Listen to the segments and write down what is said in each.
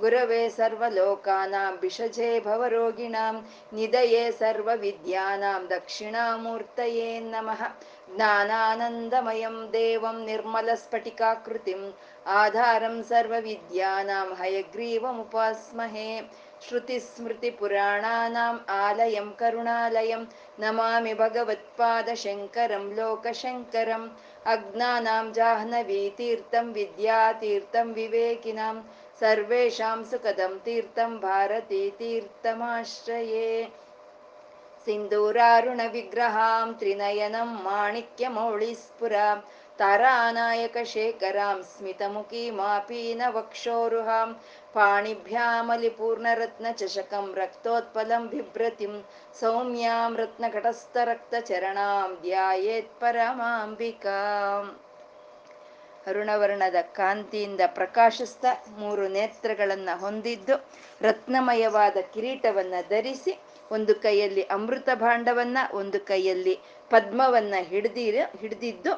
गुरवे सर्वलोकानां विषजे भवरोगिणां निदये सर्वविद्यानां दक्षिणामूर्तये नमः ज्ञानानन्दमयं देवं निर्मलस्फटिकाकृतिम् आधारं सर्वविद्यानां हयग्रीवमुपास्महे श्रुतिस्मृतिपुराणानाम् आलयं करुणालयं नमामि भगवत्पादशङ्करं लोकशङ्करम् अज्ञानां जाह्नवीतीर्थं विद्यातीर्थं विवेकिनां सर्वेषां सुखदं तीर्थं भारती तीर्थमाश्रये सिन्दूरारुणविग्रहां त्रिनयनं माणिक्यमौळिस्फुरां तारानायकशेखरां स्मितमुखीमापीनवक्षोरुहां पाणिभ्यामलिपूर्णरत्नचषकं रक्तोत्पलं बिभ्रतिं सौम्यां रत्नघटस्थरक्तचरणां ध्यायेत्परमाम्बिकाम् ಅರುಣವರ್ಣದ ಕಾಂತಿಯಿಂದ ಪ್ರಕಾಶಿಸ್ತಾ ಮೂರು ನೇತ್ರಗಳನ್ನ ಹೊಂದಿದ್ದು ರತ್ನಮಯವಾದ ಕಿರೀಟವನ್ನ ಧರಿಸಿ ಒಂದು ಕೈಯಲ್ಲಿ ಅಮೃತ ಭಾಂಡವನ್ನ, ಒಂದು ಕೈಯಲ್ಲಿ ಪದ್ಮವನ್ನ ಹಿಡ್ದಿರ, ಹಿಡಿದಿದ್ದು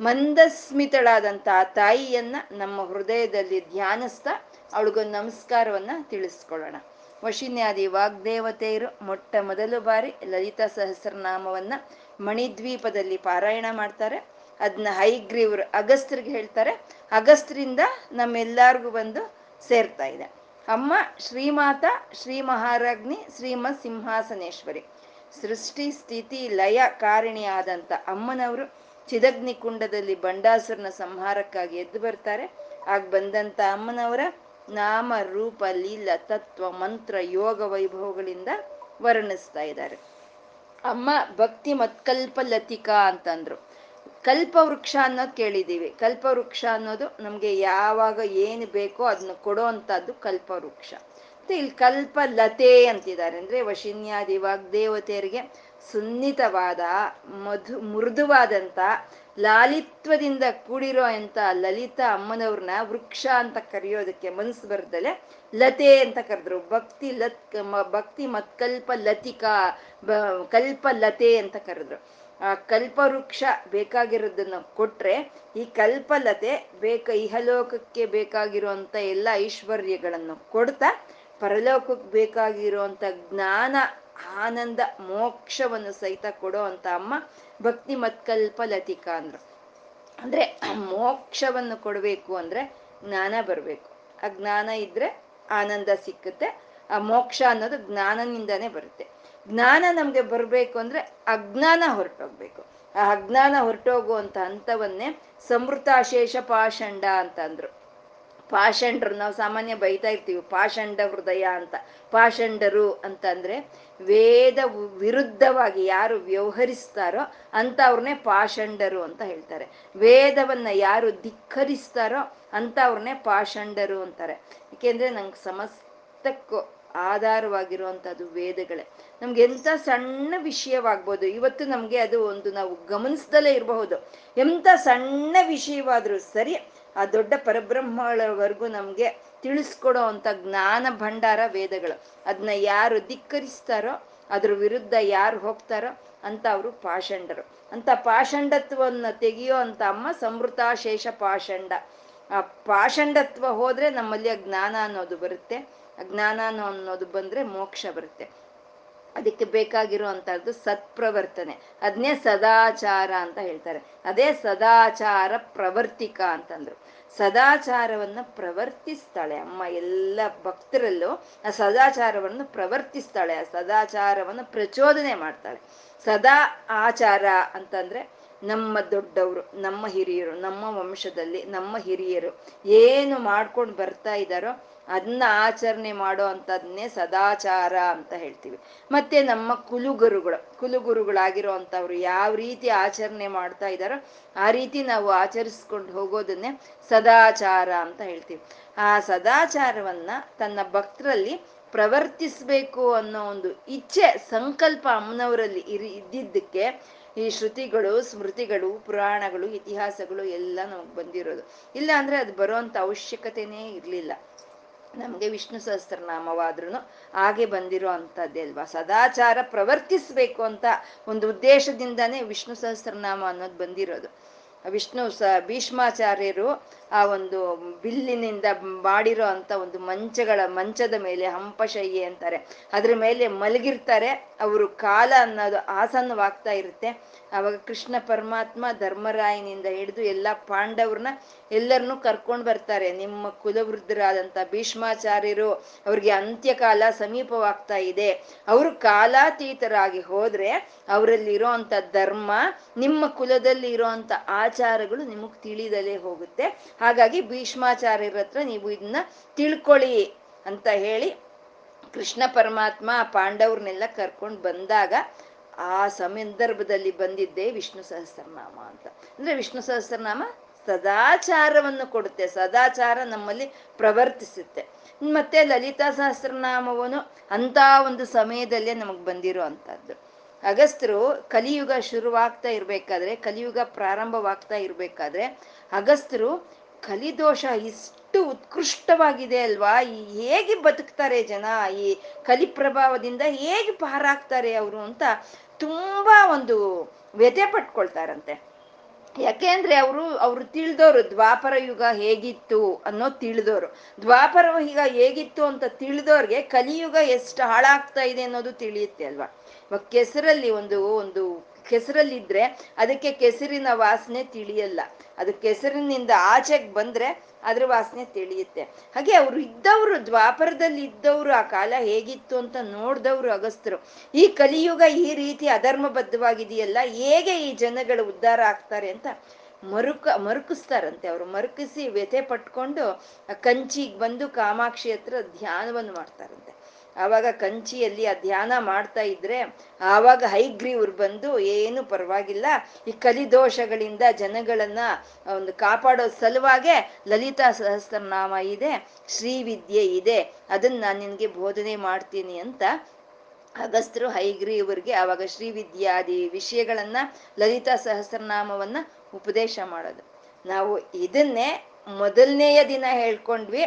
ಮಂದಸ್ಮಿತಳಾದಂತ ಆ ತಾಯಿಯನ್ನ ನಮ್ಮ ಹೃದಯದಲ್ಲಿ ಧ್ಯಾನಿಸ್ತಾ ಅವಳಿಗೊಂದು ನಮಸ್ಕಾರವನ್ನ ತಿಳಿಸ್ಕೊಳ್ಳೋಣ. ವಶಿನ್ಯಾದಿ ವಾಗ್ದೇವತೆಯರು ಮೊಟ್ಟ ಮೊದಲು ಬಾರಿ ಲಲಿತಾ ಸಹಸ್ರನಾಮವನ್ನ ಮಣಿದ್ವೀಪದಲ್ಲಿ ಪಾರಾಯಣ ಮಾಡ್ತಾರೆ. ಅದನ್ನ ಹೈಗ್ರೀವ್ರು ಅಗಸ್ತ್ರಿಗೆ ಹೇಳ್ತಾರೆ. ಅಗಸ್ತ್ರಿಂದ ನಮ್ಮೆಲ್ಲರಿಗೂ ಬಂದು ಸೇರ್ತಾ ಇದೆ. ಅಮ್ಮ, ಶ್ರೀಮಾತ ಶ್ರೀ ಮಹಾರಾಜ್ನಿ ಶ್ರೀಮತ್ ಸಿಂಹಾಸನೇಶ್ವರಿ. ಸೃಷ್ಟಿ, ಸ್ಥಿತಿ, ಲಯ, ಕಾರಿಣಿ ಆದಂತ ಅಮ್ಮನವರು ಚಿದಗ್ನಿ ಕುಂಡದಲ್ಲಿ ಬಂಡಾಸುರನ ಸಂಹಾರಕ್ಕಾಗಿ ಎದ್ದು ಬರ್ತಾರೆ. ಆಗ ಬಂದಂತ ಅಮ್ಮನವರ ನಾಮ, ರೂಪ, ಲೀಲ, ತತ್ವ, ಮಂತ್ರ, ಯೋಗ ವೈಭವಗಳಿಂದ ವರ್ಣಿಸ್ತಾ ಇದ್ದಾರೆ. ಅಮ್ಮ, ಭಕ್ತಿ ಮತ್ಕಲ್ಪ ಲತಿಕಾ ಅಂತಂದ್ರು. ಕಲ್ಪವೃಕ್ಷ ಅನ್ನೋದು ಕೇಳಿದ್ದೀವಿ. ಕಲ್ಪವೃಕ್ಷ ಅನ್ನೋದು ನಮ್ಗೆ ಯಾವಾಗ ಏನು ಬೇಕೋ ಅದನ್ನ ಕೊಡೋ ಕಲ್ಪವೃಕ್ಷ. ಮತ್ತೆ ಇಲ್ಲಿ ಕಲ್ಪ ಲತೆ ಅಂತಿದ್ದಾರೆ. ಅಂದ್ರೆ ವಶಿನ್ಯಾದಿ ವಾಗ್ದೇವತೆಯರಿಗೆ ಸುನ್ನಿತವಾದ, ಮಧು ಮೃದುವಾದಂತ ಲಾಲಿತ್ವದಿಂದ ಕೂಡಿರೋ ಅಂತ ಲಲಿತಾ ಅಮ್ಮನವ್ರನ್ನ ವೃಕ್ಷ ಅಂತ ಕರೆಯೋದಕ್ಕೆ ಮನಸ್ಸು ಬರ್ದಲೆ ಲತೆ ಅಂತ ಕರೆದ್ರು. ಭಕ್ತಿ ಲತ್ ಭಕ್ತಿ ಮತ್ಕಲ್ಪ ಲತಿಕಾ ಕಲ್ಪ ಲತೆ ಅಂತ ಕರೆದ್ರು. ಆ, ಕಲ್ಪವೃಕ್ಷ ಬೇಕಾಗಿರೋದನ್ನ ಕೊಟ್ರೆ ಈ ಕಲ್ಪಲತೆ ಬೇಕ, ಇಹಲೋಕಕ್ಕೆ ಬೇಕಾಗಿರುವಂತ ಎಲ್ಲ ಐಶ್ವರ್ಯಗಳನ್ನು ಕೊಡ್ತಾ, ಪರಲೋಕಕ್ಕೆ ಬೇಕಾಗಿರುವಂತ ಜ್ಞಾನ, ಆನಂದ, ಮೋಕ್ಷವನ್ನು ಸಹಿತ ಕೊಡೋ ಅಂತ ಅಮ್ಮ ಭಕ್ತಿ ಮತ್ಕಲ್ಪ ಅಂದ್ರು. ಅಂದ್ರೆ ಮೋಕ್ಷವನ್ನು ಕೊಡಬೇಕು ಅಂದ್ರೆ ಜ್ಞಾನ ಬರಬೇಕು. ಆ ಜ್ಞಾನ ಇದ್ರೆ ಆನಂದ ಸಿಕ್ಕುತ್ತೆ, ಆ ಮೋಕ್ಷ ಅನ್ನೋದು ಜ್ಞಾನನಿಂದಾನೇ ಬರುತ್ತೆ. ಜ್ಞಾನ ನಮ್ಗೆ ಬರ್ಬೇಕು ಅಂದ್ರೆ ಅಜ್ಞಾನ ಹೊರಟೋಗ್ಬೇಕು. ಆ ಅಜ್ಞಾನ ಹೊರಟೋಗುವಂತ ಹಂತವನ್ನೇ ಸಮೃತಾಶೇಷ ಪಾಷಂಡ ಅಂತ ಅಂದ್ರು. ಪಾಷಂಡರು ನಾವು ಸಾಮಾನ್ಯ ಬೈತಾ ಇರ್ತೀವಿ, ಪಾಷಂಡ ಹೃದಯ ಅಂತ. ಪಾಷಂಡರು ಅಂತಂದ್ರೆ ವೇದ ವಿರುದ್ಧವಾಗಿ ಯಾರು ವ್ಯವಹರಿಸ್ತಾರೋ ಅಂತ ಅವ್ರನ್ನೇ ಪಾಷಂಡರು ಅಂತ ಹೇಳ್ತಾರೆ. ವೇದವನ್ನ ಯಾರು ಧಿಕ್ಕರಿಸ್ತಾರೋ ಅಂತ ಅವ್ರನ್ನೇ ಪಾಷಂಡರು ಅಂತಾರೆ. ಯಾಕೆಂದ್ರೆ ನಂಗೆ ಸಮಸ್ತಕ್ಕೂ ಆಧಾರವಾಗಿರುವಂತದ್ದು ವೇದಗಳೇ. ನಮ್ಗೆ ಎಂತ ಸಣ್ಣ ವಿಷಯವಾಗ್ಬೋದು, ಇವತ್ತು ನಮ್ಗೆ ಅದು ಒಂದು ನಾವು ಗಮನಿಸ್ದಲೇ ಇರಬಹುದು. ಎಂತ ಸಣ್ಣ ವಿಷಯವಾದ್ರೂ ಸರಿ, ಆ ದೊಡ್ಡ ಪರಬ್ರಹ್ಮಗಳವರೆಗೂ ನಮ್ಗೆ ತಿಳಿಸ್ಕೊಡೋ ಅಂತ ಜ್ಞಾನ ಭಂಡಾರ ವೇದಗಳು. ಅದನ್ನ ಯಾರು ಧಿಕ್ಕರಿಸ್ತಾರೋ, ಅದ್ರ ವಿರುದ್ಧ ಯಾರು ಹೋಗ್ತಾರೋ ಅಂತ ಅವರು ಪಾಷಂಡರು. ಅಂತ ಪಾಷಂಡತ್ವವನ್ನು ತೆಗೆಯೋ ಅಂತ ಅಮ್ಮ ಸಮೃತ ಶೇಷ ಪಾಷಂಡ. ಆ ಪಾಷಂಡತ್ವ ಹೋದ್ರೆ ನಮ್ಮಲ್ಲಿ ಆ ಜ್ಞಾನ ಅನ್ನೋದು ಬರುತ್ತೆ. ಅಜ್ಞಾನ ಅನ್ನೋದು ಬಂದ್ರೆ ಮೋಕ್ಷ ಬರುತ್ತೆ. ಅದಕ್ಕೆ ಬೇಕಾಗಿರೋ ಅಂತದ್ದು ಸತ್ಪ್ರವರ್ತನೆ. ಅದನ್ನೇ ಸದಾಚಾರ ಅಂತ ಹೇಳ್ತಾರೆ. ಅದೇ ಸದಾಚಾರ ಪ್ರವರ್ತಿಕ ಅಂತಂದ್ರು. ಸದಾಚಾರವನ್ನ ಪ್ರವರ್ತಿಸ್ತಾಳೆ. ಅಮ್ಮ ಎಲ್ಲ ಭಕ್ತರಲ್ಲೂ ಆ ಸದಾಚಾರವನ್ನು ಪ್ರವರ್ತಿಸ್ತಾಳೆ. ಆ ಸದಾಚಾರವನ್ನು ಪ್ರಚೋದನೆ ಮಾಡ್ತಾಳೆ. ಸದಾ ಆಚಾರ ಅಂತಂದ್ರೆ ನಮ್ಮ ದೊಡ್ಡವರು, ನಮ್ಮ ಹಿರಿಯರು, ನಮ್ಮ ವಂಶದಲ್ಲಿ ನಮ್ಮ ಹಿರಿಯರು ಏನು ಮಾಡ್ಕೊಂಡು ಬರ್ತಾ ಇದ್ದಾರೋ ಅದನ್ನ ಆಚರಣೆ ಮಾಡೋ ಅಂಥದ್ನೇ ಸದಾಚಾರ ಅಂತ ಹೇಳ್ತೀವಿ. ಮತ್ತೆ ನಮ್ಮ ಕುಲುಗುರುಗಳು ಕುಲುಗುರುಗಳಾಗಿರೋ ಅಂಥವ್ರು ಯಾವ ರೀತಿ ಆಚರಣೆ ಮಾಡ್ತಾ ಇದ್ದಾರೋ ಆ ರೀತಿ ನಾವು ಆಚರಿಸ್ಕೊಂಡು ಹೋಗೋದನ್ನೇ ಸದಾಚಾರ ಅಂತ ಹೇಳ್ತೀವಿ. ಆ ಸದಾಚಾರವನ್ನ ತನ್ನ ಭಕ್ತರಲ್ಲಿ ಪ್ರವರ್ತಿಸ್ಬೇಕು ಅನ್ನೋ ಒಂದು ಇಚ್ಛೆ, ಸಂಕಲ್ಪ ಅಮ್ಮನವರಲ್ಲಿ ಇರಿ, ಇದ್ದಿದ್ದಕ್ಕೆ ಈ ಶ್ರುತಿಗಳು, ಸ್ಮೃತಿಗಳು, ಪುರಾಣಗಳು, ಇತಿಹಾಸಗಳು ಎಲ್ಲ ನಮಗೆ ಬಂದಿರೋದು. ಇಲ್ಲ ಅಂದ್ರೆ ಅದು ಬರುವಂತ ಅವಶ್ಯಕತೆನೇ ಇರ್ಲಿಲ್ಲ. ನಮಗೆ ವಿಷ್ಣು ಸಹಸ್ರನಾಮವಾದ್ರೂ ಹಾಗೆ ಬಂದಿರೋ ಅಂಥದ್ದೇ ಅಲ್ವಾ? ಸದಾಚಾರ ಪ್ರವರ್ತಿಸ್ಬೇಕು ಅಂತ ಒಂದು ಉದ್ದೇಶದಿಂದಾನೇ ವಿಷ್ಣು ಸಹಸ್ರನಾಮ ಅನ್ನೋದು ಬಂದಿರೋದು. ವಿಷ್ಣು ಸ ಭೀಷ್ಮಾಚಾರ್ಯರು ಆ ಒಂದು ಬಿಲ್ಲಿನಿಂದ ಮಾಡಿರೋ ಅಂತ ಒಂದು ಮಂಚಗಳ, ಮಂಚದ ಮೇಲೆ ಹಂಪಶಯ್ಯೆ ಅಂತಾರೆ. ಅದ್ರ ಮೇಲೆ ಮಲಗಿರ್ತಾರೆ. ಅವರು ಕಾಲ ಅನ್ನೋದು ಆಸನ್ನವಾಗ್ತಾ ಇರುತ್ತೆ. ಅವಾಗ ಕೃಷ್ಣ ಪರಮಾತ್ಮ ಧರ್ಮರಾಯನಿಂದ ಹಿಡಿದು ಎಲ್ಲ ಪಾಂಡವ್ರನ್ನ ಎಲ್ಲರನ್ನೂ ಕರ್ಕೊಂಡು ಬರ್ತಾರೆ. ನಿಮ್ಮ ಕುಲವೃದ್ಧರಾದಂಥ ಭೀಷ್ಮಾಚಾರ್ಯರು ಅವ್ರಿಗೆ ಅಂತ್ಯಕಾಲ ಸಮೀಪವಾಗ್ತಾ ಇದೆ. ಅವರು ಕಾಲಾತೀತರಾಗಿ ಹೋದ್ರೆ ಅವರಲ್ಲಿರೋ ಅಂತ ಧರ್ಮ, ನಿಮ್ಮ ಕುಲದಲ್ಲಿ ಇರೋಂಥ ಆಚಾರಗಳು ನಿಮಗೆ ತಿಳಿದಲೇ ಹೋಗುತ್ತೆ. ಹಾಗಾಗಿ ಭೀಷ್ಮಾಚಾರ್ಯರ ಹತ್ರ ನೀವು ಇದನ್ನ ತಿಳ್ಕೊಳ್ಳಿ ಅಂತ ಹೇಳಿ ಕೃಷ್ಣ ಪರಮಾತ್ಮ ಪಾಂಡವ್ರನ್ನೆಲ್ಲ ಕರ್ಕೊಂಡು ಬಂದಾಗ ಆ ಸಂದರ್ಭದಲ್ಲಿ ಬಂದಿದ್ದೇ ವಿಷ್ಣು ಸಹಸ್ರನಾಮ ಅಂತ. ಅಂದ್ರೆ ವಿಷ್ಣು ಸಹಸ್ರನಾಮ ಸದಾಚಾರವನ್ನು ಕೊಡುತ್ತೆ, ಸದಾಚಾರ ನಮ್ಮಲ್ಲಿ ಪ್ರವರ್ತಿಸುತ್ತೆ. ಮತ್ತೆ ಲಲಿತಾ ಸಹಸ್ರನಾಮವನು ಅಂತ ಒಂದು ಸಮಯದಲ್ಲೇ ನಮಗ್ ಬಂದಿರೋ ಅಂತದ್ದು ಅಗಸ್ತ್ರು ಕಲಿಯುಗ ಶುರುವಾಗ್ತಾ ಇರ್ಬೇಕಾದ್ರೆ, ಕಲಿಯುಗ ಪ್ರಾರಂಭವಾಗ್ತಾ ಇರ್ಬೇಕಾದ್ರೆ ಅಗಸ್ತ್ರು ಕಲಿದೋಷ ಇಷ್ಟು ಉತ್ಕೃಷ್ಟವಾಗಿದೆ ಅಲ್ವಾ? ಈ ಹೇಗೆ ಬದುಕ್ತಾರೆ ಜನ? ಈ ಕಲಿ ಪ್ರಭಾವದಿಂದ ಹೇಗೆ ಪಾರಾಗ್ತಾರೆ ಅವರು ಅಂತ ತುಂಬಾ ಒಂದು ವ್ಯಥೆ ಪಟ್ಕೊಳ್ತಾರಂತೆ. ಯಾಕೆ ಅವರು ಅವರು ತಿಳಿದವರು ದ್ವಾಪರ ಯುಗ ಹೇಗಿತ್ತು ಅನ್ನೋ ತಿಳಿದವರು ದ್ವಾಪರ ಯುಗ ಹೇಗಿತ್ತು ಅಂತ ತಿಳಿದವ್ರಿಗೆ ಕಲಿಯುಗ ಎಷ್ಟು ಹಾಳಾಗ್ತಾ ಇದೆ ಅನ್ನೋದು ತಿಳಿಯುತ್ತೆ ಅಲ್ವಾ? ಕೆಸರಲ್ಲಿ ಒಂದು ಒಂದು ಕೆಸರಲ್ಲಿದ್ರೆ ಅದಕ್ಕೆ ಕೆಸರಿನ ವಾಸನೆ ತಿಳಿಯಲ್ಲ. ಅದು ಕೆಸರಿನಿಂದ ಆಚೆಗೆ ಬಂದ್ರೆ ಅದ್ರ ವಾಸನೆ ತಿಳಿಯುತ್ತೆ. ಹಾಗೆ ಅವ್ರು ಇದ್ದವರು, ದ್ವಾಪರದಲ್ಲಿ ಇದ್ದವರು ಆ ಕಾಲ ಹೇಗಿತ್ತು ಅಂತ ನೋಡ್ದವ್ರು ಅಗಸ್ತರು ಈ ಕಲಿಯುಗ ಈ ರೀತಿ ಅಧರ್ಮಬದ್ಧವಾಗಿದೆಯಲ್ಲ, ಹೇಗೆ ಈ ಜನಗಳು ಉದ್ಧಾರ ಆಗ್ತಾರೆ ಅಂತ ಮರುಕ, ಮರುಕಿಸ್ತಾರಂತೆ ಅವರು. ಮರುಕಿಸಿ ವ್ಯಥೆ ಪಟ್ಕೊಂಡು ಕಂಚಿಗೆ ಬಂದು ಕಾಮಾಕ್ಷಿ ಹತ್ರ ಧ್ಯಾನವನ್ನು ಮಾಡ್ತಾರಂತೆ. ಆವಾಗ ಕಂಚಿಯಲ್ಲಿ ಆ ಧ್ಯಾನ ಮಾಡ್ತಾ ಇದ್ರೆ ಆವಾಗ ಹೈಗ್ರೀವ್ರು ಬಂದು, ಏನು ಪರವಾಗಿಲ್ಲ, ಈ ಕಲಿದೋಷಗಳಿಂದ ಜನಗಳನ್ನ ಒಂದು ಕಾಪಾಡೋ ಸಲುವಾಗೆ ಲಲಿತಾ ಸಹಸ್ರನಾಮ ಇದೆ, ಶ್ರೀವಿದ್ಯೆ ಇದೆ, ಅದನ್ನ ನಾನು ನಿನ್ಗೆ ಬೋಧನೆ ಮಾಡ್ತೀನಿ ಅಂತ ಅಗಸ್ತ್ರು ಹೈಗ್ರೀವ್ರಿಗೆ ಆವಾಗ ಶ್ರೀವಿದ್ಯಾದಿ ವಿಷಯಗಳನ್ನ, ಲಲಿತಾ ಸಹಸ್ರನಾಮವನ್ನ ಉಪದೇಶ ಮಾಡೋದು. ನಾವು ಇದನ್ನೇ ಮೊದಲನೆಯ ದಿನ ಹೇಳ್ಕೊಂಡ್ವಿ.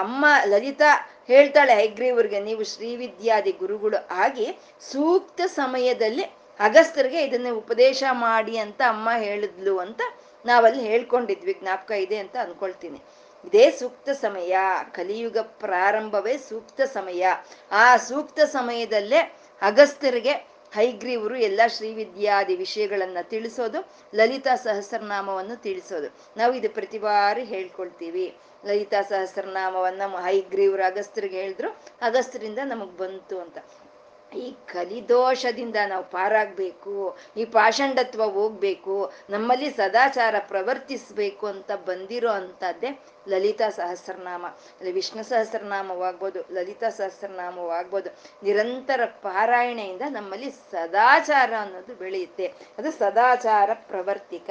ಅಮ್ಮ ಲಲಿತಾ ಹೇಳ್ತಾಳೆ ಹೈಗ್ರೀವ್ರಿಗೆ ನೀವು ಶ್ರೀವಿದ್ಯಾದಿ ಗುರುಗಳು ಆಗಿ ಸೂಕ್ತ ಸಮಯದಲ್ಲಿ ಅಗಸ್ತರಿಗೆ ಇದನ್ನ ಉಪದೇಶ ಮಾಡಿ ಅಂತ ಅಮ್ಮ ಹೇಳಿದ್ಲು ಅಂತ ನಾವಲ್ಲಿ ಹೇಳ್ಕೊಂಡಿದ್ವಿ, ಜ್ಞಾಪಕ ಇದೆ ಅಂತ ಅನ್ಕೊಳ್ತೀನಿ. ಇದೇ ಸೂಕ್ತ ಸಮಯ, ಕಲಿಯುಗ ಪ್ರಾರಂಭವೇ ಸೂಕ್ತ ಸಮಯ. ಆ ಸೂಕ್ತ ಸಮಯದಲ್ಲೇ ಅಗಸ್ತರಿಗೆ ಹೈಗ್ರೀವರು ಎಲ್ಲ ಶ್ರೀವಿದ್ಯಾದಿ ವಿಷಯಗಳನ್ನ ತಿಳಿಸೋದು, ಲಲಿತಾ ಸಹಸ್ರನಾಮವನ್ನು ತಿಳಿಸೋದು. ನಾವು ಇದು ಪ್ರತಿ ಬಾರಿ ಹೇಳ್ಕೊಳ್ತೀವಿ. ಲಲಿತಾ ಸಹಸ್ರನಾಮವನ್ನ ಹೈಗ್ರೀವ್ರು ಅಗಸ್ತ್ರಿಗೆ ಹೇಳಿದ್ರು ಅಗಸ್ತ್ರಿಂದ ನಮಗ್ ಬಂತು ಅಂತ. ಈ ಕಲಿದೋಷದಿಂದ ನಾವು ಪಾರಾಗ್ಬೇಕು, ಈ ಪಾಷಂಡತ್ವ ಹೋಗ್ಬೇಕು, ನಮ್ಮಲ್ಲಿ ಸದಾಚಾರ ಪ್ರವರ್ತಿಸ್ಬೇಕು ಅಂತ ಬಂದಿರೋ ಅಂಥದ್ದೇ ಲಲಿತಾ ಸಹಸ್ರನಾಮ. ಅಲ್ಲಿ ವಿಷ್ಣು ಸಹಸ್ರನಾಮವಾಗ್ಬೋದು, ಲಲಿತಾ ಸಹಸ್ರನಾಮವಾಗ್ಬೋದು. ನಿರಂತರ ಪಾರಾಯಣೆಯಿಂದ ನಮ್ಮಲ್ಲಿ ಸದಾಚಾರ ಅನ್ನೋದು ಬೆಳೆಯುತ್ತೆ. ಅದು ಸದಾಚಾರ ಪ್ರವರ್ತಿಕ.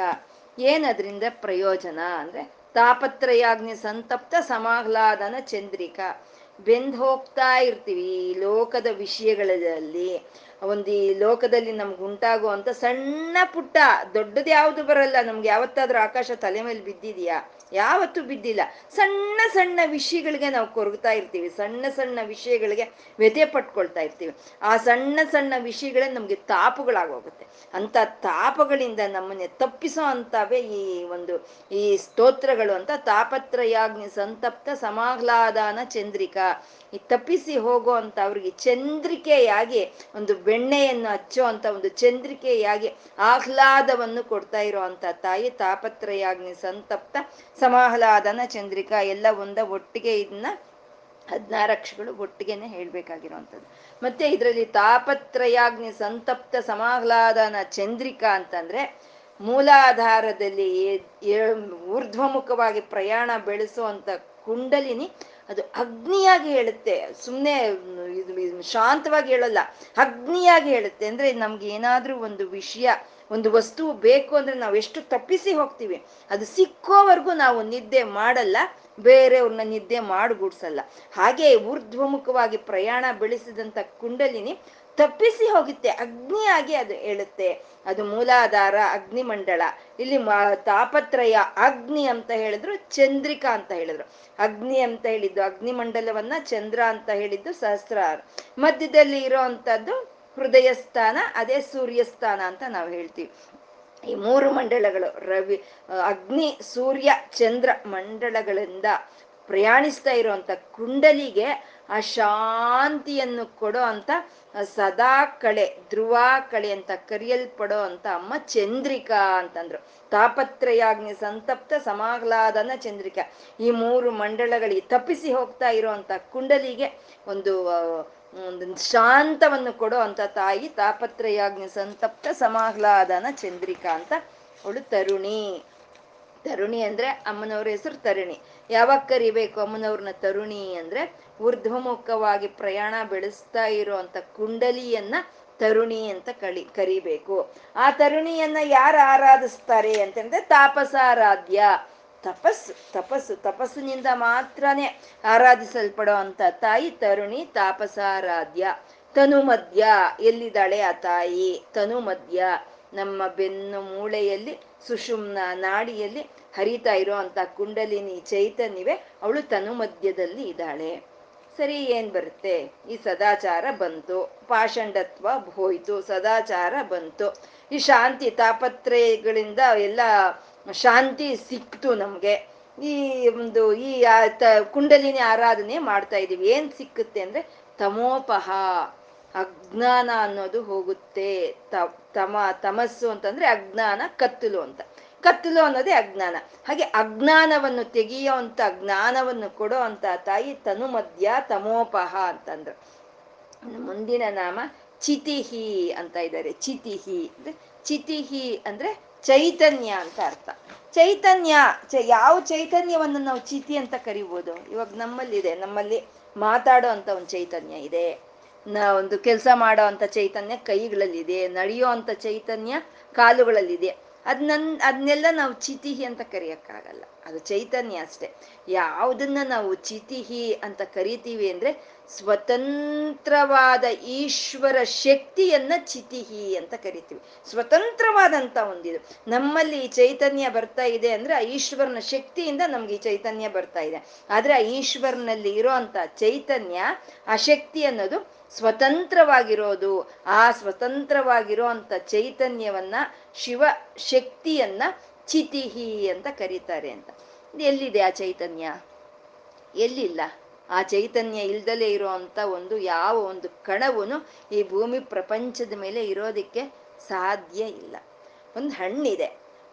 ಏನದ್ರಿಂದ ಪ್ರಯೋಜನ ಅಂದ್ರೆ ತಾಪತ್ರಯಾಗ್ನಿ ಸಂತಪ್ತ ಸಮಾಹ್ಲಾದನ ಚಂದ್ರಿಕಾ. ಬೆಂದ್ ಹೋಗ್ತಾ ಇರ್ತೀವಿ ಈ ಲೋಕದ ವಿಷಯಗಳಲ್ಲಿ. ಒಂದು ಈ ಲೋಕದಲ್ಲಿ ನಮ್ಗೆ ಉಂಟಾಗುವಂತ ಸಣ್ಣ ಪುಟ್ಟ, ದೊಡ್ಡದು ಯಾವುದು ಬರಲ್ಲ, ನಮ್ಗೆ ಯಾವತ್ತಾದ್ರೂ ಆಕಾಶ ತಲೆ ಮೇಲೆ ಬಿದ್ದಿದ್ಯಾ? ಯಾವತ್ತೂ ಬಿದ್ದಿಲ್ಲ. ಸಣ್ಣ ಸಣ್ಣ ವಿಷಯಗಳಿಗೆ ನಾವು ಕೊರಗ್ತಾ ಇರ್ತೀವಿ. ಸಣ್ಣ ಸಣ್ಣ ವಿಷಯಗಳಿಗೆ ವ್ಯಥೆ ಪಟ್ಕೊಳ್ತಾ ಇರ್ತೀವಿ. ಆ ಸಣ್ಣ ಸಣ್ಣ ವಿಷಯಗಳೇ ನಮ್ಗೆ ತಾಪುಗಳಾಗೋಗುತ್ತೆ ಅಂತ ತಾಪಗಳಿಂದ ನಮ್ಮನ್ನೇ ತಪ್ಪಿಸೋ ಅಂತವೇ ಈ ಒಂದು ಈ ಸ್ತೋತ್ರಗಳು ಅಂತ ತಾಪತ್ರಯಾಗ್ನಿ ಸಂತಪ್ತ ಸಮಾಹ್ಲಾದಾನ ಚಂದ್ರಿಕಾ. ಈ ತಪ್ಪಿಸಿ ಹೋಗೋ ಅಂತ ಅವ್ರಿಗೆ ಚಂದ್ರಿಕೆಯಾಗಿ ಒಂದು ಬೆಣ್ಣೆಯನ್ನು ಹಚ್ಚೋ ಅಂತ ಒಂದು ಚಂದ್ರಿಕೆಯಾಗಿ ಆಹ್ಲಾದವನ್ನು ಕೊಡ್ತಾ ಇರೋ ಅಂತ ತಾಯಿ ತಾಪತ್ರಯಾಗ್ನಿ ಸಂತಪ್ತ ಸಮಾಹ್ಲಾದನ ಚಂದ್ರಿಕಾ ಎಲ್ಲ ಒಂದ ಒಟ್ಟಿಗೆ ಇದನ್ನ ಹದಿನಾರು ಅಕ್ಷಗಳು ಒಟ್ಟಿಗೆನೆ ಹೇಳ್ಬೇಕಾಗಿರುವಂಥದ್ದು. ಮತ್ತೆ ಇದರಲ್ಲಿ ತಾಪತ್ರಯಾಗ್ನಿ ಸಂತಪ್ತ ಸಮಾಹ್ಲಾದನ ಚಂದ್ರಿಕಾ ಅಂತಂದ್ರೆ ಮೂಲಾಧಾರದಲ್ಲಿ ಊರ್ಧ್ವಮುಖವಾಗಿ ಪ್ರಯಾಣ ಬೆಳೆಸುವಂತ ಕುಂಡಲಿನಿ ಅದು ಅಗ್ನಿಯಾಗಿ ಹೇಳುತ್ತೆ. ಸುಮ್ಮನೆ ಇದು ಶಾಂತವಾಗಿ ಹೇಳಲ್ಲ. ಅಗ್ನಿಯಾಗಿ ಹೇಳುತ್ತೆ. ಅಂದ್ರೆ ನಮ್ಗೆ ಏನಾದ್ರೂ ಒಂದು ವಿಷಯ, ಒಂದು ವಸ್ತು ಬೇಕು ಅಂದ್ರೆ ನಾವು ಎಷ್ಟು ತಪ್ಪಿಸಿ ಹೋಗ್ತೀವಿ. ಅದು ಸಿಕ್ಕೋವರೆಗೂ ನಾವು ನಿದ್ದೆ ಮಾಡಲ್ಲ. ಬೇರೆಯವ್ರನ್ನ ನಿದ್ದೆ ಮಾಡಿಗೂಡ್ಸಲ್ಲ. ಹಾಗೆ ಊರ್ಧ್ವಮುಖವಾಗಿ ಪ್ರಯಾಣ ಬೆಳೆಸಿದಂತ ಕುಂಡಲಿನಿ ತಪ್ಪಿಸಿ ಹೋಗುತ್ತೆ. ಅಗ್ನಿಯಾಗಿ ಅದು ಹೇಳುತ್ತೆ ಅದು ಮೂಲಾಧಾರ, ಅಗ್ನಿಮಂಡಳ. ಇಲ್ಲಿ ತಾಪತ್ರಯ, ಅಗ್ನಿ ಅಂತ ಹೇಳಿದ್ರು, ಚಂದ್ರಿಕಾ ಅಂತ ಹೇಳಿದ್ರು. ಅಗ್ನಿ ಅಂತ ಹೇಳಿದ್ದು ಅಗ್ನಿಮಂಡಲವನ್ನ, ಚಂದ್ರ ಅಂತ ಹೇಳಿದ್ದು ಸಹಸ್ರ ಮಧ್ಯದಲ್ಲಿ ಇರೋ ಅಂತದ್ದು ಹೃದಯ ಸ್ಥಾನ ಅದೇ ಸೂರ್ಯ ಸ್ಥಾನ ಅಂತ ನಾವು ಹೇಳ್ತೀವಿ. ಈ ಮೂರು ಮಂಡಳಗಳು ರವಿ, ಅಗ್ನಿ, ಸೂರ್ಯ, ಚಂದ್ರ ಮಂಡಳಗಳಿಂದ ಪ್ರಯಾಣಿಸ್ತಾ ಇರುವಂತ ಕುಂಡಲಿಗೆ ಆ ಶಾಂತಿಯನ್ನು ಕೊಡೋ ಅಂತ ಸದಾ ಕಳೆ, ಧ್ರುವ ಕಳೆ ಅಂತ ಕರೆಯಲ್ಪಡೋ ಅಂತ ಅಮ್ಮ ಚಂದ್ರಿಕಾ ಅಂತಂದ್ರು. ತಾಪತ್ರಯಾಗ್ನಿ ಸಂತಪ್ತ ಸಮಾಹ್ಲಾದನ ಚಂದ್ರಿಕಾ. ಈ ಮೂರು ಮಂಡಳಗಳಿಗೆ ತಪ್ಪಿಸಿ ಹೋಗ್ತಾ ಇರುವಂತ ಕುಂಡಲಿಗೆ ಒಂದು ಒಂದು ಶಾಂತವನ್ನು ಕೊಡೋ ಅಂತ ತಾಯಿ ತಾಪತ್ರಯಾಜ್ಞೆ ಸಂತಪ್ತ ಸಮಾಹ್ಲಾದನ ಚಂದ್ರಿಕಾ ಅಂತ ಅವಳು ತರುಣಿ. ತರುಣಿ ಅಂದ್ರೆ ಅಮ್ಮನವ್ರ ಹೆಸರು ತರುಣಿ. ಯಾವಾಗ ಕರಿಬೇಕು ಅಮ್ಮನವ್ರನ್ನ ತರುಣಿ ಅಂದ್ರೆ ಊರ್ಧ್ವಮುಖವಾಗಿ ಪ್ರಯಾಣ ಬೆಳೆಸ್ತಾ ಇರುವಂತ ಕುಂಡಲಿಯನ್ನ ತರುಣಿ ಅಂತ ಕಳಿ, ಕರಿಬೇಕು. ಆ ತರುಣಿಯನ್ನ ಯಾರು ಆರಾಧಿಸ್ತಾರೆ ಅಂತಂದ್ರೆ ತಾಪಸಾರಾಧ್ಯ. ತಪಸ್ಸು ತಪಸ್ಸು, ತಪಸ್ಸಿನಿಂದ ಮಾತ್ರನೇ ಆರಾಧಿಸಲ್ಪಡೋ ಅಂತ ತಾಯಿ ತರುಣಿ ತಾಪಸಾರಾಧ್ಯ. ತನು ಮಧ್ಯ ಎಲ್ಲಿದ್ದಾಳೆ ಆ ತಾಯಿ? ತನು ಮಧ್ಯ ನಮ್ಮ ಬೆನ್ನು ಮೂಳೆಯಲ್ಲಿ, ಸುಷುಮ್ನ ನಾಡಿಯಲ್ಲಿ ಹರಿತಾ ಇರೋ ಅಂತ ಕುಂಡಲಿನಿ ಚೈತನ್ಯವೇ ಅವಳು ತನು ಮಧ್ಯದಲ್ಲಿ ಇದ್ದಾಳೆ. ಸರಿ ಏನ್ ಬರುತ್ತೆ? ಈ ಸದಾಚಾರ ಬಂತು. ಪಾಷಂಡತ್ವ ಹೋಯ್ತು. ಸದಾಚಾರ ಬಂತು. ಈ ಶಾಂತಿ ತಾಪತ್ರಯಗಳಿಂದ ಎಲ್ಲ ಶಾಂತಿ ಸಿಕ್ತು ನಮ್ಗೆ. ಈ ಒಂದು ಈ ಕುಂಡಲಿನಿ ಆರಾಧನೆ ಮಾಡ್ತಾ ಇದೀವಿ ಏನ್ ಸಿಕ್ಕುತ್ತೆ ಅಂದ್ರೆ ತಮೋಪಹ, ಅಜ್ಞಾನ ಅನ್ನೋದು ಹೋಗುತ್ತೆ. ತಮ, ತಮಸ್ಸು ಅಂತಂದ್ರೆ ಅಜ್ಞಾನ, ಕತ್ತಲು ಅಂತ. ಕತ್ತಲು ಅನ್ನೋದೇ ಅಜ್ಞಾನ. ಹಾಗೆ ಅಜ್ಞಾನವನ್ನು ತೆಗೆಯೋ ಅಂತ ಜ್ಞಾನವನ್ನು ಕೊಡೋ ಅಂತ ತಾಯಿ ತನು ಮಧ್ಯ ತಮೋಪಹ ಅಂತಂದ್ರು. ಮುಂದಿನ ನಾಮ ಚಿತಿಹಿ ಅಂತ ಇದ್ದಾರೆ. ಚಿತಿಹಿ ಅಂದ್ರೆ ಚಿತಿಹಿ ಅಂದ್ರೆ ಚೈತನ್ಯ ಅಂತ ಅರ್ಥ. ಚೈತನ್ಯ, ಚ ಯಾವ ಚೈತನ್ಯವನ್ನು ನಾವು ಚಿತಿ ಅಂತ ಕರಿಬೋದು? ಇವಾಗ ನಮ್ಮಲ್ಲಿದೆ. ನಮ್ಮಲ್ಲಿ ಮಾತಾಡೋ ಅಂತ ಒಂದು ಚೈತನ್ಯ ಇದೆ. ನಾ ಒಂದು ಕೆಲಸ ಮಾಡೋ ಅಂತ ಚೈತನ್ಯ ಕೈಗಳಲ್ಲಿದೆ. ನಡೆಯೋ ಅಂತ ಚೈತನ್ಯ ಕಾಲುಗಳಲ್ಲಿದೆ. ಅದ್ ನನ್ ಅದನ್ನೆಲ್ಲ ನಾವು ಚಿತಿಹಿ ಅಂತ ಕರಿಯಕ್ಕಾಗಲ್ಲ. ಅದು ಚೈತನ್ಯ ಅಷ್ಟೆ. ಯಾವುದನ್ನ ನಾವು ಚಿತಿಹಿ ಅಂತ ಕರಿತೀವಿ ಅಂದ್ರೆ ಸ್ವತಂತ್ರವಾದ ಈಶ್ವರ ಶಕ್ತಿಯನ್ನ ಚಿತಿಹಿ ಅಂತ ಕರಿತೀವಿ. ಸ್ವತಂತ್ರವಾದಂತ ಒಂದಿದು. ನಮ್ಮಲ್ಲಿ ಈ ಚೈತನ್ಯ ಬರ್ತಾ ಇದೆ ಅಂದ್ರೆ ಆ ಈಶ್ವರನ ಶಕ್ತಿಯಿಂದ ನಮ್ಗೆ ಈ ಚೈತನ್ಯ ಬರ್ತಾ ಇದೆ. ಆದ್ರೆ ಆ ಈಶ್ವರನಲ್ಲಿ ಇರೋ ಚೈತನ್ಯ, ಆ ಶಕ್ತಿ ಅನ್ನೋದು ಸ್ವತಂತ್ರವಾಗಿರೋದು, ಆ ಸ್ವತಂತ್ರವಾಗಿರೋ ಅಂತ ಚೈತನ್ಯವನ್ನ ಶಿವ ಶಕ್ತಿಯನ್ನ ಚಿತಿಹಿ ಅಂತ ಕರೀತಾರೆ ಅಂತ. ಎಲ್ಲಿದೆ ಆ ಚೈತನ್ಯ? ಎಲ್ಲಿಲ್ಲ? ಆ ಚೈತನ್ಯ ಇಲ್ದಲೇ ಇರುವಂತ ಒಂದು ಯಾವ ಒಂದು ಕಣವನ್ನು ಈ ಭೂಮಿ ಪ್ರಪಂಚದ ಮೇಲೆ ಇರೋದಿಕ್ಕೆ ಸಾಧ್ಯ ಇಲ್ಲ. ಒಂದು ಹಣ್ಣಿದೆ.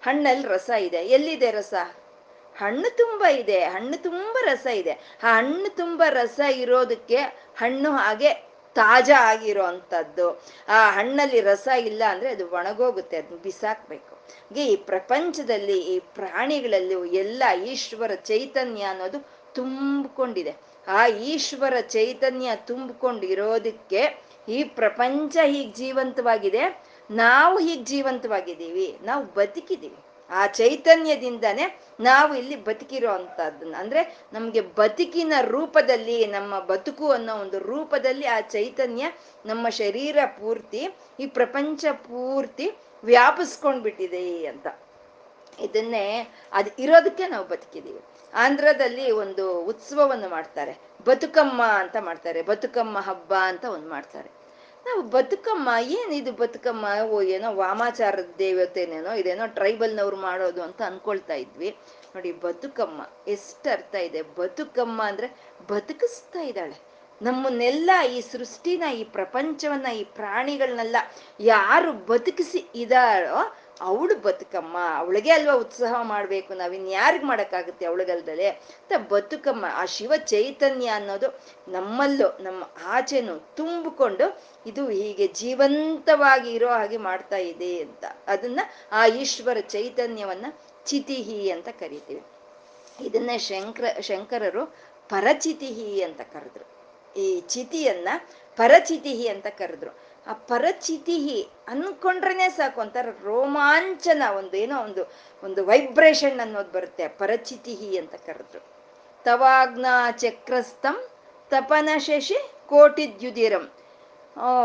ಹಣ್ಣಲ್ಲಿ ರಸ ಇದೆ. ಎಲ್ಲಿದೆ ರಸ? ಹಣ್ಣು ತುಂಬ ಇದೆ. ಹಣ್ಣು ತುಂಬ ರಸ ಇದೆ. ಆ ಹಣ್ಣು ತುಂಬ ರಸ ಇರೋದಕ್ಕೆ ಹಣ್ಣು ಹಾಗೆ ತಾಜಾ ಆಗಿರೋ ಅಂಥದ್ದು ಆ ಹಣ್ಣಲ್ಲಿ ರಸ ಇಲ್ಲ ಅಂದರೆ ಅದು ಒಣಗೋಗುತ್ತೆ ಅದನ್ನ ಬಿಸಾಕ್ಬೇಕು. ಈ ಪ್ರಪಂಚದಲ್ಲಿ ಈ ಪ್ರಾಣಿಗಳಲ್ಲಿ ಎಲ್ಲ ಈಶ್ವರ ಚೈತನ್ಯ ಅನ್ನೋದು ತುಂಬಿಕೊಂಡಿದೆ. ಆ ಈಶ್ವರ ಚೈತನ್ಯ ತುಂಬಿಕೊಂಡಿರೋದಕ್ಕೆ ಈ ಪ್ರಪಂಚ ಹೀಗೆ ಜೀವಂತವಾಗಿದೆ, ನಾವು ಹೀಗೆ ಜೀವಂತವಾಗಿದ್ದೀವಿ, ನಾವು ಬದುಕಿದ್ದೀವಿ. ಆ ಚೈತನ್ಯದಿಂದನೇ ನಾವು ಇಲ್ಲಿ ಬದುಕಿರೋ ಅಂದ್ರೆ ನಮ್ಗೆ ಬದುಕಿನ ರೂಪದಲ್ಲಿ, ನಮ್ಮ ಬದುಕು ಅನ್ನೋ ಒಂದು ರೂಪದಲ್ಲಿ ಆ ಚೈತನ್ಯ ನಮ್ಮ ಶರೀರ ಪೂರ್ತಿ, ಈ ಪ್ರಪಂಚ ಪೂರ್ತಿ ವ್ಯಾಪಿಸ್ಕೊಂಡ್ಬಿಟ್ಟಿದೆ ಅಂತ. ಇದನ್ನೇ ಅದು ಇರೋದಕ್ಕೆ ನಾವು ಬದುಕಿದೀವಿ ಆಂಧ್ರದಲ್ಲಿ ಒಂದು ಉತ್ಸವವನ್ನು ಮಾಡ್ತಾರೆ. ಬದುಕಮ್ಮ ಅಂತ ಮಾಡ್ತಾರೆ. ಬದುಕಮ್ಮ ಹಬ್ಬ ಅಂತ ಒಂದು ಮಾಡ್ತಾರೆ. ನಾವು ಬದುಕಮ್ಮ ಏನಿದು ಬದುಕಮ್ಮ? ಓ, ಏನೋ ವಾಮಾಚಾರದ ದೇವತೆನೇನೋ, ಇದೇನೋ ಟ್ರೈಬಲ್ನವ್ರು ಮಾಡೋದು ಅಂತ ಅನ್ಕೊಳ್ತಾ ಇದ್ವಿ. ನೋಡಿ, ಬದುಕಮ್ಮ, ಎಷ್ಟು ಅರ್ಥ ಇದೆ. ಬದುಕಮ್ಮ ಅಂದ್ರೆ ಬದುಕಿಸ್ತಾ ಇದ್ದಾಳೆ. ನಮ್ಮನ್ನೆಲ್ಲ ಈ ಸೃಷ್ಟಿನ, ಈ ಪ್ರಪಂಚವನ್ನ, ಈ ಪ್ರಾಣಿಗಳನ್ನೆಲ್ಲ ಯಾರು ಬದುಕಿಸಿ ಇದಾಳೋ ಅವಳು ಬದುಕಮ್ಮ, ಅವಳಿಗೆ ಅಲ್ವಾ ಉತ್ಸಾಹ ಮಾಡಬೇಕು, ನಾವಿನ್ ಯಾರಿಗ್ ಮಾಡಕ್ಕಾಗುತ್ತೆ ಅವಳಿಗಲ್ದಲೆ? ಅಂತ ಬದುಕಮ್ಮ, ಆ ಶಿವ ಚೈತನ್ಯ ಅನ್ನೋದು ನಮ್ಮಲ್ಲೂ, ನಮ್ಮ ಆಚೆನು ತುಂಬಿಕೊಂಡು ಇದು ಹೀಗೆ ಜೀವಂತವಾಗಿ ಇರೋ ಹಾಗೆ ಮಾಡ್ತಾ ಇದೆ ಅಂತ. ಅದನ್ನ ಆ ಈಶ್ವರ ಚೈತನ್ಯವನ್ನ ಚಿತಿಹಿ ಅಂತ ಕರಿತೀವಿ. ಇದನ್ನ ಶಂಕರ, ಶಂಕರರು ಪರಚಿತಿಹಿ ಅಂತ ಕರೆದ್ರು. ಈ ಚಿತಿಯನ್ನ ಪರಚಿತಿಹಿ ಅಂತ ಕರೆದ್ರು. ಆ ಪರಚಿತಿಹಿ ಅನ್ಕೊಂಡ್ರೇನೆ ಸಾಕು ಒಂಥರ ರೋಮಾಂಚನ ಒಂದು ಏನೋ ಒಂದು ಒಂದು ವೈಬ್ರೇಷನ್ ಅನ್ನೋದು ಬರುತ್ತೆ ಪರಚಿತಿಹಿ ಅಂತ ಕರೆದ್ರು ತವಾಗ್ನಾ ಚಕ್ರಸ್ಥಂ ತಪನ ಶಶಿ ಕೋಟಿದ್ಯುದಿರಂ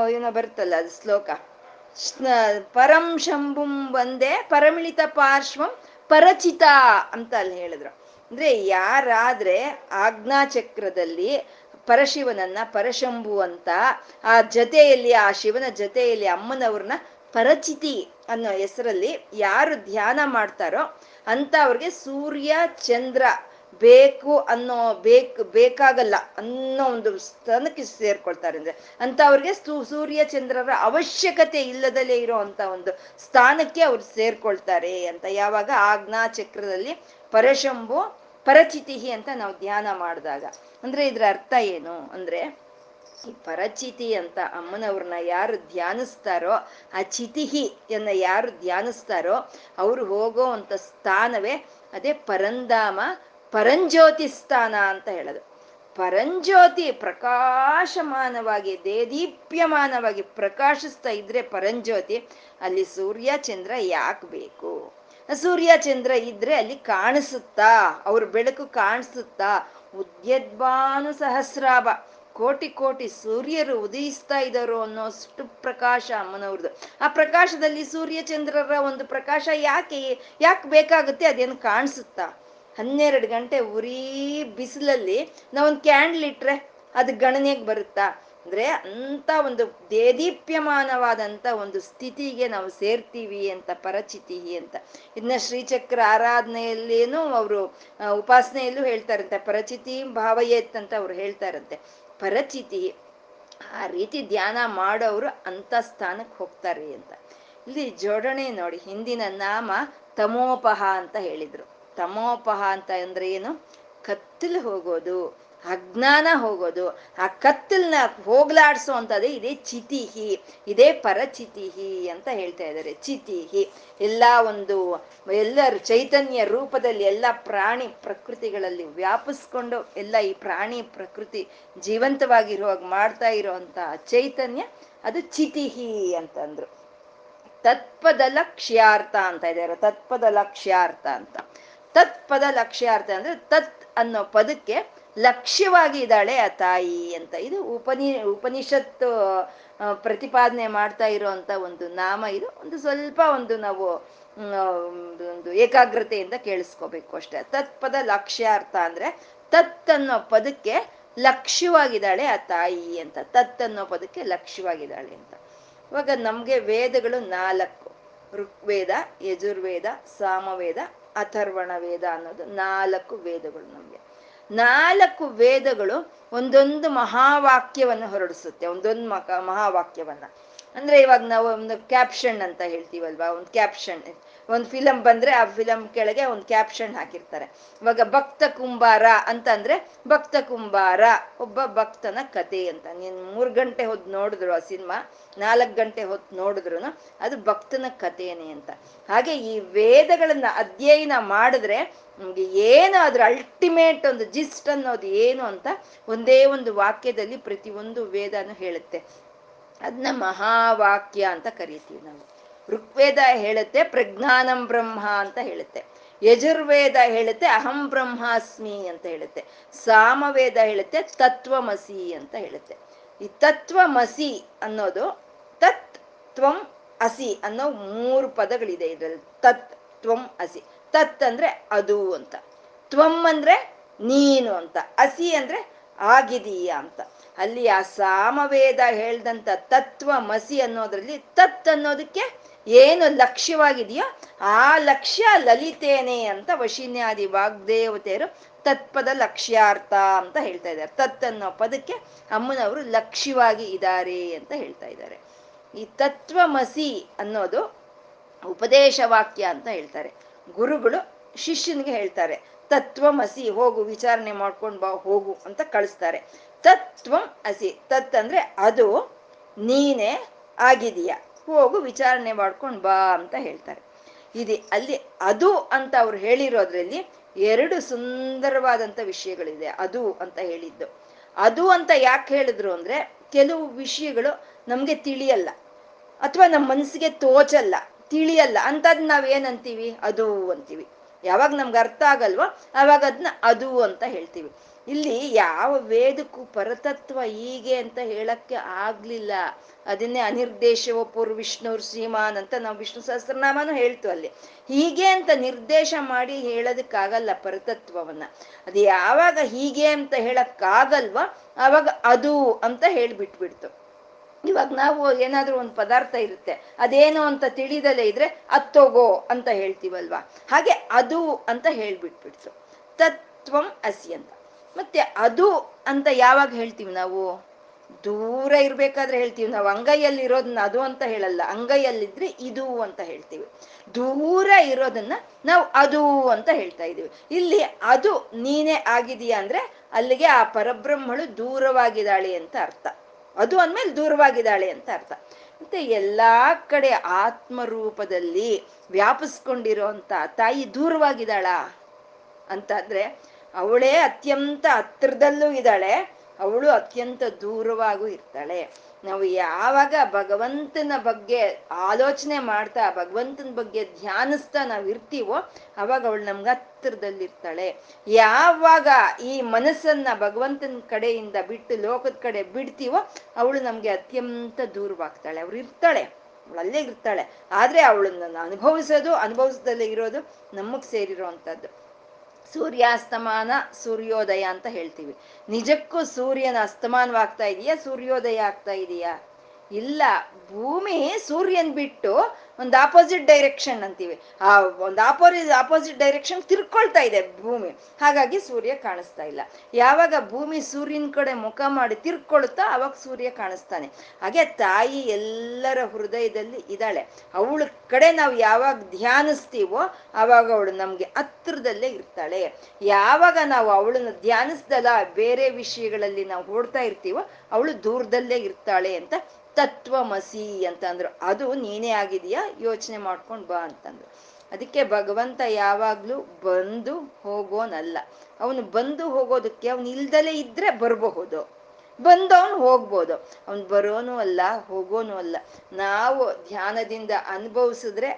ಏನೋ ಬರುತ್ತಲ್ಲ ಅದು ಶ್ಲೋಕ. ಪರಂ ಶಂಭುಂ ಒಂದೇ ಪರಮಿಳಿತ ಪಾರ್ಶ್ವಂ ಪರಚಿತ ಅಂತ ಅಲ್ಲಿ ಹೇಳಿದ್ರು. ಅಂದ್ರೆ ಯಾರಾದ್ರೆ ಆಜ್ಞಾ ಚಕ್ರದಲ್ಲಿ ಪರಶಿವನನ್ನ ಪರಶಂಭು ಅಂತ ಆ ಜೊತೆಯಲ್ಲಿ, ಆ ಶಿವನ ಜೊತೆಯಲ್ಲಿ ಅಮ್ಮನವ್ರನ್ನ ಪರಚಿತಿ ಅನ್ನೋ ಹೆಸರಲ್ಲಿ ಯಾರು ಧ್ಯಾನ ಮಾಡ್ತಾರೋ ಅಂತ ಅವ್ರಿಗೆ ಸೂರ್ಯ, ಚಂದ್ರ ಬೇಕು ಅನ್ನೋ ಬೇಕು, ಬೇಕಾಗಲ್ಲ ಅನ್ನೋ ಒಂದು ಸ್ಥಾನಕ್ಕೆ ಸೇರ್ಕೊಳ್ತಾರೆ. ಅಂದ್ರೆ ಅಂತ ಅವ್ರಿಗೆ ಸೂರ್ಯ, ಚಂದ್ರರ ಅವಶ್ಯಕತೆ ಇಲ್ಲದಲೇ ಇರೋ ಅಂತ ಒಂದು ಸ್ಥಾನಕ್ಕೆ ಅವ್ರು ಸೇರ್ಕೊಳ್ತಾರೆ ಅಂತ. ಯಾವಾಗ ಆಜ್ಞಾ ಚಕ್ರದಲ್ಲಿ ಪರಶಂಭು ಪರಚಿತಿಹಿ ಅಂತ ನಾವು ಧ್ಯಾನ ಮಾಡಿದಾಗ, ಅಂದ್ರೆ ಇದ್ರ ಅರ್ಥ ಏನು? ಅಂದ್ರೆ ಈ ಪರಚಿತಿ ಅಂತ ಅಮ್ಮನವ್ರನ್ನ ಯಾರು ಧ್ಯಾನಿಸ್ತಾರೋ, ಆ ಚಿತಿಹಿಯನ್ನ ಯಾರು ಧ್ಯಾನಿಸ್ತಾರೋ, ಅವ್ರು ಹೋಗೋ ಅಂತ ಸ್ಥಾನವೇ ಅದೇ ಪರಂಧಾಮ, ಪರಂಜ್ಯೋತಿ ಸ್ಥಾನ ಅಂತ ಹೇಳೋದು. ಪರಂಜ್ಯೋತಿ ಪ್ರಕಾಶಮಾನವಾಗಿ, ದೇದೀಪ್ಯಮಾನವಾಗಿ ಪ್ರಕಾಶಿಸ್ತಾ ಇದ್ರೆ ಪರಂಜ್ಯೋತಿ, ಅಲ್ಲಿ ಸೂರ್ಯ, ಚಂದ್ರ ಯಾಕೆ ಬೇಕು? ಸೂರ್ಯ ಚಂದ್ರ ಇದ್ರೆ ಅಲ್ಲಿ ಕಾಣಿಸುತ್ತಾ, ಅವ್ರ ಬೆಳಕು ಕಾಣಿಸುತ್ತಾ, ಉದ್ಯದ್ಭಾನು ಸಹಸ್ರಾಭ ಕೋಟಿ ಕೋಟಿ ಸೂರ್ಯರು ಉದಯಿಸ್ತಾ ಇದ್ದಾರೋ ಅನ್ನೋಷ್ಟು ಪ್ರಕಾಶ ಅಮ್ಮನವ್ರದ್ದು. ಆ ಪ್ರಕಾಶದಲ್ಲಿ ಸೂರ್ಯ ಚಂದ್ರರ ಒಂದು ಪ್ರಕಾಶ ಯಾಕೆ ಯಾಕೆ ಬೇಕಾಗುತ್ತೆ ಅದೇನು ಕಾಣಿಸುತ್ತಾ? ಹನ್ನೆರಡು ಗಂಟೆ ಉರಿ ಬಿಸಿಲಲ್ಲಿ ನಾವೊಂದು ಕ್ಯಾಂಡ್ಲ್ ಇಟ್ರೆ ಅದು ಗಣನೆಗೆ ಬರುತ್ತಾ? ಅಂದ್ರೆ ಅಂತ ಒಂದು ದೇದೀಪ್ಯಮಾನವಾದಂತ ಒಂದು ಸ್ಥಿತಿಗೆ ನಾವು ಸೇರ್ತೀವಿ ಅಂತ ಪರಚಿತಿ ಅಂತ. ಇದನ್ನ ಶ್ರೀಚಕ್ರ ಆರಾಧನೆಯಲ್ಲೇನು ಅವರು ಉಪಾಸನೆಯಲ್ಲೂ ಹೇಳ್ತಾರಂತೆ, ಪರಚಿತಿ ಭಾವಯೇತ್ ಅಂತ ಅವ್ರು ಹೇಳ್ತಾರಂತೆ. ಪರಚಿತಿ ಆ ರೀತಿ ಧ್ಯಾನ ಮಾಡೋರು ಅಂತ ಸ್ಥಾನಕ್ಕೆ ಹೋಗ್ತಾರೆ ಅಂತ. ಇಲ್ಲಿ ಜೋಡಣೆ ನೋಡಿ, ಹಿಂದಿನ ನಾಮ ತಮೋಪಹ ಅಂತ ಹೇಳಿದ್ರು. ತಮೋಪಹ ಅಂತ ಅಂದ್ರೆ ಏನು? ಕತ್ತಲು ಹೋಗೋದು. ಅಜ್ಞಾನ ಹೋಗೋದು, ಆ ಕತ್ತಲ್ನ ಹೋಗ್ಲಾಡ್ಸೋ ಅಂತದೇ ಇದೇ ಚಿತಿಹಿ, ಇದೇ ಪರಚಿತಿಹಿ ಅಂತ ಹೇಳ್ತಾ ಇದ್ದಾರೆ. ಚಿತಿಹಿ, ಎಲ್ಲ ಒಂದು, ಎಲ್ಲರ ಚೈತನ್ಯ ರೂಪದಲ್ಲಿ ಎಲ್ಲ ಪ್ರಾಣಿ ಪ್ರಕೃತಿಗಳಲ್ಲಿ ವ್ಯಾಪಿಸ್ಕೊಂಡು ಎಲ್ಲ ಈ ಪ್ರಾಣಿ ಪ್ರಕೃತಿ ಜೀವಂತವಾಗಿರುವಾಗ ಮಾಡ್ತಾ ಇರುವಂತ ಚೈತನ್ಯ, ಅದು ಚಿತಿಹಿ ಅಂತಂದ್ರು. ತತ್ಪದ ಲಕ್ಷ್ಯಾರ್ಥ ಅಂತ ಇದ್ದಾರೆ. ತತ್ಪದ ಲಕ್ಷ್ಯಾರ್ಥ ಅಂತ. ತತ್ಪದ ಲಕ್ಷ್ಯಾರ್ಥ ಅಂದ್ರೆ ತತ್ ಅನ್ನೋ ಪದಕ್ಕೆ ಲಕ್ಷ್ಯವಾಗಿ ಇದ್ದಾಳೆ ಆ ತಾಯಿ ಅಂತ. ಇದು ಉಪನಿ, ಉಪನಿಷತ್ತು ಪ್ರತಿಪಾದನೆ ಮಾಡ್ತಾ ಇರುವಂತ ಒಂದು ನಾಮ. ಇದು ಒಂದು ಸ್ವಲ್ಪ ಒಂದು ನಾವು ಒಂದು ಏಕಾಗ್ರತೆಯಿಂದ ಕೇಳಿಸ್ಕೋಬೇಕು ಅಷ್ಟೇ. ತತ್ಪದ ಲಕ್ಷ್ಯಾರ್ಥ ಅಂದ್ರೆ ತತ್ ಅನ್ನೋ ಪದಕ್ಕೆ ಲಕ್ಷ್ಯವಾಗಿದ್ದಾಳೆ ಆ ತಾಯಿ ಅಂತ. ತತ್ ಅನ್ನೋ ಪದಕ್ಕೆ ಲಕ್ಷ್ಯವಾಗಿದ್ದಾಳೆ ಅಂತ. ಇವಾಗ ನಮ್ಗೆ ವೇದಗಳು ನಾಲ್ಕು. ಋಗ್ವೇದ, ಯಜುರ್ವೇದ, ಸಾಮವೇದ ಅಥರ್ವಣ ವೇದ ಅನ್ನೋದು ನಾಲ್ಕು ವೇದಗಳು ನಮ್ಗೆ. ನಾಲ್ಕು ವೇದಗಳು ಒಂದೊಂದು ಮಹಾವಾಕ್ಯವನ್ನು ಹೊರಡಿಸುತ್ತೆ, ಒಂದೊಂದು ಮಕ, ಮಹಾವಾಕ್ಯವನ್ನ. ಅಂದ್ರೆ ಇವಾಗ ನಾವು ಒಂದು ಕ್ಯಾಪ್ಷನ್ ಅಂತ ಹೇಳ್ತೀವಲ್ವಾ, ಒಂದು ಕ್ಯಾಪ್ಷನ್ ಒಂದು ಫಿಲಮ್ ಬಂದ್ರೆ ಆ ಫಿಲಮ್ ಕೆಳಗೆ ಒಂದು ಕ್ಯಾಪ್ಷನ್ ಹಾಕಿರ್ತಾರೆ. ಇವಾಗ ಭಕ್ತ ಕುಂಬಾರ ಅಂತ ಅಂದ್ರೆ, ಭಕ್ತ ಕುಂಬಾರ, ಒಬ್ಬ ಭಕ್ತನ ಕತೆ ಅಂತ. ನೀನ್ ಮೂರ್ ಗಂಟೆ ಹೊತ್ತು ನೋಡಿದ್ರು ಆ ಸಿನಿಮಾ ನಾಲ್ಕು ಗಂಟೆ ಹೊತ್ತು ನೋಡಿದ್ರು ಅದು ಭಕ್ತನ ಕಥೆನೇ ಅಂತ. ಹಾಗೆ ಈ ವೇದಗಳನ್ನ ಅಧ್ಯಯನ ಮಾಡಿದ್ರೆ ನಮ್ಗೆ ಏನು ಅದ್ರ ಅಲ್ಟಿಮೇಟ್ ಒಂದು ಜಿಸ್ಟ್ ಅನ್ನೋದು ಏನು ಅಂತ ಒಂದೇ ಒಂದು ವಾಕ್ಯದಲ್ಲಿ ಪ್ರತಿಯೊಂದು ವೇದನು ಹೇಳುತ್ತೆ. ಅದನ್ನ ಮಹಾವಾಕ್ಯ ಅಂತ ಕರಿತೀವಿ ನಾವು. ಋಗ್ವೇದ ಹೇಳುತ್ತೆ, ಪ್ರಜ್ಞಾನಂ ಬ್ರಹ್ಮ ಅಂತ ಹೇಳುತ್ತೆ. ಯಜುರ್ವೇದ ಹೇಳುತ್ತೆ, ಅಹಂ ಬ್ರಹ್ಮಾಸ್ಮಿ ಅಂತ ಹೇಳುತ್ತೆ. ಸಾಮವೇದ ಹೇಳುತ್ತೆ, ತತ್ವಮಸಿ ಅಂತ ಹೇಳುತ್ತೆ. ಈ ತತ್ವಮಸಿ ಅನ್ನೋದು ತತ್, ತ್ವಂ, ಅಸಿ ಅನ್ನೋ ಮೂರು ಪದಗಳಿದೆ ಇದರಲ್ಲಿ. ತತ್, ತ್ವಂ, ಅಸಿ. ತತ್ ಅಂದ್ರೆ ಅದು ಅಂತ. ತ್ವಮ್ ಅಂದ್ರೆ ನೀನು ಅಂತ. ಅಸಿ ಅಂದ್ರೆ ಆಗಿದೀಯ ಅಂತ. ಅಲ್ಲಿ ಆ ಸಾಮವೇದ ಹೇಳ್ದಂತ ತತ್ವ ಮಸಿ ಅನ್ನೋದ್ರಲ್ಲಿ ತತ್ ಅನ್ನೋದಕ್ಕೆ ಏನು ಲಕ್ಷ್ಯವಾಗಿದೆಯೋ ಆ ಲಕ್ಷ್ಯ ಲಲಿತೇನೆ ಅಂತ ವಶಿನ್ಯಾದಿ ವಾಗ್ದೇವತೆಯರು ತತ್ಪದ ಲಕ್ಷ್ಯಾರ್ಥ ಅಂತ ಹೇಳ್ತಾ ಇದ್ದಾರೆ. ತತ್ ಅನ್ನೋ ಪದಕ್ಕೆ ಅಮ್ಮನವರು ಲಕ್ಷ್ಯವಾಗಿ ಇದ್ದಾರೆ ಅಂತ ಹೇಳ್ತಾ ಇದ್ದಾರೆ. ಈ ತತ್ವಮಸಿ ಅನ್ನೋದು ಉಪದೇಶ ವಾಕ್ಯ ಅಂತ ಹೇಳ್ತಾರೆ. ಗುರುಗಳು ಶಿಷ್ಯನಿಗೆ ಹೇಳ್ತಾರೆ ತತ್ವಮಸಿ ಹೋಗು, ವಿಚಾರಣೆ ಮಾಡ್ಕೊಂಡು ಬಾ, ಹೋಗು ಅಂತ ಕಳಿಸ್ತಾರೆ. ತತ್ವಂ ಅಸಿ, ತತ್ ಅಂದ್ರೆ ಅದು ನೀನೇ ಆಗಿದೀಯ ಹೋಗು, ವಿಚಾರಣೆ ಮಾಡ್ಕೊಂಡು ಬಾ ಅಂತ ಹೇಳ್ತಾರೆ. ಇದೆ ಅಲ್ಲಿ ಅದು ಅಂತ ಅವ್ರು ಹೇಳಿರೋದ್ರಲ್ಲಿ ಎರಡು ಸುಂದರವಾದಂತ ವಿಷಯಗಳಿದೆ, ಅದು ಅಂತ ಹೇಳಿದ್ದು. ಅದು ಅಂತ ಯಾಕೆ ಹೇಳಿದ್ರು ಅಂದ್ರೆ, ಕೆಲವು ವಿಷಯಗಳು ನಮ್ಗೆ ತಿಳಿಯಲ್ಲ, ಅಥವಾ ನಮ್ಮ ಮನಸ್ಸಿಗೆ ತೋಚಲ್ಲ. ತಿಳಿಯಲ್ಲ. ಅಂತದ್ ನಾವ್ ಏನಂತೀವಿ? ಅದು ಅಂತೀವಿ. ಯಾವಾಗ ನಮ್ಗೆ ಅರ್ಥ ಆಗಲ್ವೋ ಅವಾಗ ಅದನ್ನ ಅದು ಅಂತ ಹೇಳ್ತೀವಿ. ಇಲ್ಲಿ ಯಾವ ವೇದಕ್ಕೂ ಪರತತ್ವ ಹೀಗೆ ಅಂತ ಹೇಳಕ್ಕೆ ಆಗ್ಲಿಲ್ಲ. ಅದನ್ನೇ ಅನಿರ್ದೇಶವ ಪೂರ್ವ ವಿಷ್ಣುರ್ ಶ್ರೀಮಾನ್ ಅಂತ ನಾವು ವಿಷ್ಣು ಸಹಸ್ರನಾಮನು ಹೇಳ್ತು ಅಲ್ಲಿ. ಹೀಗೆ ಅಂತ ನಿರ್ದೇಶ ಮಾಡಿ ಹೇಳೋದಕ್ಕಾಗಲ್ಲ ಪರತತ್ವವನ್ನ. ಅದು ಯಾವಾಗ ಹೀಗೆ ಅಂತ ಹೇಳಕ್ಕಾಗಲ್ವ ಅವಾಗ ಅದು ಅಂತ ಹೇಳ್ಬಿಟ್ಬಿಡ್ತು. ಇವಾಗ ನಾವು ಏನಾದ್ರೂ ಒಂದು ಪದಾರ್ಥ ಇರುತ್ತೆ, ಅದೇನು ಅಂತ ತಿಳಿದಲೇ ಇದ್ರೆ ಅತ್ತೋಗೋ ಅಂತ ಹೇಳ್ತೀವಲ್ವಾ? ಹಾಗೆ ಅದು ಅಂತ ಹೇಳ್ಬಿಟ್ಬಿಡ್ತು ತತ್ವಂ ಅಸಿ ಅಂತ ಮತ್ತೆ ಅದು ಅಂತ ಯಾವಾಗ ಹೇಳ್ತೀವಿ ನಾವು? ದೂರ ಇರ್ಬೇಕಾದ್ರೆ ಹೇಳ್ತೀವಿ. ನಾವು ಅಂಗೈಯಲ್ಲಿ ಇರೋದನ್ನ ಅದು ಅಂತ ಹೇಳಲ್ಲ. ಅಂಗೈಯಲ್ಲಿದ್ರೆ ಇದು ಅಂತ ಹೇಳ್ತೀವಿ. ದೂರ ಇರೋದನ್ನ ನಾವು ಅದು ಅಂತ ಹೇಳ್ತಾ ಇದೀವಿ ಇಲ್ಲಿ ಅದು ನೀನೇ ಆಗಿದೀಯ ಅಂದ್ರೆ ಅಲ್ಲಿಗೆ ಆ ಪರಬ್ರಹ್ಮಳು ದೂರವಾಗಿದ್ದಾಳೆ ಅಂತ ಅರ್ಥ. ಅದು ಅಂದ್ಮೇಲೆ ದೂರವಾಗಿದ್ದಾಳೆ ಅಂತ ಅರ್ಥ. ಮತ್ತೆ ಎಲ್ಲಾ ಕಡೆ ಆತ್ಮರೂಪದಲ್ಲಿ ವ್ಯಾಪಿಸ್ಕೊಂಡಿರೋಂತ ತಾಯಿ ದೂರವಾಗಿದ್ದಾಳ ಅಂತಾದ್ರೆ ಅವಳೇ ಅತ್ಯಂತ ಹತ್ರದಲ್ಲೂ ಇದ್ದಾಳೆ, ಅವಳು ಅತ್ಯಂತ ದೂರವಾಗೂ ಇರ್ತಾಳೆ. ನಾವು ಯಾವಾಗ ಭಗವಂತನ ಬಗ್ಗೆ ಆಲೋಚನೆ ಮಾಡ್ತಾ, ಭಗವಂತನ ಬಗ್ಗೆ ಧ್ಯಾನಿಸ್ತಾ ನಾವು ಇರ್ತೀವೋ, ಅವಾಗ ಅವಳು ನಮ್ಗೆ ಹತ್ತಿರದಲ್ಲಿರ್ತಾಳೆ. ಯಾವಾಗ ಈ ಮನಸ್ಸನ್ನ ಭಗವಂತನ ಕಡೆಯಿಂದ ಬಿಟ್ಟು ಲೋಕದ ಕಡೆ ಬಿಡ್ತೀವೋ, ಅವಳು ನಮ್ಗೆ ಅತ್ಯಂತ ದೂರವಾಗ್ತಾಳೆ. ಅವ್ರು ಇರ್ತಾಳೆ. ಅವಳು ಅಲ್ಲೇ ಇರ್ತಾಳೆ. ಆದ್ರೆ ಅವಳನ್ನ ಅನುಭವಿಸೋದು, ಅನುಭವಿಸದಲ್ಲೇ ಇರೋದು, ನಮಗ್ ಸೇರಿರೋ ಅಂಥದ್ದು ಸೂರ್ಯಾಸ್ತಮಾನ ಸೂರ್ಯೋದಯ ಅಂತ ಹೇಳ್ತೀವಿ. ನಿಜಕ್ಕೂ ಸೂರ್ಯನ ಅಸ್ತಮಾನವಾಗ್ತಾ ಇದೆಯಾ? ಸೂರ್ಯೋದಯ ಆಗ್ತಾ ಇದೆಯಾ? ಇಲ್ಲ, ಭೂಮಿ ಸೂರ್ಯನ್ ಬಿಟ್ಟು ಒಂದು ಆಪೋಸಿಟ್ ಡೈರೆಕ್ಷನ್ ಅಂತೀವಿ. ಆ ಒಂದು ಆಪೋರಿ ಆಪೋಸಿಟ್ ಡೈರೆಕ್ಷನ್ ತಿರ್ಕೊಳ್ತಾ ಇದೆ ಭೂಮಿ. ಹಾಗಾಗಿ ಸೂರ್ಯ ಕಾಣಿಸ್ತಾ ಇಲ್ಲ. ಯಾವಾಗ ಭೂಮಿ ಸೂರ್ಯನ ಕಡೆ ಮುಖ ಮಾಡಿ ತಿರ್ಕೊಳ್ತಾ ಅವಾಗ ಸೂರ್ಯ ಕಾಣಿಸ್ತಾನೆ. ಹಾಗೆ ತಾಯಿ ಎಲ್ಲರ ಹೃದಯದಲ್ಲಿ ಇದ್ದಾಳೆ. ಅವಳ ಕಡೆ ನಾವು ಯಾವಾಗ ಧ್ಯಾನಿಸ್ತೀವೋ ಅವಾಗ ಅವಳು ನಮ್ಗೆ ಹತ್ರದಲ್ಲೇ ಇರ್ತಾಳೆ. ಯಾವಾಗ ನಾವು ಅವಳನ್ನ ಧ್ಯಾನಿಸ್ದಲ್ಲ, ಬೇರೆ ವಿಷಯಗಳಲ್ಲಿ ನಾವು ಓಡ್ತಾ ಇರ್ತೀವೋ ಅವಳು ದೂರದಲ್ಲೇ ಇರ್ತಾಳೆ ಅಂತ ತತ್ವಮಸಿ ಅಂತಂದ್ರು. ಅದು ನೀನೇ ಆಗಿದೆಯಾ? ಯೋಚನೆ ಮಾಡ್ಕೊಂಡು ಬಾ ಅಂತಂದ್ರು. ಅದಕ್ಕೆ ಭಗವಂತ ಯಾವಾಗ್ಲೂ ಬಂದು ಹೋಗೋನಲ್ಲ. ಅವನು ಬಂದು ಹೋಗೋದಕ್ಕೆ ಅವನು ಇಲ್ದಲೇ ಇದ್ರೆ ಬರಬಹುದು. ಬಂದವನು ಹೋಗ್ಬೋದು. ಅವನು ಬರೋನು ಅಲ್ಲ, ಹೋಗೋನು ಅಲ್ಲ. ನಾವು ಧ್ಯಾನದಿಂದ ಅನುಭವಿಸಿದ್ರೆ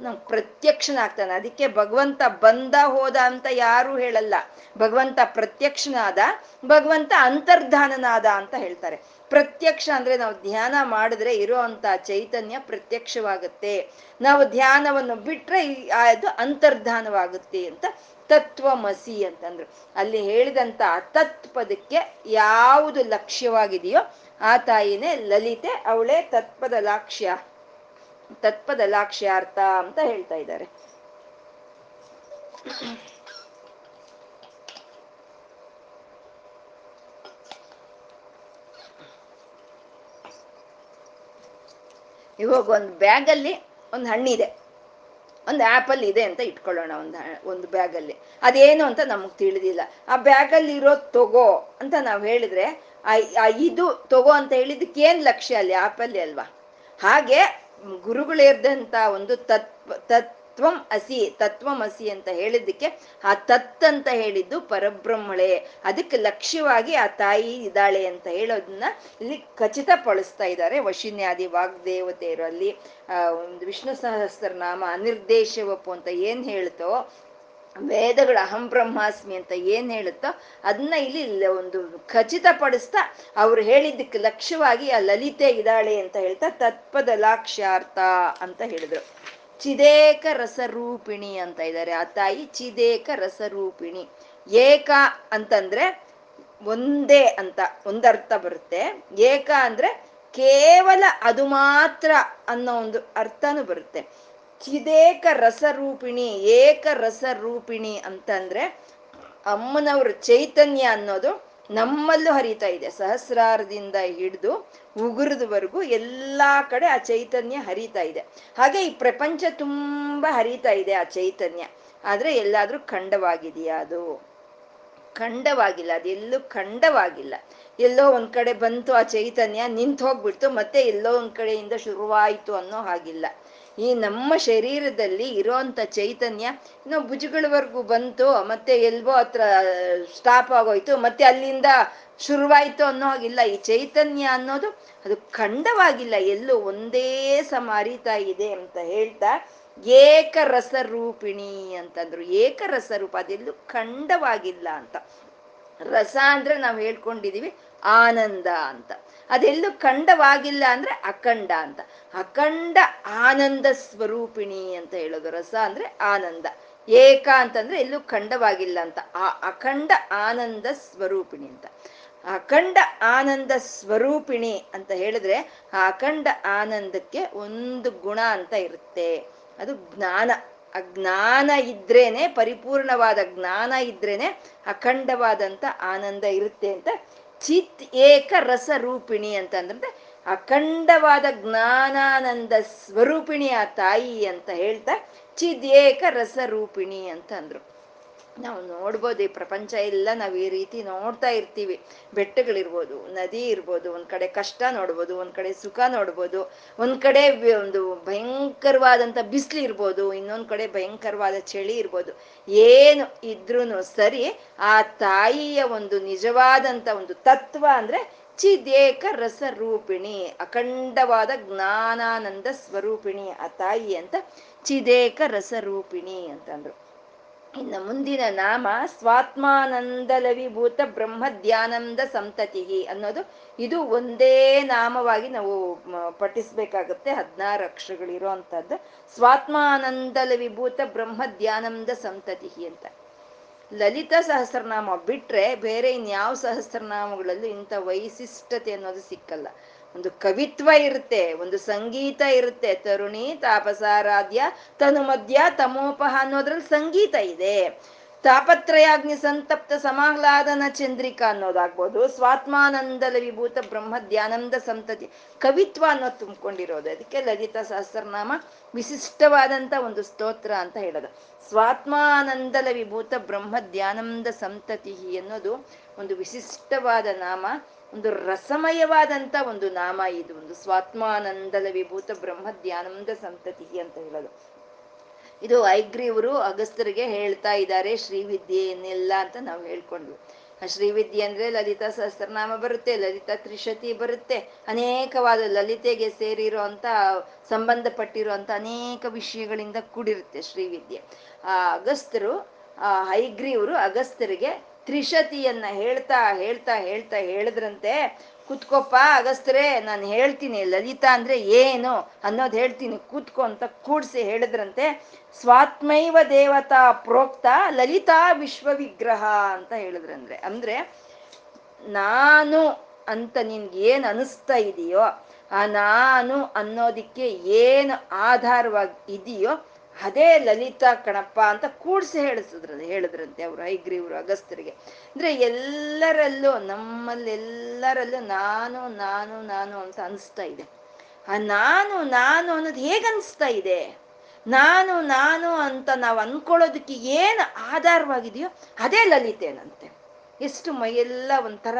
ನಾವು ಪ್ರತ್ಯಕ್ಷನಾಗ್ತಾನೆ. ಅದಕ್ಕೆ ಭಗವಂತ ಬಂದ ಹೋದ ಅಂತ ಯಾರು ಹೇಳಲ್ಲ. ಭಗವಂತ ಪ್ರತ್ಯಕ್ಷನಾದ, ಭಗವಂತ ಅಂತರ್ಧಾನನಾದ ಅಂತ ಹೇಳ್ತಾರೆ. ಪ್ರತ್ಯಕ್ಷ ಅಂದ್ರೆ ನಾವು ಧ್ಯಾನ ಮಾಡಿದ್ರೆ ಇರೋ ಚೈತನ್ಯ ಪ್ರತ್ಯಕ್ಷವಾಗುತ್ತೆ. ನಾವು ಧ್ಯಾನವನ್ನು ಬಿಟ್ರೆ ಅದು ಅಂತರ್ಧಾನವಾಗುತ್ತೆ ಅಂತ ತತ್ವಮಸಿ ಅಂತಂದ್ರು. ಅಲ್ಲಿ ಹೇಳಿದಂತ ತತ್ ಪದಕ್ಕೆ ಯಾವುದು ಲಕ್ಷ್ಯವಾಗಿದೆಯೋ ಆ ತಾಯಿನೇ ಲಲಿತೆ, ಅವಳೇ ತತ್ಪದ ಲಾಕ್ಷ್ಯ. ತತ್ಪದ ಲಾಕ್ಷ್ಯಾರ್ಥ ಅಂತ ಹೇಳ್ತಾ ಇದ್ದಾರೆ. ಇವಾಗ ಒಂದು ಬ್ಯಾಗಲ್ಲಿ ಒಂದು ಹಣ್ಣಿದೆ. ಒಂದು ಆ್ಯಪಲ್ ಇದೆ ಅಂತ ಇಟ್ಕೊಳ್ಳೋಣ ಒಂದು ಒಂದು ಬ್ಯಾಗಲ್ಲಿ. ಅದೇನು ಅಂತ ನಮಗೆ ತಿಳಿದಿಲ್ಲ. ಆ ಬ್ಯಾಗಲ್ಲಿ ಇರೋದು ತಗೋ ಅಂತ ನಾವು ಹೇಳಿದ್ರೆ, ಆ ಇದು ತಗೋ ಅಂತ ಹೇಳಿದಕ್ಕೆ ಏನು ಲಕ್ಷ್ಯ ಅಲ್ಲಿ? ಆ್ಯಪಲ್ಲಿ ಅಲ್ವಾ? ಹಾಗೆ ಗುರುಗಳೇರ್ದಂತ ಒಂದು ತತ್ವ ತತ್ವಂ ಅಸಿ ತತ್ವಂ ಅಸಿ ಅಂತ ಹೇಳಿದ್ದಕ್ಕೆ ಆ ತತ್ ಅಂತ ಹೇಳಿದ್ದು ಪರಬ್ರಹ್ಮಳೆ. ಅದಕ್ಕೆ ಲಕ್ಷ್ಯವಾಗಿ ಆ ತಾಯಿ ಇದ್ದಾಳೆ ಅಂತ ಹೇಳೋದನ್ನ ಇಲ್ಲಿ ಖಚಿತಪಡಿಸ್ತಾ ಇದ್ದಾರೆ ವಶಿನ್ಯಾದಿ ವಾಗ್ದೇವತೆಯರು. ಅಲ್ಲಿ, ಆ, ಒಂದು ವಿಷ್ಣು ಸಹಸ್ರನಾಮ ಅನಿರ್ದೇಶವಪ್ಪು ಅಂತ ಏನ್ ಹೇಳ್ತೋ, ವೇದಗಳ ಅಹಂ ಬ್ರಹ್ಮಾಸ್ಮಿ ಅಂತ ಏನ್ ಹೇಳುತ್ತೋ ಅದನ್ನ ಇಲ್ಲಿ ಒಂದು ಖಚಿತಪಡಿಸ್ತಾ ಅವ್ರು ಹೇಳಿದ್ದಕ್ಕೆ ಲಕ್ಷ್ಯವಾಗಿ ಆ ಲಲಿತೆ ಇದ್ದಾಳೆ ಅಂತ ಹೇಳ್ತಾ ತತ್ಪದ ಲಾಕ್ಷ್ಯಾರ್ಥ ಅಂತ ಹೇಳಿದ್ರು. ಚಿದೇಕ ರಸರೂಪಿಣಿ ಅಂತ ಇದ್ದಾರೆ ಆ ತಾಯಿ ಚಿದೇಕ ರಸರೂಪಿಣಿ ಏಕ ಅಂತಂದ್ರೆ ಒಂದೇ ಅಂತ, ಒಂದರ್ಥ ಬರುತ್ತೆ. ಏಕ ಅಂದ್ರೆ ಕೇವಲ ಅದು ಮಾತ್ರ ಅನ್ನೋ ಒಂದು ಅರ್ಥನೂ ಬರುತ್ತೆ. ಚಿದೇಕ ರಸರೂಪಿಣಿ ಏಕ ರಸರೂಪಿಣಿ ಅಂತಂದ್ರೆ ಅಮ್ಮನವ್ರ ಚೈತನ್ಯ ಅನ್ನೋದು ನಮ್ಮಲ್ಲೂ ಹರಿತಾ ಇದೆ. ಸಹಸ್ರಾರದಿಂದ ಹಿಡಿದು ಉಗುರದವರೆಗೂ ಎಲ್ಲಾ ಕಡೆ ಆ ಚೈತನ್ಯ ಹರಿತಾ ಇದೆ. ಹಾಗೆ ಈ ಪ್ರಪಂಚ ತುಂಬಾ ಹರಿತಾ ಇದೆ ಆ ಚೈತನ್ಯ. ಆದ್ರೆ ಎಲ್ಲಾದ್ರೂ ಖಂಡವಾಗಿದೆಯಾ ಅದು? ಖಂಡವಾಗಿಲ್ಲ ಅದೆಲ್ಲೂ ಖಂಡವಾಗಿಲ್ಲ. ಎಲ್ಲೋ ಒಂದ್ ಕಡೆ ಬಂತು ಆ ಚೈತನ್ಯ, ನಿಂತು ಹೋಗ್ಬಿಡ್ತು, ಮತ್ತೆ ಎಲ್ಲೋ ಒಂದ್ ಕಡೆಯಿಂದ ಶುರುವಾಯಿತು ಅನ್ನೋ ಹಾಗಿಲ್ಲ. ಈ ನಮ್ಮ ಶರೀರದಲ್ಲಿ ಇರೋಂಥ ಚೈತನ್ಯ ಇನ್ನು ಭುಜಗಳವರೆಗೂ ಬಂತು, ಮತ್ತೆ ಎಲ್ಬೋ ಹತ್ರ ಸ್ಟಾಪ್ ಆಗೋಯ್ತು, ಮತ್ತೆ ಅಲ್ಲಿಂದ ಶುರುವಾಯ್ತು ಅನ್ನೋ ಹಾಗಿಲ್ಲ. ಈ ಚೈತನ್ಯ ಅನ್ನೋದು ಅದು ಖಂಡವಾಗಿಲ್ಲ. ಎಲ್ಲೂ ಒಂದೇ ಸಮ ಅರಿತಾ ಇದೆ ಅಂತ ಹೇಳ್ತಾ ಏಕರಸ ರೂಪಿಣಿ ಅಂತಂದ್ರು. ಏಕರಸ ರೂಪ ಅದೆಲ್ಲೂ ಖಂಡವಾಗಿಲ್ಲ ಅಂತ. ರಸ ಅಂದ್ರೆ ನಾವು ಹೇಳ್ಕೊಂಡಿದೀವಿ ಆನಂದ ಅಂತ. ಅದೆಲ್ಲೂ ಖಂಡವಾಗಿಲ್ಲ ಅಂದ್ರೆ ಅಖಂಡ ಅಂತ. ಅಖಂಡ ಆನಂದ ಸ್ವರೂಪಿಣಿ ಅಂತ ಹೇಳೋದು. ರಸ ಅಂದ್ರೆ ಆನಂದ. ಏಕ ಅಂತಂದ್ರೆ ಎಲ್ಲೂ ಖಂಡವಾಗಿಲ್ಲ ಅಂತ. ಆ ಅಖಂಡ ಆನಂದ ಸ್ವರೂಪಿಣಿ ಅಂತ. ಅಖಂಡ ಆನಂದ ಸ್ವರೂಪಿಣಿ ಅಂತ ಹೇಳಿದ್ರೆ ಆ ಅಖಂಡ ಆನಂದಕ್ಕೆ ಒಂದು ಗುಣ ಅಂತ ಇರುತ್ತೆ. ಅದು ಜ್ಞಾನ. ಆ ಜ್ಞಾನ ಇದ್ರೇನೆ, ಪರಿಪೂರ್ಣವಾದ ಜ್ಞಾನ ಇದ್ರೇನೆ ಅಖಂಡವಾದಂತ ಆನಂದ ಇರುತ್ತೆ ಅಂತ ಚಿತ್ ಏಕ ರಸ ರೂಪಿಣಿ ಅಂತ ಅಂದ್ರೆ ಅಖಂಡವಾದ ಜ್ಞಾನಾನಂದ ಸ್ವರೂಪಿಣಿ ಆ ತಾಯಿ ಅಂತ ಹೇಳ್ತಾ ಚಿದೇಕ ರಸ ರೂಪಿಣಿ ಅಂತ ಅಂದ್ರು. ನಾವು ನೋಡ್ಬೋದು, ಈ ಪ್ರಪಂಚ ಎಲ್ಲ ನಾವು ಈ ರೀತಿ ನೋಡ್ತಾ ಇರ್ತೀವಿ. ಬೆಟ್ಟಗಳಿರ್ಬೋದು, ನದಿ ಇರ್ಬೋದು, ಒಂದ್ ಕಡೆ ಕಷ್ಟ ನೋಡ್ಬೋದು, ಒಂದ್ ಕಡೆ ಸುಖ ನೋಡ್ಬೋದು, ಒಂದ್ ಕಡೆ ಒಂದು ಭಯಂಕರವಾದಂತ ಬಿಸಿಲು ಇರ್ಬೋದು, ಇನ್ನೊಂದ್ ಕಡೆ ಭಯಂಕರವಾದ ಚಳಿ ಇರ್ಬೋದು. ಏನು ಇದ್ರೂ ಸರಿ, ಆ ತಾಯಿಯ ಒಂದು ನಿಜವಾದಂತ ಒಂದು ತತ್ವ ಅಂದ್ರೆ ಚಿದೇಕ ರಸ ರೂಪಿಣಿ ಅಖಂಡವಾದ ಜ್ಞಾನಾನಂದ ಸ್ವರೂಪಿಣಿ ಆ ತಾಯಿ ಅಂತ ಚಿದೇಕ ರಸ ರೂಪಿಣಿ ಅಂತಂದ್ರು. ಇನ್ನು ಮುಂದಿನ ನಾಮ ಸ್ವಾತ್ಮಾನಂದಲವಿಭೂತ ಬ್ರಹ್ಮ ಧ್ಯಾನಂದ ಸಂತತಿ ಅನ್ನೋದು. ಇದು ಒಂದೇ ನಾಮವಾಗಿ ನಾವು ಪಠಿಸ್ಬೇಕಾಗತ್ತೆ. ಹದಿನಾರು ಅಕ್ಷರಗಳಿರೋ ಅಂತದ್ದು ಸ್ವಾತ್ಮಾನಂದಲವಿಭೂತ ಬ್ರಹ್ಮ ಧ್ಯಾನಂದ ಸಂತತಿ ಅಂತ. ಲಲಿತ ಸಹಸ್ರನಾಮ ಬಿಟ್ರೆ ಬೇರೆ ಇನ್ಯಾವ ಸಹಸ್ರನಾಮಗಳಲ್ಲೂ ಇಂಥ ವೈಶಿಷ್ಟ್ಯತೆ ಅನ್ನೋದು ಸಿಕ್ಕಲ್ಲ. ಒಂದು ಕವಿತ್ವ ಇರುತ್ತೆ, ಒಂದು ಸಂಗೀತ ಇರುತ್ತೆ. ತರುಣಿ ತಾಪಸಾರಾಧ್ಯ ತನುಮಧ್ಯ ತಮೋಪಹ ಅನ್ನೋದ್ರಲ್ಲಿ ಸಂಗೀತ ಇದೆ. ತಾಪತ್ರಯಾಗ್ನಿ ಸಂತಪ್ತ ಸಮಾಹ್ಲಾದನ ಚಂದ್ರಿಕಾ ಅನ್ನೋದಾಗ್ಬೋದು, ಸ್ವಾತ್ಮಾನಂದಲ ವಿಭೂತ ಬ್ರಹ್ಮ ಧ್ಯಾನಂದ ಸಂತತಿ. ಕವಿತ್ವ ಅನ್ನೋದು ತುಂಬಿಕೊಂಡಿರೋದು. ಅದಕ್ಕೆ ಲಲಿತಾ ಸಹಸ್ರನಾಮ ವಿಶಿಷ್ಟವಾದಂತ ಒಂದು ಸ್ತೋತ್ರ ಅಂತ ಹೇಳೋದು. ಸ್ವಾತ್ಮಾನಂದಲ ವಿಭೂತ ಬ್ರಹ್ಮ ಧ್ಯಾನಂದ ಸಂತತಿ ಅನ್ನೋದು ಒಂದು ವಿಶಿಷ್ಟವಾದ ನಾಮ. ಒಂದು ರಸಮಯವಾದಂತ ಒಂದು ನಾಮ ಇದು, ಒಂದು ಸ್ವಾತ್ಮಾನಂದಲ ವಿಭೂತ ಬ್ರಹ್ಮ ಧ್ಯಾನಂದ ಸಂತತಿ ಅಂತ ಹೇಳೋದು. ಇದು ಐಗ್ರೀವರು ಅಗಸ್ತರಿಗೆ ಹೇಳ್ತಾ ಇದ್ದಾರೆ ಶ್ರೀವಿದ್ಯೆಯನ್ನೆಲ್ಲ ಅಂತ ನಾವು ಹೇಳ್ಕೊಂಡ್ವಿ. ಶ್ರೀವಿದ್ಯೆ ಅಂದ್ರೆ ಲಲಿತಾ ಸಹಸ್ರನಾಮ ಬರುತ್ತೆ, ಲಲಿತಾ ತ್ರಿಶತಿ ಬರುತ್ತೆ, ಅನೇಕವಾದ ಲಲಿತೆಗೆ ಸೇರಿರೋ ಅಂತ, ಸಂಬಂಧಪಟ್ಟಿರೋ ಅಂತ ಅನೇಕ ವಿಷಯಗಳಿಂದ ಕೂಡಿರುತ್ತೆ ಶ್ರೀವಿದ್ಯೆ. ಆ ಅಗಸ್ತರು, ಆ ಹೈಗ್ರೀವರು ಅಗಸ್ತರಿಗೆ ತ್ರಿಶತಿಯನ್ನ ಹೇಳ್ತಾ ಹೇಳ್ತಾ ಹೇಳ್ತಾ ಹೇಳಿದ್ರಂತೆ, ಕುತ್ಕೋಪ್ಪ ಅಗಸ್ತ್ರೆ ನಾನು ಹೇಳ್ತೀನಿ, ಲಲಿತಾ ಅಂದ್ರೆ ಏನು ಅನ್ನೋದು ಹೇಳ್ತೀನಿ, ಕೂತ್ಕೊ ಅಂತ ಕೂಡಿಸಿ ಹೇಳಿದ್ರಂತೆ. ಸ್ವಾತ್ಮೈವ ದೇವತಾ ಪ್ರೋಕ್ತ ಲಲಿತಾ ವಿಶ್ವವಿಗ್ರಹ ಅಂತ ಹೇಳಿದ್ರಂದ್ರೆ, ಅಂದ್ರೆ ನಾನು ಅಂತ ನಿನ್ಗೆ ಏನು ಅನಿಸ್ತಾ ಇದೆಯೋ, ಆ ನಾನು ಅನ್ನೋದಕ್ಕೆ ಏನು ಆಧಾರವಾಗಿ ಇದೆಯೋ ಅದೇ ಲಲಿತಾ ಕಣಪ್ಪ ಅಂತ ಕೂಡ್ಸಿ ಹೇಳಿಸಿದ್ರಲ್ಲಿ, ಹೇಳಿದ್ರಂತೆ ಅವರು ಐಗ್ರೀವ್ರು ಅಗಸ್ತರಿಗೆ ಅಂದ್ರೆ ಎಲ್ಲರಲ್ಲೂ ನಮ್ಮಲ್ಲೆಲ್ಲರಲ್ಲೂ ನಾನು ನಾನು ನಾನು ಅಂತ ಅನಿಸ್ತಾ ಇದೆ. ಆ ನಾನು ನಾನು ಅನ್ನೋದು ಹೇಗೆ ಅನಿಸ್ತಾ ಇದೆ? ನಾನು ನಾನು ಅಂತ ನಾವು ಅನ್ಕೊಳ್ಳೋದಕ್ಕೆ ಏನು ಆಧಾರವಾಗಿದೆಯೋ ಅದೇ ಲಲಿತೇನಂತೆ. ಎಷ್ಟು ಮೈಯೆಲ್ಲ ಒಂಥರ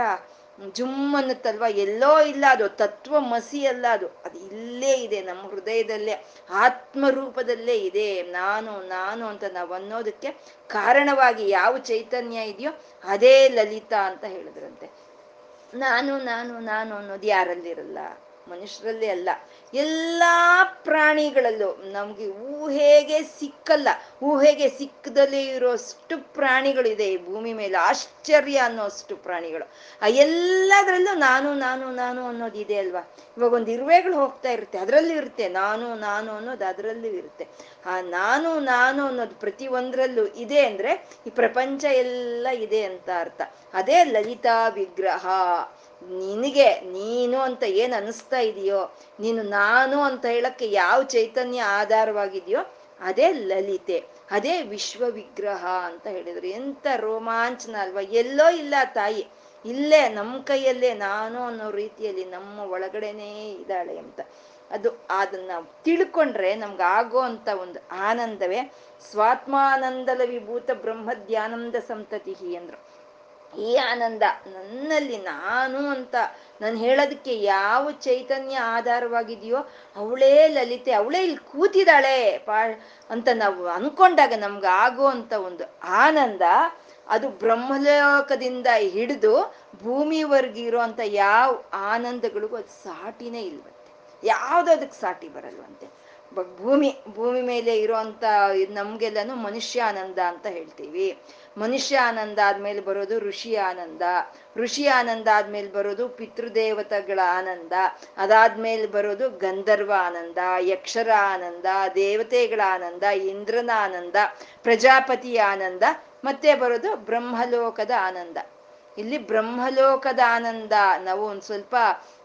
ಜುಮ್ ಅನ್ನುತ್ತಲ್ವ ಎಲ್ಲೋ ಇಲ್ಲ ಅದು, ತತ್ವ ಮಸಿ ಅಲ್ಲ ಅದು. ಅದು ಇಲ್ಲೇ ಇದೆ, ನಮ್ಮ ಹೃದಯದಲ್ಲೇ, ಆತ್ಮರೂಪದಲ್ಲೇ ಇದೆ. ನಾನು ನಾನು ಅಂತ ನಾವು ಅನ್ನೋದಕ್ಕೆ ಕಾರಣವಾಗಿ ಯಾವ ಚೈತನ್ಯ ಇದೆಯೋ ಅದೇ ಲಲಿತಾ ಅಂತ ಹೇಳಿದ್ರಂತೆ. ನಾನು ನಾನು ನಾನು ಅನ್ನೋದು ಯಾರಲ್ಲಿರಲ್ಲ? ಮನುಷ್ಯರಲ್ಲೇ ಅಲ್ಲ. ಎಲ್ಲ ಪ್ರಾಣಿಗಳಲ್ಲೂ ನಮ್ಗೆ ಊಹೆಗೆ ಸಿಕ್ಕಲ್ಲ ಊಹೆಗೆ ಸಿಕ್ಕದಲ್ಲಿ ಇರೋಷ್ಟು ಪ್ರಾಣಿಗಳಿದೆ ಈ ಭೂಮಿ ಮೇಲೆ, ಆಶ್ಚರ್ಯ ಅನ್ನೋಷ್ಟು ಪ್ರಾಣಿಗಳು. ಆ ಎಲ್ಲದರಲ್ಲೂ ನಾನು ನಾನು ನಾನು ಅನ್ನೋದು ಇದೆ ಅಲ್ವಾ? ಇವಾಗ ಒಂದು ಇರುವೆಗಳು ಹೋಗ್ತಾ ಇರುತ್ತೆ, ಅದರಲ್ಲೂ ಇರುತ್ತೆ, ನಾನು ನಾನು ಅನ್ನೋದು ಅದರಲ್ಲೂ ಇರುತ್ತೆ. ಆ ನಾನು ನಾನು ಅನ್ನೋದು ಪ್ರತಿ ಒಂದ್ರಲ್ಲೂ ಇದೆ ಅಂದ್ರೆ ಈ ಪ್ರಪಂಚ ಎಲ್ಲ ಇದೆ ಅಂತ ಅರ್ಥ. ಅದೇ ಲಲಿತಾ ವಿಗ್ರಹ. ನಿನಗೆ ನೀನು ಅಂತ ಏನ್ ಅನಿಸ್ತಾ ಇದೆಯೋ, ನೀನು ನಾನು ಅಂತ ಹೇಳಕ್ಕೆ ಯಾವ ಚೈತನ್ಯ ಆಧಾರವಾಗಿದೆಯೋ, ಅದೇ ಲಲಿತೆ, ಅದೇ ವಿಶ್ವ ವಿಗ್ರಹ ಅಂತ ಹೇಳಿದ್ರು. ಎಂತ ರೋಮಾಂಚನ ಅಲ್ವಾ. ಎಲ್ಲೋ ಇಲ್ಲ ತಾಯಿ, ಇಲ್ಲೇ ನಮ್ಮ ಕೈಯಲ್ಲೇ ನಾನು ಅನ್ನೋ ರೀತಿಯಲ್ಲಿ ನಮ್ಮ ಒಳಗಡೆನೇ ಇದ್ದಾಳೆ ಅಂತ. ಅದು ಅದನ್ನ ತಿಳ್ಕೊಂಡ್ರೆ ನಮ್ಗೆ ಆಗೋ ಅಂತ ಒಂದು ಆನಂದವೇ. ಸ್ವಾತ್ಮಾನಂದಲ ವಿಭೂತ ಬ್ರಹ್ಮ ಧ್ಯಾನಂದ ಸಂತತಿ ಅಂದ್ರು ಈ ಆನಂದ. ನನ್ನಲ್ಲಿ ನಾನು ಅಂತ ನಾನು ಹೇಳೋದಕ್ಕೆ ಯಾವ ಚೈತನ್ಯ ಆಧಾರವಾಗಿದೆಯೋ ಅವಳೇ ಲಲಿತೆ, ಅವಳೇ ಇಲ್ಲಿ ಕೂತಿದ್ದಾಳೆ ಪಾ ಅಂತ ನಾವು ಅನ್ಕೊಂಡಾಗ ನಮ್ಗೆ ಆಗೋ ಅಂತ ಒಂದು ಆನಂದ ಅದು ಬ್ರಹ್ಮಲೋಕದಿಂದ ಹಿಡಿದು ಭೂಮಿವರೆಗಿರೋ ಅಂತ ಯಾವ ಆನಂದಗಳಿಗೂ ಅದು ಸಾಟಿನೇ ಇಲ್ವಂತೆ. ಯಾವುದೋ ಅದಕ್ಕೆ ಸಾಟಿ ಬರಲ್ವಂತೆ. ಭೂಮಿ ಭೂಮಿ ಮೇಲೆ ಇರುವಂತ ನಮ್ಗೆಲ್ಲನು ಮನುಷ್ಯ ಆನಂದ ಅಂತ ಹೇಳ್ತೀವಿ. ಮನುಷ್ಯ ಆನಂದ ಆದ್ಮೇಲೆ ಬರೋದು ಋಷಿ ಆನಂದ. ಋಷಿ ಆನಂದ ಆದ್ಮೇಲೆ ಬರೋದು ಪಿತೃದೇವತೆಗಳ ಆನಂದ. ಅದಾದ್ಮೇಲೆ ಬರೋದು ಗಂಧರ್ವ ಆನಂದ, ಯಕ್ಷರ ಆನಂದ, ದೇವತೆಗಳ ಆನಂದ, ಇಂದ್ರನ ಆನಂದ, ಪ್ರಜಾಪತಿಯ ಆನಂದ, ಮತ್ತೆ ಬರೋದು ಬ್ರಹ್ಮಲೋಕದ ಆನಂದ. ಇಲ್ಲಿ ಬ್ರಹ್ಮಲೋಕದ ಆನಂದ ನಾವು ಒಂದು ಸ್ವಲ್ಪ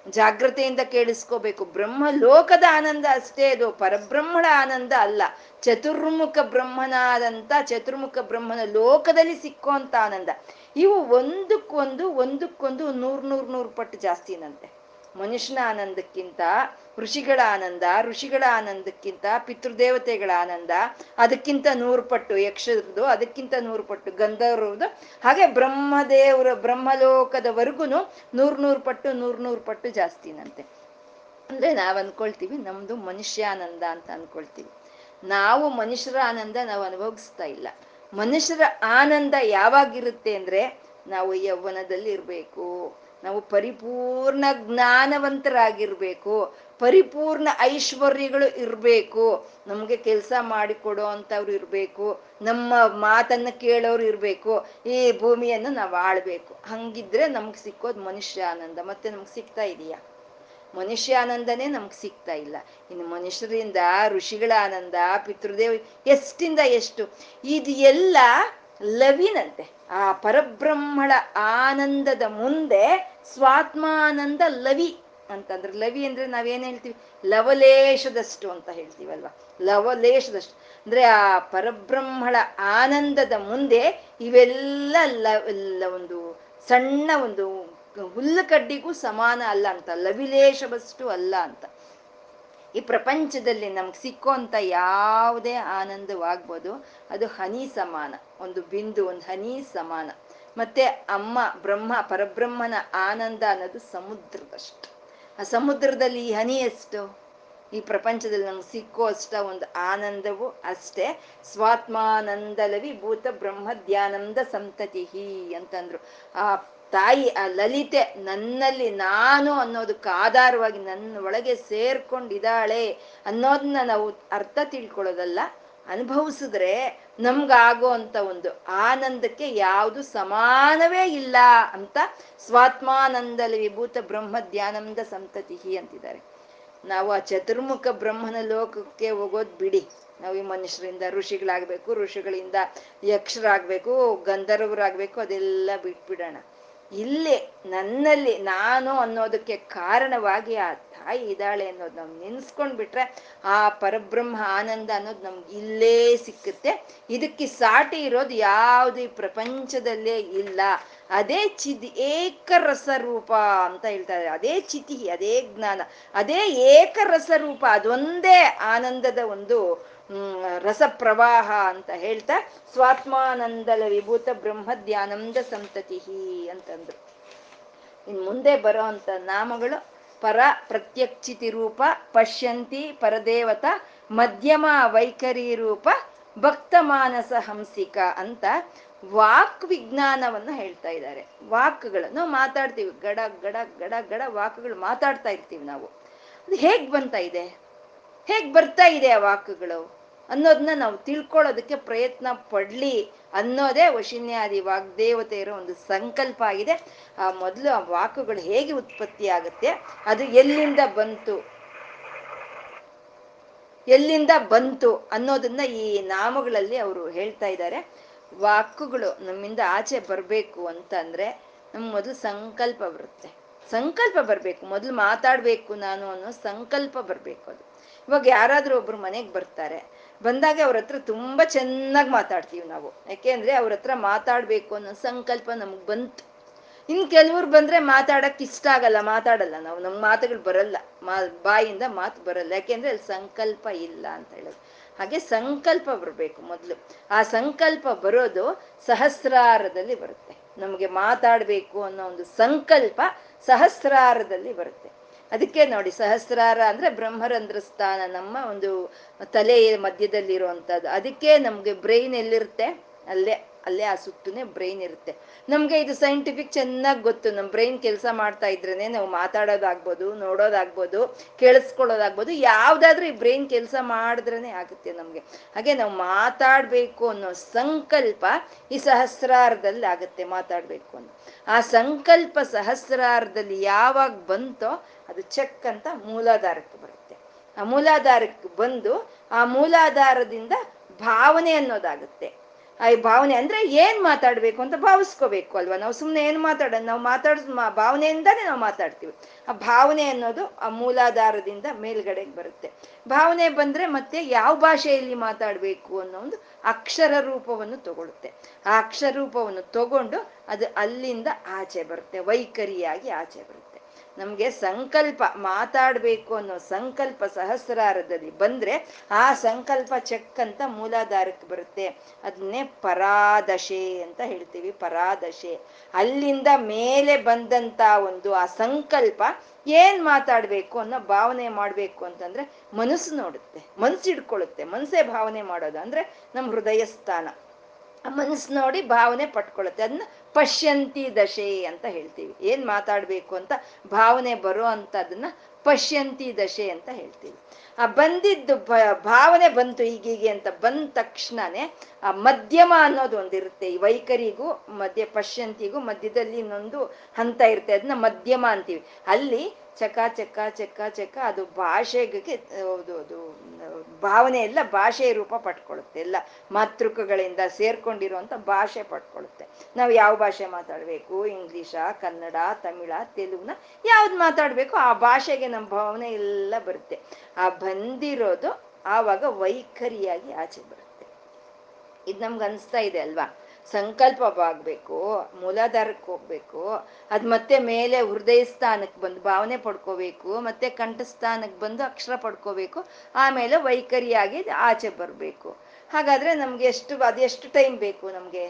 ಜಾಗ್ರತೆಯಿಂದ ಕೇಳಿಸ್ಕೋಬೇಕು. ಬ್ರಹ್ಮ ಲೋಕದ ಆನಂದ ಅಷ್ಟೇ ಅದು. ಪರಬ್ರಹ್ಮಣ ಆನಂದ ಅಲ್ಲ. ಚತುರ್ಮುಖ ಬ್ರಹ್ಮನಾದಂತ ಚತುರ್ಮುಖ ಬ್ರಹ್ಮನ ಲೋಕದಲ್ಲಿ ಸಿಕ್ಕುವಂತ ಆನಂದ. ಇವು ಒಂದಕ್ಕೊಂದು ಒಂದಕ್ಕೊಂದು ನೂರ್ ನೂರ್ ನೂರ್ ಪಟ್ಟು ಜಾಸ್ತಿನಂತೆ. ಮನುಷ್ಯನ ಆನಂದಕ್ಕಿಂತ ಋಷಿಗಳ ಆನಂದ, ಋಷಿಗಳ ಆನಂದಕ್ಕಿಂತ ಪಿತೃದೇವತೆಗಳ ಆನಂದ, ಅದಕ್ಕಿಂತ ನೂರು ಪಟ್ಟು ಯಕ್ಷರದು ಅದಕ್ಕಿಂತ ನೂರು ಪಟ್ಟು ಗಂಧರ್ವದು ಹಾಗೆ ಬ್ರಹ್ಮದೇವರ ಬ್ರಹ್ಮಲೋಕದವರೆಗೂ ನೂರ್ ನೂರು ಪಟ್ಟು ನೂರ್ ನೂರು ಪಟ್ಟು ಜಾಸ್ತಿನಂತೆ. ಅಂದ್ರೆ ನಾವ್ ಅನ್ಕೊಳ್ತೀವಿ, ನಮ್ದು ಮನುಷ್ಯಾನಂದ ಅಂತ ಅನ್ಕೊಳ್ತೀವಿ. ನಾವು ಮನುಷ್ಯರ ಆನಂದ ನಾವು ಅನುಭವಿಸ್ತಾ ಇಲ್ಲ. ಮನುಷ್ಯರ ಆನಂದ ಯಾವಾಗಿರುತ್ತೆ ಅಂದ್ರೆ ನಾವು ಯೌವನದಲ್ಲಿ ಇರಬೇಕು ನಾವು ಪರಿಪೂರ್ಣ ಜ್ಞಾನವಂತರಾಗಿರ್ಬೇಕು ಪರಿಪೂರ್ಣ ಐಶ್ವರ್ಯಗಳು ಇರಬೇಕು. ನಮ್ಗೆ ಕೆಲಸ ಮಾಡಿಕೊಡೋ ಅಂಥವ್ರು ಇರ್ಬೇಕು. ನಮ್ಮ ಮಾತನ್ನ ಕೇಳೋರು ಇರಬೇಕು. ಈ ಭೂಮಿಯನ್ನು ನಾವು ಆಳ್ಬೇಕು. ಹಂಗಿದ್ರೆ ನಮ್ಗೆ ಸಿಕ್ಕೋದು ಮನುಷ್ಯ ಆನಂದ. ಮತ್ತೆ ನಮ್ಗೆ ಸಿಗ್ತಾ ಇದೆಯಾ? ಮನುಷ್ಯ ಆನಂದನೇ ನಮ್ಗೆ ಸಿಗ್ತಾ ಇಲ್ಲ. ಇನ್ನು ಮನುಷ್ಯರಿಂದ ಋಷಿಗಳ ಆನಂದ, ಪಿತೃದೇವ ಎಷ್ಟಿಂದ ಎಷ್ಟು? ಇದು ಎಲ್ಲ ಲವಿನಂತೆ. ಆ ಪರಬ್ರಹ್ಮಳ ಆನಂದದ ಮುಂದೆ ಸ್ವಾತ್ಮಾನಂದ ಲವಿ. ಅಂತಂದ್ರೆ ಲವಿ ಅಂದ್ರೆ ನಾವೇನ್ ಹೇಳ್ತೀವಿ? ಲವಲೇಶದಷ್ಟು ಅಂತ ಹೇಳ್ತೀವಲ್ವ? ಲವಲೇಶದಷ್ಟು. ಅಂದ್ರೆ ಆ ಪರಬ್ರಹ್ಮಳ ಆನಂದದ ಮುಂದೆ ಇವೆಲ್ಲ ಲ ಒಂದು ಸಣ್ಣ ಒಂದು ಹುಲ್ಲು ಕಡ್ಡಿಗೂ ಸಮಾನ ಅಲ್ಲ ಅಂತ, ಲವಿಲೇಶವಷ್ಟು ಅಲ್ಲ ಅಂತ. ಈ ಪ್ರಪಂಚದಲ್ಲಿ ನಮ್ಗೆ ಸಿಕ್ಕುವಂತ ಯಾವುದೇ ಆನಂದವಾಗ್ಬೋದು, ಅದು ಹನಿ ಸಮಾನ, ಒಂದು ಬಿಂದು, ಒಂದು ಹನಿ ಸಮಾನ. ಮತ್ತೆ ಅಮ್ಮ, ಬ್ರಹ್ಮ, ಪರಬ್ರಹ್ಮನ ಆನಂದ ಅನ್ನೋದು ಸಮುದ್ರದಷ್ಟು. ಆ ಸಮುದ್ರದಲ್ಲಿ ಈ ಹನಿ ಎಷ್ಟು? ಈ ಪ್ರಪಂಚದಲ್ಲಿ ನಮ್ಗೆ ಸಿಕ್ಕೋ ಅಷ್ಟ ಒಂದು ಆನಂದವು ಅಷ್ಟೇ. ಸ್ವಾತ್ಮಾನಂದಲವಿ ಭೂತ ಬ್ರಹ್ಮ ಧ್ಯಾನಂದ ಸಂತತಿ ಅಂತಂದ್ರು. ಆ ತಾಯಿ, ಆ ಲಲಿತೆ ನನ್ನಲ್ಲಿ ನಾನು ಅನ್ನೋದಕ್ಕೆ ಆಧಾರವಾಗಿ ನನ್ನ ಒಳಗೆ ಸೇರ್ಕೊಂಡಿದ್ದಾಳೆ ಅನ್ನೋದನ್ನ ನಾವು ಅರ್ಥ ತಿಳ್ಕೊಳ್ಳೋದಲ್ಲ. ಅನುಭವಿಸಿದ್ರೆ ನಮ್ಗಾಗೋ ಅಂತ ಒಂದು ಆನಂದಕ್ಕೆ ಯಾವುದು ಸಮಾನವೇ ಇಲ್ಲ ಅಂತ ಸ್ವಾತ್ಮಾನಂದಲಿ ವಿಭೂತ ಬ್ರಹ್ಮ ಧ್ಯಾನಂದ ಸಂತತಿ ಅಂತಿದ್ದಾರೆ. ನಾವು ಆ ಚತುರ್ಮುಖ ಬ್ರಹ್ಮನ ಲೋಕಕ್ಕೆ ಹೋಗೋದ್ ಬಿಡಿ. ನಾವು ಈ ಮನುಷ್ಯರಿಂದ ಋಷಿಗಳಾಗ್ಬೇಕು, ಋಷಿಗಳಿಂದ ಯಕ್ಷರಾಗ್ಬೇಕು, ಗಂಧರ್ವರಾಗ್ಬೇಕು, ಅದೆಲ್ಲ ಬಿಟ್ಬಿಡೋಣ. ಇಲ್ಲಿ ನನ್ನಲ್ಲಿ ನಾನು ಅನ್ನೋದಕ್ಕೆ ಕಾರಣವಾಗಿ ಆ ತಾಯಿ ಇದ್ದಾಳೆ ಅನ್ನೋದು ನಾವು ನೆನ್ಸ್ಕೊಂಡ್ ಬಿಟ್ರೆ ಆ ಪರಬ್ರಹ್ಮ ಆನಂದ ಅನ್ನೋದು ನಮ್ಗೆ ಇಲ್ಲೇ ಸಿಕ್ಕುತ್ತೆ. ಇದಕ್ಕೆ ಸಾಟಿ ಇರೋದು ಯಾವುದು ಈ ಪ್ರಪಂಚದಲ್ಲೇ ಇಲ್ಲ. ಅದೇ ಚಿದ್ ಏಕರಸರೂಪ ಅಂತ ಹೇಳ್ತಾರೆ. ಅದೇ ಚಿತಿ, ಅದೇ ಜ್ಞಾನ, ಅದೇ ಏಕರಸರೂಪ, ಅದೊಂದೇ ಆನಂದದ ಒಂದು ರಸ ಪ್ರವಾಹ ಅಂತ ಹೇಳ್ತಾ ಸ್ವಾತ್ಮಾನಂದಲ ವಿಭೂತ ಬ್ರಹ್ಮ ಧ್ಯಾನಂದ ಸಂತತಿ ಅಂತಂದ್ರು. ಇನ್ ಮುಂದೆ ಬರೋ ಅಂತ ನಾಮಗಳು ಪರ ಪ್ರತ್ಯಕ್ಷಿತಿ ರೂಪ ಪಶ್ಯಂತಿ ಪರದೇವತ ಮಧ್ಯಮ ವೈಖರಿ ರೂಪ ಭಕ್ತ ಮಾನಸ ಹಂಸಿಕ ಅಂತ ವಾಕ್ ವಿಜ್ಞಾನವನ್ನು ಹೇಳ್ತಾ ಇದ್ದಾರೆ. ವಾಕ್ಗಳನ್ನು ಮಾತಾಡ್ತೀವಿ. ಗಡ ಗಡ ಗಡ ಗಡ ವಾಕ್ಗಳು ಮಾತಾಡ್ತಾ ಇರ್ತೀವಿ ನಾವು. ಅದು ಹೇಗ್ ಬಂತ ಇದೆ? ಹೇಗ್ ಬರ್ತಾ ಇದೆ ಆ ವಾಕ್ಗಳು? ಅನ್ನೋದನ್ನ ನಾವು ತಿಳ್ಕೊಳ್ಳೋದಕ್ಕೆ ಪ್ರಯತ್ನ ಪಡ್ಲಿ ಅನ್ನೋದೇ ವಶಿನ್ಯಾದಿ ವಾಗ್ದೇವತೆಯರ ಒಂದು ಸಂಕಲ್ಪ ಆಗಿದೆ. ಆ ಮೊದಲು ಆ ವಾಕುಗಳು ಹೇಗೆ ಉತ್ಪತ್ತಿ ಆಗುತ್ತೆ ಅದು ಎಲ್ಲಿಂದ ಬಂತು ಎಲ್ಲಿಂದ ಬಂತು ಅನ್ನೋದನ್ನ ಈ ನಾಮಗಳಲ್ಲಿ ಅವರು ಹೇಳ್ತಾ ಇದ್ದಾರೆ. ವಾಕುಗಳು ನಮ್ಮಿಂದ ಆಚೆ ಬರಬೇಕು ಅಂತಂದ್ರೆ ನಮ್ಮ ಮೊದಲು ಸಂಕಲ್ಪ ಬರುತ್ತೆ. ಸಂಕಲ್ಪ ಬರಬೇಕು, ಮೊದಲು ಮಾತಾಡ್ಬೇಕು ನಾನು ಅನ್ನೋ ಸಂಕಲ್ಪ ಬರಬೇಕು ಅದು. ಇವಾಗ ಯಾರಾದರೂ ಒಬ್ರು ಮನೆಗೆ ಬರ್ತಾರೆ ಬಂದಾಗ ಅವ್ರ ಹತ್ರ ತುಂಬಾ ಚೆನ್ನಾಗಿ ಮಾತಾಡ್ತೀವಿ ನಾವು. ಯಾಕೆಂದ್ರೆ ಅವ್ರ ಹತ್ರ ಮಾತಾಡ್ಬೇಕು ಅನ್ನೋ ಸಂಕಲ್ಪ ನಮ್ಗೆ ಬಂತು. ಇನ್ ಕೆಲವ್ರು ಬಂದ್ರೆ ಮಾತಾಡಕ್ ಇಷ್ಟ ಆಗಲ್ಲ, ಮಾತಾಡಲ್ಲ ನಾವು. ನಮ್ ಮಾತುಗಳು ಬರಲ್ಲ. ಮಾ, ಬಾಯಿಂದ ಮಾತು ಬರಲ್ಲ. ಯಾಕೆಂದ್ರೆ ಅಲ್ಲಿ ಸಂಕಲ್ಪ ಇಲ್ಲ ಅಂತ ಹೇಳೋದು. ಹಾಗೆ ಸಂಕಲ್ಪ ಬರಬೇಕು ಮೊದಲು. ಆ ಸಂಕಲ್ಪ ಬರೋದು ಸಹಸ್ರಾರದಲ್ಲಿ ಬರುತ್ತೆ. ನಮಗೆ ಮಾತಾಡ್ಬೇಕು ಅನ್ನೋ ಒಂದು ಸಂಕಲ್ಪ ಸಹಸ್ರಾರದಲ್ಲಿ ಬರುತ್ತೆ. ಅದಕ್ಕೆ ನೋಡಿ ಸಹಸ್ರಾರ ಅಂದ್ರೆ ಬ್ರಹ್ಮರಂಧ್ರ ಸ್ಥಾನ ನಮ್ಮ ಒಂದು ತಲೆ ಮಧ್ಯದಲ್ಲಿ ಇರುವಂತದ್ದು ಅದಕ್ಕೆ ನಮ್ಗೆ ಬ್ರೈನ್ ಎಲ್ಲಿರುತ್ತೆ? ಅಲ್ಲೇ. ಅಲ್ಲೇ ಆ ಸುತ್ತನೇ ಬ್ರೈನ್ ಇರುತ್ತೆ. ನಮ್ಗೆ ಇದು ಸೈಂಟಿಫಿಕ್ ಚೆನ್ನಾಗಿ ಗೊತ್ತು. ನಮ್ಮ ಬ್ರೈನ್ ಕೆಲಸ ಮಾಡ್ತಾ ಇದ್ರೇನೆ ನಾವು ಮಾತಾಡೋದಾಗ್ಬೋದು, ನೋಡೋದಾಗ್ಬೋದು, ಕೇಳಿಸ್ಕೊಳ್ಳೋದಾಗ್ಬೋದು, ಯಾವ್ದಾದ್ರೂ ಈ ಬ್ರೈನ್ ಕೆಲಸ ಮಾಡಿದ್ರೇನೆ ಆಗುತ್ತೆ ನಮ್ಗೆ. ಹಾಗೆ ನಾವು ಮಾತಾಡ್ಬೇಕು ಅನ್ನೋ ಸಂಕಲ್ಪ ಈ ಸಹಸ್ರಾರ್ಧದಲ್ಲಿ ಆಗುತ್ತೆ ಮಾತಾಡ್ಬೇಕು ಅನ್ನೋ. ಆ ಸಂಕಲ್ಪ ಸಹಸ್ರಾರ್ಧದಲ್ಲಿ ಯಾವಾಗ ಬಂತೋ ಅದು ಚೆಕ್ ಅಂತ ಮೂಲಾಧಾರಕ್ಕೆ ಬರುತ್ತೆ. ಆ ಮೂಲಾಧಾರಕ್ಕೆ ಬಂದು ಆ ಮೂಲಾಧಾರದಿಂದ ಭಾವನೆ ಅನ್ನೋದಾಗುತ್ತೆ. ಆ ಭಾವನೆ ಅಂದ್ರೆ ಏನ್ ಮಾತಾಡ್ಬೇಕು ಅಂತ ಭಾವಿಸ್ಕೋಬೇಕು ಅಲ್ವಾ? ನಾವು ಸುಮ್ಮನೆ ಏನ್ ಮಾತಾಡ, ನಾವು ಮಾತಾಡ್ ಭಾವನೆಯಿಂದಾನೇ ನಾವು ಮಾತಾಡ್ತೀವಿ. ಆ ಭಾವನೆ ಅನ್ನೋದು ಆ ಮೂಲಾಧಾರದಿಂದ ಮೇಲ್ಗಡೆಗೆ ಬರುತ್ತೆ. ಭಾವನೆ ಬಂದ್ರೆ ಮತ್ತೆ ಯಾವ ಭಾಷೆಯಲ್ಲಿ ಮಾತಾಡ್ಬೇಕು ಅನ್ನೋ ಒಂದು ಅಕ್ಷರ ರೂಪವನ್ನು ತಗೊಳುತ್ತೆ. ಆ ಅಕ್ಷರ ರೂಪವನ್ನು ತಗೊಂಡು ಅದು ಅಲ್ಲಿಂದ ಆಚೆ ಬರುತ್ತೆ, ವೈಖರಿಯಾಗಿ ಆಚೆ ಬರುತ್ತೆ. ನಮ್ಗೆ ಸಂಕಲ್ಪ ಮಾತಾಡ್ಬೇಕು ಅನ್ನೋ ಸಂಕಲ್ಪ ಸಹಸ್ರಾರದಲ್ಲಿ ಬಂದ್ರೆ ಆ ಸಂಕಲ್ಪ ಚೆಕ್ ಅಂತ ಮೂಲಾಧಾರಕ್ಕೆ ಬರುತ್ತೆ. ಅದನ್ನೇ ಪರಾದಶೆ ಅಂತ ಹೇಳ್ತೀವಿ. ಪರಾದಶೆ. ಅಲ್ಲಿಂದ ಮೇಲೆ ಬಂದಂತ ಒಂದು ಆ ಸಂಕಲ್ಪ ಏನ್ ಮಾತಾಡ್ಬೇಕು ಅನ್ನೋ ಭಾವನೆ ಮಾಡ್ಬೇಕು ಅಂತಂದ್ರೆ ಮನಸ್ಸು ನೋಡುತ್ತೆ. ಮನ್ಸು ಹಿಡ್ಕೊಳ್ಳುತ್ತೆ ಮನ್ಸೇ ಭಾವನೆ ಮಾಡೋದು ಅಂದ್ರೆ ನಮ್ಮ ಹೃದಯ ಸ್ಥಾನ ಮನಸ್ಸು ನೋಡಿ ಭಾವನೆ ಪಟ್ಕೊಳ್ಳುತ್ತೆ. ಅದನ್ನ ಪಶ್ಯಂತಿ ದಶೆ ಅಂತ ಹೇಳ್ತೀವಿ. ಏನ್ ಮಾತಾಡ್ಬೇಕು ಅಂತ ಭಾವನೆ ಬರೋ ಅಂತದನ್ನ ಪಶ್ಯಂತಿ ದಶೆ ಅಂತ ಹೇಳ್ತೀವಿ. ಆ ಬಂದಿದ್ದು ಭಾವನೆ ಬಂತು ಈಗೀಗೆ ಅಂತ ಬಂದ ತಕ್ಷಣನೇ ಆ ಮಧ್ಯಮ ಅನ್ನೋದು ಒಂದಿರುತ್ತೆ. ಈ ವೈಖರಿಗೂ, ಮಧ್ಯ ಪಶ್ಯಂತಿಗೂ ಮಧ್ಯದಲ್ಲಿ ಇನ್ನೊಂದು ಹಂತ ಇರುತ್ತೆ. ಅದನ್ನ ಮಧ್ಯಮ ಅಂತೀವಿ. ಅಲ್ಲಿ ಚಕ ಚಕ ಚಕ ಚಕ ಅದು ಭಾಷೆಗೆ ಅದು ಅದು ಭಾವನೆ ಎಲ್ಲ ಭಾಷೆ ರೂಪ ಪಟ್ಕೊಳ್ಳುತ್ತೆ ಎಲ್ಲ ಮಾತೃಕಗಳಿಂದ ಸೇರ್ಕೊಂಡಿರುವಂತ ಭಾಷೆ ಪಟ್ಕೊಳ್ಳುತ್ತೆ ನಾವು ಯಾವ ಭಾಷೆ ಮಾತಾಡ್ಬೇಕು? ಇಂಗ್ಲಿಷ, ಕನ್ನಡ, ತಮಿಳ, ತೆಲುಗುನ ಯಾವ್ದು ಮಾತಾಡ್ಬೇಕು? ಆ ಭಾಷೆಗೆ ನಮ್ಮ ಭಾವನೆ ಎಲ್ಲ ಬರುತ್ತೆ. ಆ ಬಂದಿರೋದು ಆವಾಗ ವೈಖರಿಯಾಗಿ ಆಚೆ ಬರುತ್ತೆ. ಇದು ನಮ್ಗೆ ಅನಿಸ್ತಾ ಇದೆ ಅಲ್ವಾ? ಸಂಕಲ್ಪವಾಗಬೇಕು, ಮೂಲಾಧಾರಕ್ಕೆ ಹೋಗ್ಬೇಕು, ಅದ್ ಮತ್ತೆ ಮೇಲೆ ಹೃದಯ ಸ್ಥಾನಕ್ಕೆ ಬಂದು ಭಾವನೆ ಪಡ್ಕೋಬೇಕು, ಮತ್ತೆ ಕಂಠಸ್ಥಾನಕ್ಕೆ ಬಂದು ಅಕ್ಷರ ಪಡ್ಕೋಬೇಕು, ಆಮೇಲೆ ವೈಖರಿಯಾಗಿ ಆಚೆ ಬರಬೇಕು. ಹಾಗಾದ್ರೆ ನಮ್ಗೆ ಎಷ್ಟು ಅದೆಷ್ಟು ಟೈಮ್ ಬೇಕು ನಮ್ಗೆ?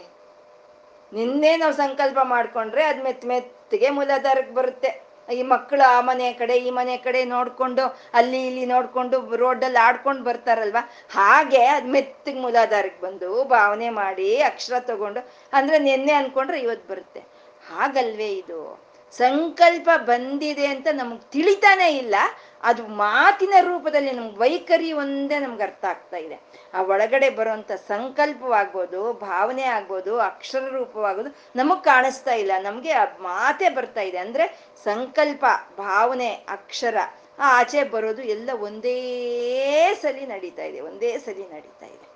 ನಿನ್ನೆ ನಾವು ಸಂಕಲ್ಪ ಮಾಡ್ಕೊಂಡ್ರೆ ಅದ್ ಮೆತ್ ಮೆತ್ತಿಗೆ ಮೂಲಾಧಾರಕ್ಕೆ ಬರುತ್ತೆ. ಈ ಮಕ್ಕಳು ಆ ಮನೆ ಕಡೆ, ಈ ಮನೆ ಕಡೆ ನೋಡ್ಕೊಂಡು, ಅಲ್ಲಿ ಇಲ್ಲಿ ನೋಡ್ಕೊಂಡು ರೋಡಲ್ಲಿ ಆಡ್ಕೊಂಡು ಬರ್ತಾರಲ್ವಾ? ಹಾಗೆ ಅದ್ ಮೆತ್ತಿಗೆ ಮೂಲಾಧಾರಕ್ಕೆ ಬಂದು ಭಾವನೆ ಮಾಡಿ ಅಕ್ಷರ ತಗೊಂಡು, ಅಂದ್ರೆ ನಿನ್ನೆ ಅನ್ಕೊಂಡ್ರೆ ಇವತ್ತು ಬರುತ್ತೆ. ಹಾಗಲ್ವೇ ಇದು? ಸಂಕಲ್ಪ ಬಂದಿದೆ ಅಂತ ನಮ್ಗೆ ತಿಳಿತಾನೆ ಇಲ್ಲ. ಅದು ಮಾತಿನ ರೂಪದಲ್ಲಿ ನಮ್ಗೆ ವೈಖರಿ ಒಂದೇ ನಮ್ಗೆ ಅರ್ಥ ಆಗ್ತಾ ಇದೆ. ಆ ಒಳಗಡೆ ಬರುವಂತ ಸಂಕಲ್ಪವಾಗ್ಬೋದು ಭಾವನೆ ಆಗ್ಬೋದು ಅಕ್ಷರ ರೂಪವಾಗೋದು ನಮಗ್ ಕಾಣಿಸ್ತಾ ಇಲ್ಲ. ನಮ್ಗೆ ಆ ಮಾತೆ ಬರ್ತಾ ಇದೆ. ಅಂದ್ರೆ ಸಂಕಲ್ಪ, ಭಾವನೆ, ಅಕ್ಷರ ಆ ಆಚೆ ಬರೋದು ಎಲ್ಲ ಒಂದೇ ಸಲಿ ನಡೀತಾ ಇದೆ. ಒಂದೇ ಸಲಿ ನಡೀತಾ ಇದೆ.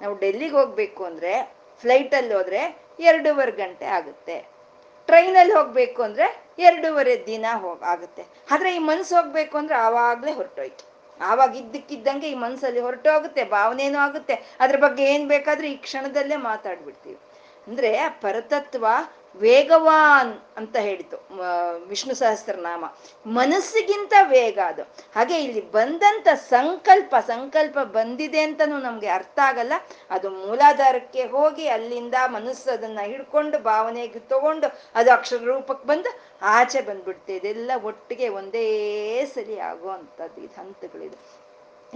ನಾವು ಡೆಲ್ಲಿಗೆ ಹೋಗ್ಬೇಕು ಅಂದ್ರೆ ಫ್ಲೈಟಲ್ಲಿ ಹೋದ್ರೆ ಎರಡೂವರೆ ಗಂಟೆ ಆಗುತ್ತೆ. ಟ್ರೈನಲ್ಲಿ ಹೋಗ್ಬೇಕು ಅಂದ್ರೆ ಎರಡೂವರೆ ದಿನ ಹೋಗ್ ಆಗುತ್ತೆ. ಆದ್ರೆ ಈ ಮನ್ಸು ಹೋಗ್ಬೇಕು ಅಂದ್ರೆ ಆವಾಗ್ಲೇ ಹೊರಟೋಯ್ತು. ಆವಾಗ ಇದ್ದಕ್ಕಿದ್ದಂಗೆ ಈ ಮನ್ಸಲ್ಲಿ ಹೊರಟೋಗುತ್ತೆ, ಭಾವನೆನೂ ಆಗುತ್ತೆ. ಅದ್ರ ಬಗ್ಗೆ ಏನ್ ಬೇಕಾದ್ರೂ ಈ ಕ್ಷಣದಲ್ಲೇ ಮಾತಾಡ್ಬಿಡ್ತೀವಿ. ಅಂದ್ರೆ ಪರತತ್ವ ವೇಗವಾನ್ ಅಂತ ಹೇಳಿತು ವಿಷ್ಣು ಸಹಸ್ರನಾಮ. ಮನಸ್ಸಿಗಿಂತ ವೇಗ ಅದು. ಹಾಗೆ ಇಲ್ಲಿ ಬಂದಂತ ಸಂಕಲ್ಪ ಸಂಕಲ್ಪ ಬಂದಿದೆ ಅಂತನೂ ನಮ್ಗೆ ಅರ್ಥ ಆಗಲ್ಲ. ಅದು ಮೂಲಾಧಾರಕ್ಕೆ ಹೋಗಿ ಅಲ್ಲಿಂದ ಮನಸ್ಸು ಅದನ್ನ ಹಿಡ್ಕೊಂಡು, ಭಾವನೆಗೆ ತಗೊಂಡು ಅದು ಅಕ್ಷರ ರೂಪಕ್ಕೆ ಬಂದು ಆಚೆ ಬಂದ್ಬಿಡ್ತೆ. ಇದೆಲ್ಲ ಒಟ್ಟಿಗೆ ಒಂದೇ ಸರಿ ಆಗುವಂಥದ್ದು ಇದು ಹಂತಗಳಿದು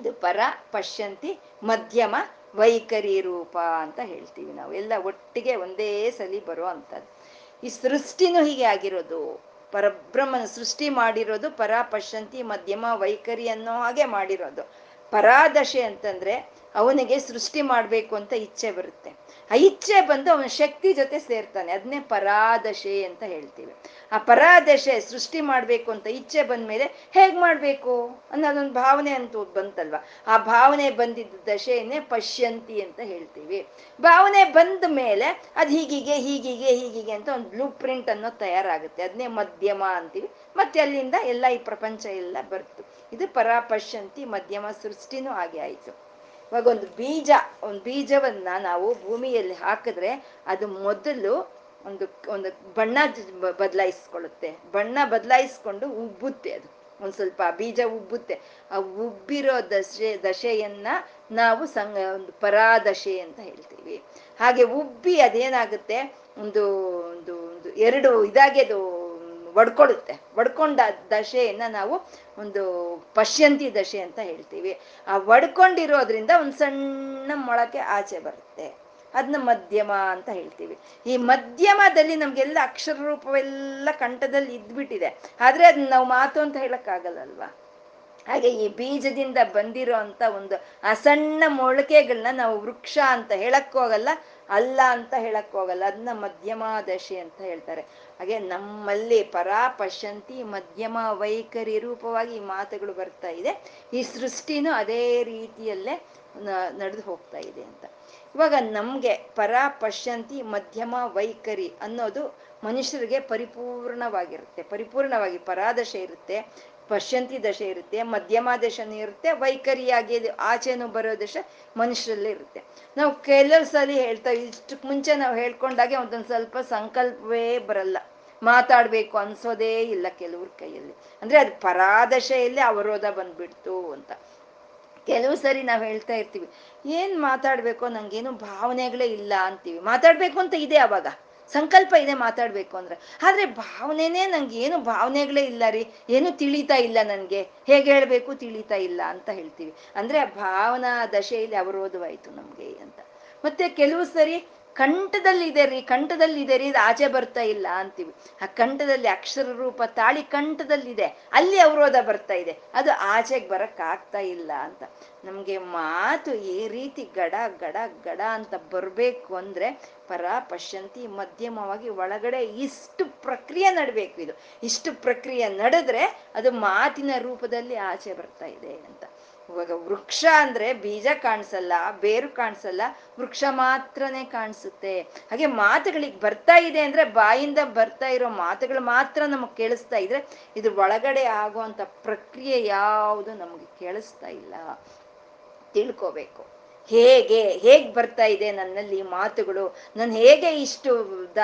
ಇದು. ಪರ, ಪಶ್ಯಂತಿ, ಮಧ್ಯಮ ವೈಖರಿ ರೂಪ ಅಂತ ಹೇಳ್ತೀವಿ ನಾವು. ಎಲ್ಲ ಒಟ್ಟಿಗೆ ಒಂದೇ ಸಲಿ ಬರೋ ಅಂಥದ್ದು. ಈ ಸೃಷ್ಟಿನೂ ಹೀಗೆ ಆಗಿರೋದು. ಪರಬ್ರಹ್ಮನ ಸೃಷ್ಟಿ ಮಾಡಿರೋದು ಪರ ಪಶ್ಯಂತಿ ಮಧ್ಯಮ, ವೈಖರಿ ಅನ್ನೋ ಹಾಗೆ ಮಾಡಿರೋದು. ಪರಾದಶೆ ಅಂತಂದ್ರೆ ಅವನಿಗೆ ಸೃಷ್ಟಿ ಮಾಡಬೇಕು ಅಂತ ಇಚ್ಛೆ ಬರುತ್ತೆ. ಇಚ್ಛೆ ಬಂದು ಅವನ ಶಕ್ತಿ ಜೊತೆ ಸೇರ್ತಾನೆ. ಅದನ್ನೇ ಪರಾದಶೆ ಅಂತ ಹೇಳ್ತೀವಿ. ಆ ಪರಾದಶೆ ಸೃಷ್ಟಿ ಮಾಡ್ಬೇಕು ಅಂತ ಇಚ್ಛೆ ಬಂದ್ಮೇಲೆ ಹೇಗ್ ಮಾಡ್ಬೇಕು? ಅನ್ನೋದೊಂದು ಭಾವನೆ ಅಂತ ಬಂತಲ್ವಾ? ಆ ಭಾವನೆ ಬಂದಿದ್ದ ದಶೆಯನ್ನೇ ಪಶ್ಯಂತಿ ಅಂತ ಹೇಳ್ತೀವಿ. ಭಾವನೆ ಬಂದ ಮೇಲೆ ಅದ್ ಹೀಗಿಗೆ ಹೀಗಿಗೆ ಹೀಗಿಗೆ ಅಂತ ಒಂದು ಬ್ಲೂ ಪ್ರಿಂಟ್ ಅನ್ನೋ ತಯಾರಾಗುತ್ತೆ. ಅದನ್ನೇ ಮಧ್ಯಮ ಅಂತೀವಿ. ಮತ್ತೆ ಅಲ್ಲಿಂದ ಎಲ್ಲ ಈ ಪ್ರಪಂಚ ಎಲ್ಲ ಬರ್ತು. ಇದು ಪರಾಪಶ್ಯಂತಿ ಮಧ್ಯಮ ಸೃಷ್ಟಿನೂ ಹಾಗೆ ಆಯ್ತು. ಇವಾಗ ಒಂದು ಬೀಜ, ಒಂದು ಬೀಜವನ್ನ ನಾವು ಭೂಮಿಯಲ್ಲಿ ಹಾಕಿದ್ರೆ ಅದು ಮೊದಲು ಒಂದು ಒಂದು ಬಣ್ಣ ಬದಲಾಯಿಸ್ಕೊಳ್ಳುತ್ತೆ. ಬಣ್ಣ ಬದಲಾಯಿಸ್ಕೊಂಡು ಉಬ್ಬುತ್ತೆ ಅದು. ಒಂದ್ ಸ್ವಲ್ಪ ಬೀಜ ಉಬ್ಬುತ್ತೆ. ಆ ಉಬ್ಬಿರೋ ದಶೆ, ದಶೆಯನ್ನ ನಾವು ಸಂಗ ಒಂದು ಪರಾದಶೆ ಅಂತ ಹೇಳ್ತೀವಿ. ಹಾಗೆ ಉಬ್ಬಿ ಅದೇನಾಗುತ್ತೆ? ಒಂದು ಒಂದು ಒಂದು ಎರಡು ಇದಾಗೆ ಅದು ಒಡ್ಕೊಳ್ಳುತ್ತೆ ಒಡ್ಕೊಂಡ ದಶೆಯನ್ನ ನಾವು ಒಂದು ಪಶ್ಯಂತಿ ದಶೆ ಅಂತ ಹೇಳ್ತೀವಿ. ಆ ಒಡ್ಕೊಂಡಿರೋದ್ರಿಂದ ಒಂದು ಸಣ್ಣ ಮೊಳಕೆ ಆಚೆ ಬರುತ್ತೆ. ಅದನ್ನ ಮಧ್ಯಮ ಅಂತ ಹೇಳ್ತೀವಿ. ಈ ಮಧ್ಯಮದಲ್ಲಿ ನಮ್ಗೆಲ್ಲ ಅಕ್ಷರ ರೂಪವೆಲ್ಲ ಕಂಠದಲ್ಲಿ ಇದ್ಬಿಟ್ಟಿದೆ. ಆದ್ರೆ ಅದನ್ನ ನಾವು ಮಾತು ಅಂತ ಹೇಳಕ್ಕಾಗಲ್ಲಲ್ವಾ? ಹಾಗೆ ಈ ಬೀಜದಿಂದ ಬಂದಿರೋ ಅಂತ ಒಂದು ಆ ಸಣ್ಣ ಮೊಳಕೆಗಳನ್ನ ನಾವು ವೃಕ್ಷ ಅಂತ ಹೇಳಕ್ ಹೋಗಲ್ಲ ಅಲ್ಲ ಅಂತ ಹೇಳಕ್ ಹೋಗಲ್ಲ ಅದನ್ನ ಮಧ್ಯಮ ದಶೆ ಅಂತ ಹೇಳ್ತಾರೆ. ಹಾಗೆ ನಮ್ಮಲ್ಲಿ ಪರಾ ಪಶ್ಯಂತಿ ಮಧ್ಯಮ, ವೈಖರಿ ರೂಪವಾಗಿ ಈ ಮಾತುಗಳು ಬರ್ತಾ ಇದೆ. ಈ ಸೃಷ್ಟಿನೂ ಅದೇ ರೀತಿಯಲ್ಲೇ ನಡೆದು ಹೋಗ್ತಾ ಇದೆ ಅಂತ. ಇವಾಗ ನಮ್ಗೆ ಪರಾ ಪಶ್ಯಂತಿ ಮಧ್ಯಮ, ವೈಖರಿ ಅನ್ನೋದು ಮನುಷ್ಯರಿಗೆ ಪರಿಪೂರ್ಣವಾಗಿರುತ್ತೆ. ಪರಿಪೂರ್ಣವಾಗಿ ಪರಾದಶೆ ಇರುತ್ತೆ. ಪಶ್ಯಂತಿ ದಶೆ ಇರುತ್ತೆ, ಮಧ್ಯಮ ದಶನೂ ಇರುತ್ತೆ, ವೈಖರಿಯಾಗಿ ಆಚೆನೂ ಬರೋ ದಶ ಮನುಷ್ಯರಲ್ಲಿ ಇರುತ್ತೆ. ನಾವು ಕೆಲವು ಸಲ ಹೇಳ್ತಾ ಇಷ್ಟಕ್ಕೆ ಮುಂಚೆ ನಾವು ಹೇಳ್ಕೊಂಡಾಗೆ ಒಂದೊಂದು ಸ್ವಲ್ಪ ಸಂಕಲ್ಪವೇ ಬರಲ್ಲ. ಮಾತಾಡ್ಬೇಕು ಅನ್ಸೋದೇ ಇಲ್ಲ ಕೆಲವ್ರ ಕೈಯಲ್ಲಿ. ಅಂದ್ರೆ ಅದು ಪರಾದಶೆಯಲ್ಲಿ ಅವರೋಧ ಬಂದ್ಬಿಡ್ತು ಅಂತ. ಕೆಲವು ಸರಿ ನಾವು ಹೇಳ್ತಾ ಇರ್ತೀವಿ, ಏನ್ ಮಾತಾಡ್ಬೇಕು ನಂಗೇನು ಭಾವನೆಗಳೇ ಇಲ್ಲ ಅಂತೀವಿ. ಮಾತಾಡ್ಬೇಕು ಅಂತ ಇದೆ ಅವಾಗ. ಸಂಕಲ್ಪ ಇದೆ ಮಾತಾಡ್ಬೇಕು ಅಂದ್ರೆ. ಆದ್ರೆ ಭಾವನೆನೇ ನಂಗೆ ಏನು ಭಾವನೆಗಳೇ ಇಲ್ಲ ರೀ. ಏನು ತಿಳಿತಾ ಇಲ್ಲ ನನ್ಗೆ. ಹೇಗೆ ಹೇಳ್ಬೇಕು ತಿಳಿತಾ ಇಲ್ಲ ಅಂತ ಹೇಳ್ತೀವಿ. ಅಂದ್ರೆ ಭಾವನಾ ದಶೆಯಲ್ಲಿ ಅವರೋಧವಾಯ್ತು ನಮ್ಗೆ ಅಂತ. ಮತ್ತೆ ಕೆಲವು ಸರಿ ಕಂಠದಲ್ಲಿ ಇದೆ ರೀ ಕಂಠದಲ್ಲಿ ಇದೆ ರೀ ಆಚೆ ಬರ್ತಾ ಇಲ್ಲ ಅಂತೀವಿ. ಆ ಕಂಠದಲ್ಲಿ ಅಕ್ಷರ ರೂಪ ತಾಳಿ ಕಂಠದಲ್ಲಿದೆ, ಅಲ್ಲಿ ಅವರೋಧ ಬರ್ತಾ ಇದೆ. ಅದು ಆಚೆಗೆ ಬರಕ್ ಆಗ್ತಾ ಇಲ್ಲ ಅಂತ. ನಮ್ಗೆ ಮಾತು ಈ ರೀತಿ ಗಡ ಗಡ ಗಡ ಅಂತ ಬರ್ಬೇಕು ಅಂದ್ರೆ ಪರ, ಪಶ್ಯಂತಿ, ಮಧ್ಯಮವಾಗಿ ಒಳಗಡೆ ಇಷ್ಟು ಪ್ರಕ್ರಿಯೆ ನಡಬೇಕು ಇದು. ಇಷ್ಟು ಪ್ರಕ್ರಿಯೆ ನಡೆದ್ರೆ ಅದು ಮಾತಿನ ರೂಪದಲ್ಲಿ ಆಚೆ ಬರ್ತಾ ಇದೆ ಅಂತ. ಇವಾಗ ವೃಕ್ಷ ಅಂದ್ರೆ ಬೀಜ ಕಾಣಿಸಲ್ಲ, ಬೇರು ಕಾಣಿಸಲ್ಲ, ವೃಕ್ಷ ಮಾತ್ರನೇ ಕಾಣಿಸುತ್ತೆ. ಹಾಗೆ ಮಾತುಗಳಿಗೆ ಬರ್ತಾ ಇದೆ ಅಂದ್ರೆ ಬಾಯಿಂದ ಬರ್ತಾ ಇರೋ ಮಾತುಗಳು ಮಾತ್ರ ನಮಗ್ ಕೇಳಿಸ್ತಾ ಇದ್ರೆ ಇದು ಒಳಗಡೆ ಆಗುವಂತ ಪ್ರಕ್ರಿಯೆ ಯಾವುದು ನಮಗೆ ಕೇಳಿಸ್ತಾ ಇಲ್ಲ. ತಿಳ್ಕೋಬೇಕು. ಹೇಗೆ, ಹೇಗ್ ಬರ್ತಾ ಇದೆ ನನ್ನಲ್ಲಿ ಮಾತುಗಳು? ನಾನು ಹೇಗೆ ಇಷ್ಟು ದ,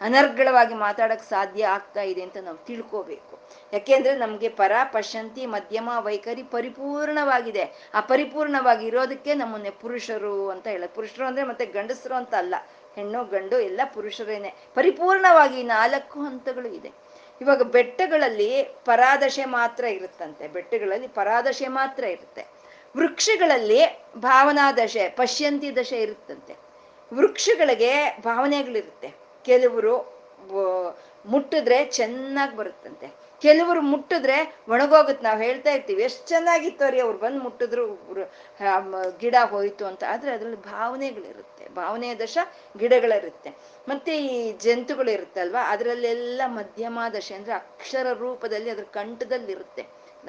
ಅನರ್ಗಳವಾಗಿ ಮಾತಾಡಕ್ ಸಾಧ್ಯ ಆಗ್ತಾ ಇದೆ ಅಂತ ನಾವು ತಿಳ್ಕೋಬೇಕು. ಯಾಕೆಂದ್ರೆ ನಮ್ಗೆ ಪರ ಪಶಂತಿ ಮಧ್ಯಮ, ವೈಖರಿ ಪರಿಪೂರ್ಣವಾಗಿದೆ. ಆ ಪರಿಪೂರ್ಣವಾಗಿ ಇರೋದಕ್ಕೆ ನಮ್ಮನ್ನೇ ಪುರುಷರು ಅಂತ ಹೇಳೋದು. ಪುರುಷರು ಅಂದ್ರೆ ಮತ್ತೆ ಗಂಡಸರು ಅಂತ ಅಲ್ಲ. ಹೆಣ್ಣು, ಗಂಡು, ಎಲ್ಲ ಪುರುಷರೇನೆ. ಪರಿಪೂರ್ಣವಾಗಿ ನಾಲ್ಕು ಹಂತಗಳು ಇದೆ. ಇವಾಗ ಬೆಟ್ಟಗಳಲ್ಲಿ ಪರಾದಶೆ ಮಾತ್ರ ಇರುತ್ತಂತೆ. ಬೆಟ್ಟಗಳಲ್ಲಿ ಪರಾದಶೆ ಮಾತ್ರ ಇರುತ್ತೆ. ವೃಕ್ಷಗಳಲ್ಲಿ ಭಾವನಾ ದಶೆ, ಪಶ್ಯಂತಿ ದಶೆ ಇರುತ್ತಂತೆ. ವೃಕ್ಷಗಳಿಗೆ ಭಾವನೆಗಳಿರುತ್ತೆ. ಕೆಲವರು ಮುಟ್ಟಿದ್ರೆ ಚೆನ್ನಾಗಿ ಬರುತ್ತಂತೆ. ಕೆಲವರು ಮುಟ್ಟಿದ್ರೆ ಒಣಗೋಗುತ್ತೆ. ನಾವು ಹೇಳ್ತಾ ಇರ್ತೀವಿ, ಎಷ್ಟು ಚೆನ್ನಾಗಿತ್ತು ರೀ ಅವ್ರು ಬಂದು ಮುಟ್ಟಿದ್ರು ಗಿಡ ಹೋಯಿತು ಅಂತ. ಆದರೆ ಅದ್ರಲ್ಲಿ ಭಾವನೆಗಳಿರುತ್ತೆ. ಭಾವನೆ ದಶ ಗಿಡಗಳಿರುತ್ತೆ. ಮತ್ತೆ ಈ ಜಂತುಗಳಿರುತ್ತಲ್ವ, ಅದರಲ್ಲೆಲ್ಲ ಮಧ್ಯಮ ದಶೆ ಅಂದ್ರೆ ಅಕ್ಷರ ರೂಪದಲ್ಲಿ ಅದ್ರ ಕಂಠದಲ್ಲಿ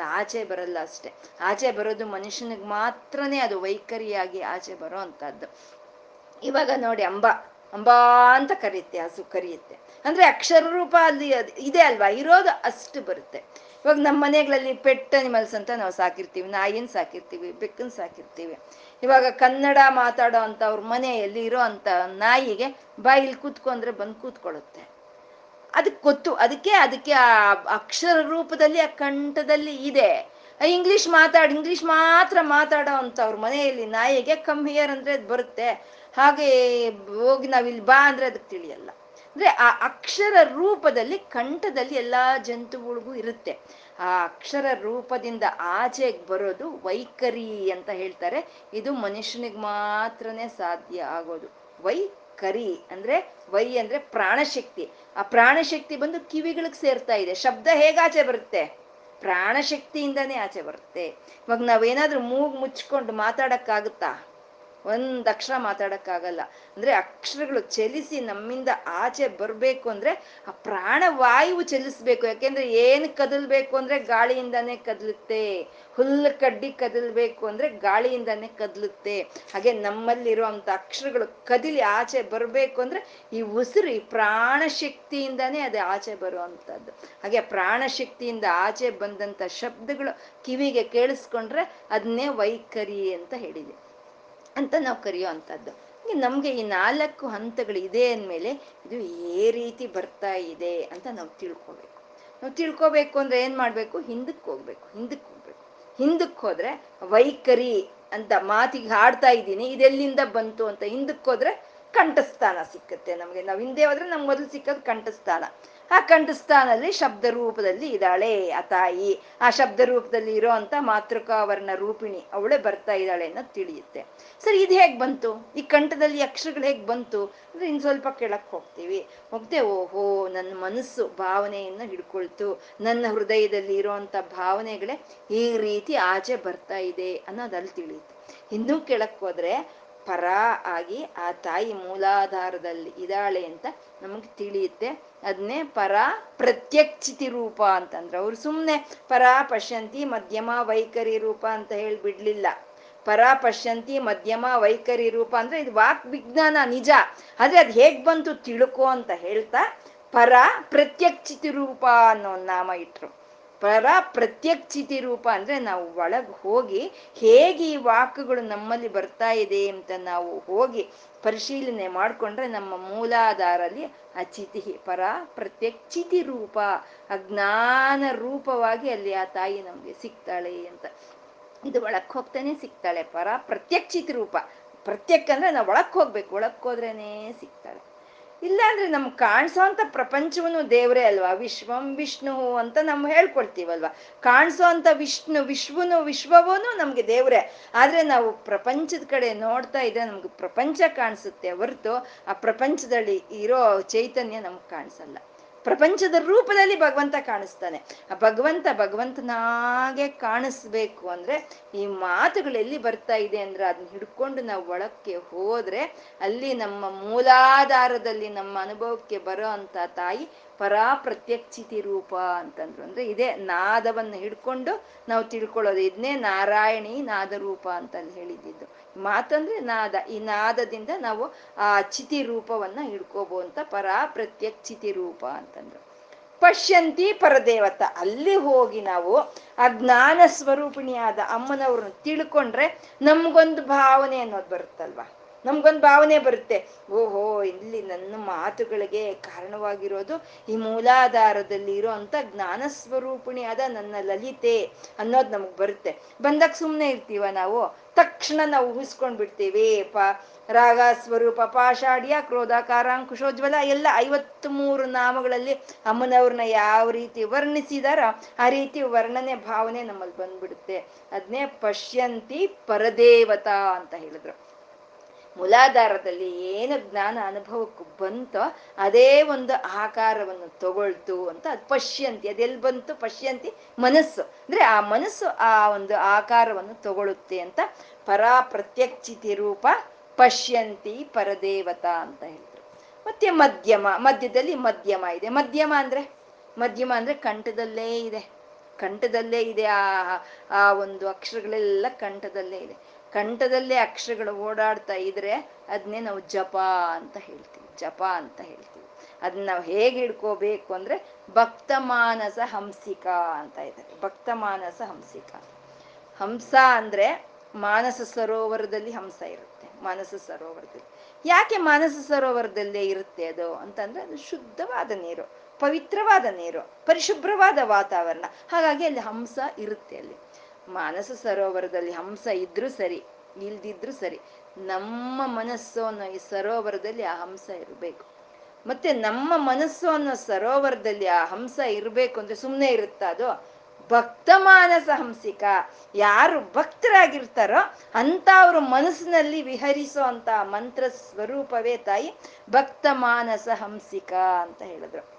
ಆಚೆ ಬರಲ್ಲ ಅಷ್ಟೆ. ಆಚೆ ಬರೋದು ಮನುಷ್ಯನಿಗೆ ಮಾತ್ರನೇ ಅದು ವೈಖರಿಯಾಗಿ ಆಚೆ ಬರೋ ಅಂತದ್ದು ಇವಾಗ ನೋಡಿ ಅಂಬ, ಅಂಬಾ ಅಂತ ಕರೆಯುತ್ತೆ ಹಸು ಕರೆಯುತ್ತೆ ಅಂದ್ರೆ ಅಕ್ಷರ ರೂಪ ಅಲ್ಲಿ ಇದೆ ಅಲ್ವಾ? ಇರೋದು ಅಷ್ಟು ಬರುತ್ತೆ. ಇವಾಗ ನಮ್ಮ ಮನೆಗಳಲ್ಲಿ ಪೆಟ್ ಅನಿಮಲ್ಸ್ ಅಂತ ನಾವು ಸಾಕಿರ್ತೀವಿ. ನಾಯಿನ ಸಾಕಿರ್ತೀವಿ, ಬೆಕ್ಕನ್ ಸಾಕಿರ್ತೀವಿ. ಇವಾಗ ಕನ್ನಡ ಮಾತಾಡೋ ಅವ್ರ ಮನೆಯಲ್ಲಿ ಇರೋ ಅಂತ ನಾಯಿಗೆ ಬಾಯಿಲ್ ಕೂತ್ಕೊಂಡ್ರೆ ಬಂದು ಕೂತ್ಕೊಳ್ಳುತ್ತೆ. ಅದಕ್ಕೆ ಗೊತ್ತು. ಅದಕ್ಕೆ ಅದಕ್ಕೆ ಆ ಅಕ್ಷರ ರೂಪದಲ್ಲಿ, ಆ ಕಂಠದಲ್ಲಿ ಇದೆ. ಇಂಗ್ಲಿಷ್ ಮಾತಾಡಿ, ಇಂಗ್ಲಿಷ್ ಮಾತ್ರ ಮಾತಾಡೋ ಅಂತ ಅವ್ರ ಮನೆಯಲ್ಲಿ ನಾಯಿಗೆ ಕಮ್ ಹಿಯರ್ ಅಂದ್ರೆ ಅದು ಬರುತ್ತೆ. ಹಾಗೆ ಹೋಗಿ ನಾವಿಲ್ಲಿ ಬಾ ಅಂದ್ರೆ ಅದಕ್ಕೆ ತಿಳಿಯಲ್ಲ. ಅಂದ್ರೆ ಆ ಅಕ್ಷರ ರೂಪದಲ್ಲಿ, ಕಂಠದಲ್ಲಿ ಎಲ್ಲಾ ಜಂತುಗಳಿಗೂ ಇರುತ್ತೆ. ಆ ಅಕ್ಷರ ರೂಪದಿಂದ ಆಚೆಗೆ ಬರೋದು ವೈಖರಿ ಅಂತ ಹೇಳ್ತಾರೆ. ಇದು ಮನುಷ್ಯನಿಗೆ ಮಾತ್ರನೇ ಸಾಧ್ಯ ಆಗೋದು. ವೈಖರಿ ಅಂದ್ರೆ ವೈ ಅಂದ್ರೆ ಪ್ರಾಣಶಕ್ತಿ. ಆ ಪ್ರಾಣಶಕ್ತಿ ಬಂದು ಕಿವಿಗಳಿಗೆ ಸೇರ್ತಾ ಇದೆ. ಶಬ್ದ ಹೇಗಾಚೆ ಬರುತ್ತೆ? ಪ್ರಾಣಶಕ್ತಿಯಿಂದನೇ ಆಚೆ ಬರುತ್ತೆ. ಇವಾಗ ನಾವೇನಾದ್ರೂ ಮೂಗ್ ಮುಚ್ಕೊಂಡು ಮಾತಾಡಕ್ಕಾಗುತ್ತಾ? ಒಂದ್ ಅಕ್ಷರ ಮಾತಾಡಕ್ಕಾಗಲ್ಲ. ಅಂದ್ರೆ ಅಕ್ಷರಗಳು ಚಲಿಸಿ ನಮ್ಮಿಂದ ಆಚೆ ಬರ್ಬೇಕು ಅಂದ್ರೆ ಆ ಪ್ರಾಣವಾಯು ಚಲಿಸ್ಬೇಕು. ಯಾಕೆಂದ್ರೆ ಏನ್ ಕದಲ್ಬೇಕು ಅಂದ್ರೆ ಗಾಳಿಯಿಂದಾನೇ ಕದಲುತ್ತೆ. ಹುಲ್ಲು ಕಡ್ಡಿ ಕದಲ್ಬೇಕು ಅಂದ್ರೆ ಗಾಳಿಯಿಂದಾನೇ ಕದಲುತ್ತೆ. ಹಾಗೆ ನಮ್ಮಲ್ಲಿರುವಂತ ಅಕ್ಷರಗಳು ಕದಿಲಿ ಆಚೆ ಬರ್ಬೇಕು ಅಂದ್ರೆ ಈ ಉಸಿರು, ಈ ಪ್ರಾಣಶಕ್ತಿಯಿಂದಾನೇ ಅದು ಆಚೆ ಬರುವಂತದ್ದು. ಹಾಗೆ ಪ್ರಾಣ ಶಕ್ತಿಯಿಂದ ಆಚೆ ಬಂದಂತ ಶಬ್ದಗಳು ಕಿವಿಗೆ ಕೇಳಿಸ್ಕೊಂಡ್ರೆ ಅದನ್ನೇ ವೈಖರಿ ಅಂತ ಹೇಳಿದೆ. ಅಂತ ನಾವು ಕರೆಯೋ ಅಂಥದ್ದು ನಮ್ಗೆ ಈ ನಾಲ್ಕು ಹಂತಗಳು ಇದೆ ಅಂದಮೇಲೆ ಇದು ಏ ರೀತಿ ಬರ್ತಾ ಇದೆ ಅಂತ ನಾವು ತಿಳ್ಕೊಬೇಕು. ನಾವು ತಿಳ್ಕೊಬೇಕು ಅಂದ್ರೆ ಏನ್ ಮಾಡ್ಬೇಕು? ಹಿಂದಕ್ಕೆ ಹೋಗ್ಬೇಕು ಹಿಂದಕ್ಕೆ ಹೋಗ್ಬೇಕು. ಹಿಂದಕ್ಕೆ ಹೋದ್ರೆ ವೈಖರಿ ಅಂತ ಮಾತಿಗೆ ಹಾಡ್ತಾ ಇದ್ದೀನಿ. ಇದೆಲ್ಲಿಂದ ಬಂತು ಅಂತ ಹಿಂದಕ್ಕೆ ಹೋದ್ರೆ ಕಂಠಸ್ಥಾನ ಸಿಕ್ಕತ್ತೆ ನಮ್ಗೆ. ನಾವು ಹಿಂದೆ ಹೋದ್ರೆ ನಮ್ಗೆ ಮೊದಲು ಸಿಕ್ಕದ್ ಕಂಠಸ್ಥಾನ. ಆ ಕಂಠಸ್ಥಾನಲ್ಲಿ ಶಬ್ದ ರೂಪದಲ್ಲಿ ಇದ್ದಾಳೆ ಆ ತಾಯಿ. ಆ ಶಬ್ದ ರೂಪದಲ್ಲಿ ಇರೋ ಅಂತ ಮಾತೃಕಾವರ್ಣ ರೂಪಿಣಿ ಅವಳೇ ಬರ್ತಾ ಇದ್ದಾಳೆ ಅನ್ನೋದು ತಿಳಿಯುತ್ತೆ. ಸರಿ, ಇದು ಹೇಗ್ ಬಂತು? ಈ ಕಂಠದಲ್ಲಿ ಅಕ್ಷರಗಳು ಹೇಗ್ ಬಂತು? ಅಂದ್ರೆ ಇನ್ನು ಸ್ವಲ್ಪ ಕೆಳಕ್ ಹೋಗ್ತೀವಿ. ಹೋಗ್ದೆ, ಓಹೋ, ನನ್ನ ಮನಸ್ಸು ಭಾವನೆಯನ್ನ ಹಿಡ್ಕೊಳ್ತು. ನನ್ನ ಹೃದಯದಲ್ಲಿ ಇರುವಂತ ಭಾವನೆಗಳೇ ಈ ರೀತಿ ಆಚೆ ಬರ್ತಾ ಇದೆ ಅನ್ನೋದಲ್ಲಿ ತಿಳಿಯುತ್ತೆ. ಇನ್ನೂ ಕೆಳಕ್ ಹೋದ್ರೆ ಪರ ಆಗಿ ಆ ತಾಯಿ ಮೂಲಾಧಾರದಲ್ಲಿ ಇದ್ದಾಳೆ ಅಂತ ನಮಗೆ ತಿಳಿಯುತ್ತೆ. ಅದನ್ನೇ ಪರ ಪ್ರತ್ಯಕ್ಷಿತಿ ರೂಪ ಅಂತಂದ್ರೆ ಅವ್ರು ಸುಮ್ಮನೆ ಪರ ಪಶ್ಯಂತಿ ಮಧ್ಯಮ ವೈಖರಿ ರೂಪ ಅಂತ ಹೇಳಿ ಬಿಡ್ಲಿಲ್ಲ ಪರ ಪಶ್ಯಂತಿ ಮಧ್ಯಮ ವೈಖರಿ ರೂಪ ಅಂದ್ರೆ ಇದು ವಾಕ್ ವಿಜ್ಞಾನ ನಿಜ. ಆದ್ರೆ ಅದು ಹೇಗ್ ಬಂತು ತಿಳ್ಕೊ ಅಂತ ಹೇಳ್ತಾ ಪರ ಪ್ರತ್ಯಕ್ಷಿತಿ ರೂಪ ಅನ್ನೋ ನಾಮ ಇಟ್ರು. ಪರ ಪ್ರತ್ಯಕ್ಷಿತಿ ರೂಪ ಅಂದ್ರೆ ನಾವು ಒಳಗೆ ಹೋಗಿ ಹೇಗೆ ಈ ವಾಕ್ಗಳು ನಮ್ಮಲ್ಲಿ ಬರ್ತಾ ಇದೆ ಅಂತ ನಾವು ಹೋಗಿ ಪರಿಶೀಲನೆ ಮಾಡಿಕೊಂಡ್ರೆ ನಮ್ಮ ಮೂಲಾಧಾರಲ್ಲಿ ಅಚಿತಿ ಪರ ಪ್ರತ್ಯಕ್ಷಿತಿ ರೂಪ ಅಜ್ಞಾನ ರೂಪವಾಗಿ ಅಲ್ಲಿ ಆ ತಾಯಿ ನಮ್ಗೆ ಸಿಗ್ತಾಳೆ ಅಂತ. ಇದು ಒಳಕ್ ಹೋಗ್ತಾನೆ ಸಿಗ್ತಾಳೆ. ಪರ ಪ್ರತ್ಯಕ್ಷಿತ ರೂಪ ಪ್ರತ್ಯಕ್ ಅಂದ್ರೆ ನಾವು ಒಳಕ್ ಹೋಗ್ಬೇಕು. ಒಳಕ್ ಹೋದ್ರೇನೆ ಸಿಗ್ತಾಳೆ. ಇಲ್ಲ ಅಂದ್ರೆ ನಮ್ಗೆ ಕಾಣಿಸೋಂಥ ಪ್ರಪಂಚವನ್ನು ದೇವರೇ ಅಲ್ವಾ? ವಿಶ್ವಂ ವಿಷ್ಣು ಅಂತ ನಾವು ಹೇಳ್ಕೊಳ್ತೀವಲ್ವಾ? ಅಂತ ವಿಷ್ಣು, ವಿಶ್ವನು, ವಿಶ್ವವನು ನಮ್ಗೆ ದೇವ್ರೆ. ಆದ್ರೆ ನಾವು ಪ್ರಪಂಚದ ಕಡೆ ನೋಡ್ತಾ ಇದ್ರೆ ನಮ್ಗೆ ಪ್ರಪಂಚ ಕಾಣಿಸುತ್ತೆ ಹೊರತು ಆ ಪ್ರಪಂಚದಲ್ಲಿ ಇರೋ ಚೈತನ್ಯ ನಮ್ಗೆ ಕಾಣಿಸಲ್ಲ. ಪ್ರಪಂಚದ ರೂಪದಲ್ಲಿ ಭಗವಂತ ಕಾಣಿಸ್ತಾನೆ. ಆ ಭಗವಂತ ಭಗವಂತನಾಗೆ ಕಾಣಿಸ್ಬೇಕು ಅಂದ್ರೆ ಈ ಮಾತುಗಳು ಎಲ್ಲಿ ಬರ್ತಾ ಇದೆ ಅಂದ್ರೆ ಅದನ್ನ ಹಿಡ್ಕೊಂಡು ನಾವು ಒಳಕ್ಕೆ ಹೋದ್ರೆ ಅಲ್ಲಿ ನಮ್ಮ ಮೂಲಾಧಾರದಲ್ಲಿ ನಮ್ಮ ಅನುಭವಕ್ಕೆ ಬರೋ ಅಂತ ತಾಯಿ ಪರಾ ಪ್ರತ್ಯಕ್ಷಿತಿ ರೂಪ ಅಂತಂದ್ರು ಅಂದ್ರೆ ಇದೇ ನಾದವನ್ನು ಹಿಡ್ಕೊಂಡು ನಾವು ತಿಳ್ಕೊಳ್ಳೋದು. ಇದನ್ನೇ ನಾರಾಯಣಿ ನಾದರೂಪ ಅಂತ ಅಲ್ಲಿ ಮಾತಂದ್ರೆ ನಾದ, ಈ ನಾದದಿಂದ ನಾವು ಆ ಚಿತಿ ರೂಪವನ್ನ ಹಿಡ್ಕೋಬಹುದು ಅಂತ ಪ್ರತ್ಯಕ್ ಚಿತಿ ರೂಪ ಅಂತಂದ್ರು. ಪಶ್ಯಂತಿ ಪರದೇವತ, ಅಲ್ಲಿ ಹೋಗಿ ನಾವು ಆ ಜ್ಞಾನ ಸ್ವರೂಪಿಣಿಯಾದ ಅಮ್ಮನವ್ರನ್ನ ತಿಳ್ಕೊಂಡ್ರೆ ನಮ್ಗೊಂದು ಭಾವನೆ ಅನ್ನೋದು ಬರುತ್ತಲ್ವಾ? ನಮ್ಗೊಂದು ಭಾವನೆ ಬರುತ್ತೆ. ಓಹೋ, ಇಲ್ಲಿ ನನ್ನ ಮಾತುಗಳಿಗೆ ಕಾರಣವಾಗಿರೋದು ಈ ಮೂಲಾಧಾರದಲ್ಲಿ ಇರೋ ಅಂತ ಜ್ಞಾನ ಸ್ವರೂಪಿಣಿಯಾದ ನನ್ನ ಲಲಿತೆ ಅನ್ನೋದು ನಮಗ್ ಬರುತ್ತೆ. ಬಂದಾಗ ಸುಮ್ಮನೆ ಇರ್ತೀವ ನಾವು? ತಕ್ಷಣ ನಾವು ಊಹಿಸ್ಕೊಂಡ್ ಬಿಡ್ತೀವಿ. ಪ, ರಾಗ, ಸ್ವರೂಪ, ಪಾಷಾಢ್ಯ, ಕ್ರೋಧ, ಕಾರಾಂಕುಶೋಜ್ವಲ ಎಲ್ಲ ಐವತ್ತು ಮೂರು ನಾಮಗಳಲ್ಲಿ ಅಮ್ಮನವ್ರನ್ನ ಯಾವ ರೀತಿ ವರ್ಣಿಸಿದಾರೋ ಆ ರೀತಿ ವರ್ಣನೆ ಭಾವನೆ ನಮ್ಮಲ್ಲಿ ಬಂದ್ಬಿಡುತ್ತೆ. ಅದನ್ನೇ ಪಶ್ಯಂತಿ ಪರದೇವತಾ ಅಂತ ಹೇಳಿದ್ರು. ಮೂಲಾಧಾರದಲ್ಲಿ ಏನು ಜ್ಞಾನ ಅನುಭವಕ್ಕೆ ಬಂತೋ ಅದೇ ಒಂದು ಆಕಾರವನ್ನು ತಗೊಳ್ತು ಅಂತ ಅದು ಪಶ್ಯಂತಿ ಅದೆಲ್ಲಿ ಬಂತು? ಪಶ್ಯಂತಿ ಮನಸ್ಸು. ಅಂದ್ರೆ ಆ ಮನಸ್ಸು ಆ ಒಂದು ಆಕಾರವನ್ನು ತಗೊಳುತ್ತೆ ಅಂತ ಪರಾ ಪ್ರತ್ಯಕ್ಷಿತಿ ರೂಪ ಪಶ್ಯಂತಿ ಪರದೇವತಾ ಅಂತ ಹೇಳಿದ್ರು. ಮತ್ತೆ ಮಧ್ಯಮ, ಮಧ್ಯದಲ್ಲಿ ಮಧ್ಯಮ ಇದೆ. ಮಧ್ಯಮ ಅಂದ್ರೆ? ಮಧ್ಯಮ ಅಂದ್ರೆ ಕಂಠದಲ್ಲೇ ಇದೆ. ಕಂಠದಲ್ಲೇ ಇದೆ ಆ ಆ ಒಂದು ಅಕ್ಷರಗಳೆಲ್ಲ ಕಂಠದಲ್ಲೇ ಇದೆ. ಕಂಠದಲ್ಲೇ ಅಕ್ಷರಗಳು ಓಡಾಡ್ತಾ ಇದ್ರೆ ಅದನ್ನೇ ನಾವು ಜಪ ಅಂತ ಹೇಳ್ತೀವಿ, ಜಪ ಅಂತ ಹೇಳ್ತೀವಿ. ಅದನ್ನ ನಾವು ಹೇಗೆ ಹಿಡ್ಕೋಬೇಕು ಅಂದ್ರೆ ಭಕ್ತ ಮಾನಸ ಹಂಸಿಕ ಅಂತ ಇದ್ದಾರೆ. ಭಕ್ತ ಮಾನಸ ಹಂಸಿಕ. ಹಂಸ ಅಂದ್ರೆ ಮಾನಸ ಸರೋವರದಲ್ಲಿ ಹಂಸ ಇರುತ್ತೆ, ಮಾನಸ ಸರೋವರದಲ್ಲಿ. ಯಾಕೆ ಮಾನಸ ಸರೋವರದಲ್ಲೇ ಇರುತ್ತೆ ಅದು ಅಂತಂದ್ರೆ ಅದು ಶುದ್ಧವಾದ ನೀರು, ಪವಿತ್ರವಾದ ನೀರು, ಪರಿಶುಭ್ರವಾದ ವಾತಾವರಣ. ಹಾಗಾಗಿ ಅಲ್ಲಿ ಹಂಸ ಇರುತ್ತೆ ಅಲ್ಲಿ. ಮಾನಸ ಸರೋವರದಲ್ಲಿ ಹಂಸ ಇದ್ರೂ ಸರಿ, ಇಲ್ದಿದ್ರು ಸರಿ, ನಮ್ಮ ಮನಸ್ಸು ಅನ್ನೋ ಈ ಸರೋವರದಲ್ಲಿ ಆ ಹಂಸ ಇರಬೇಕು. ಮತ್ತೆ ನಮ್ಮ ಮನಸ್ಸು ಅನ್ನೋ ಸರೋವರದಲ್ಲಿ ಆ ಹಂಸ ಇರಬೇಕು ಅಂದ್ರೆ ಸುಮ್ಮನೆ ಇರುತ್ತಾ ಅದು? ಭಕ್ತ ಮಾನಸ ಹಂಸಿಕ. ಯಾರು ಭಕ್ತರಾಗಿರ್ತಾರೋ ಅಂತ ಅವ್ರ ಮನಸ್ಸಿನಲ್ಲಿ ವಿಹರಿಸೋ ಅಂತ ಮಂತ್ರ ಸ್ವರೂಪವೇ ತಾಯಿ ಭಕ್ತ ಮಾನಸ ಹಂಸಿಕ ಅಂತ ಹೇಳಿದ್ರು.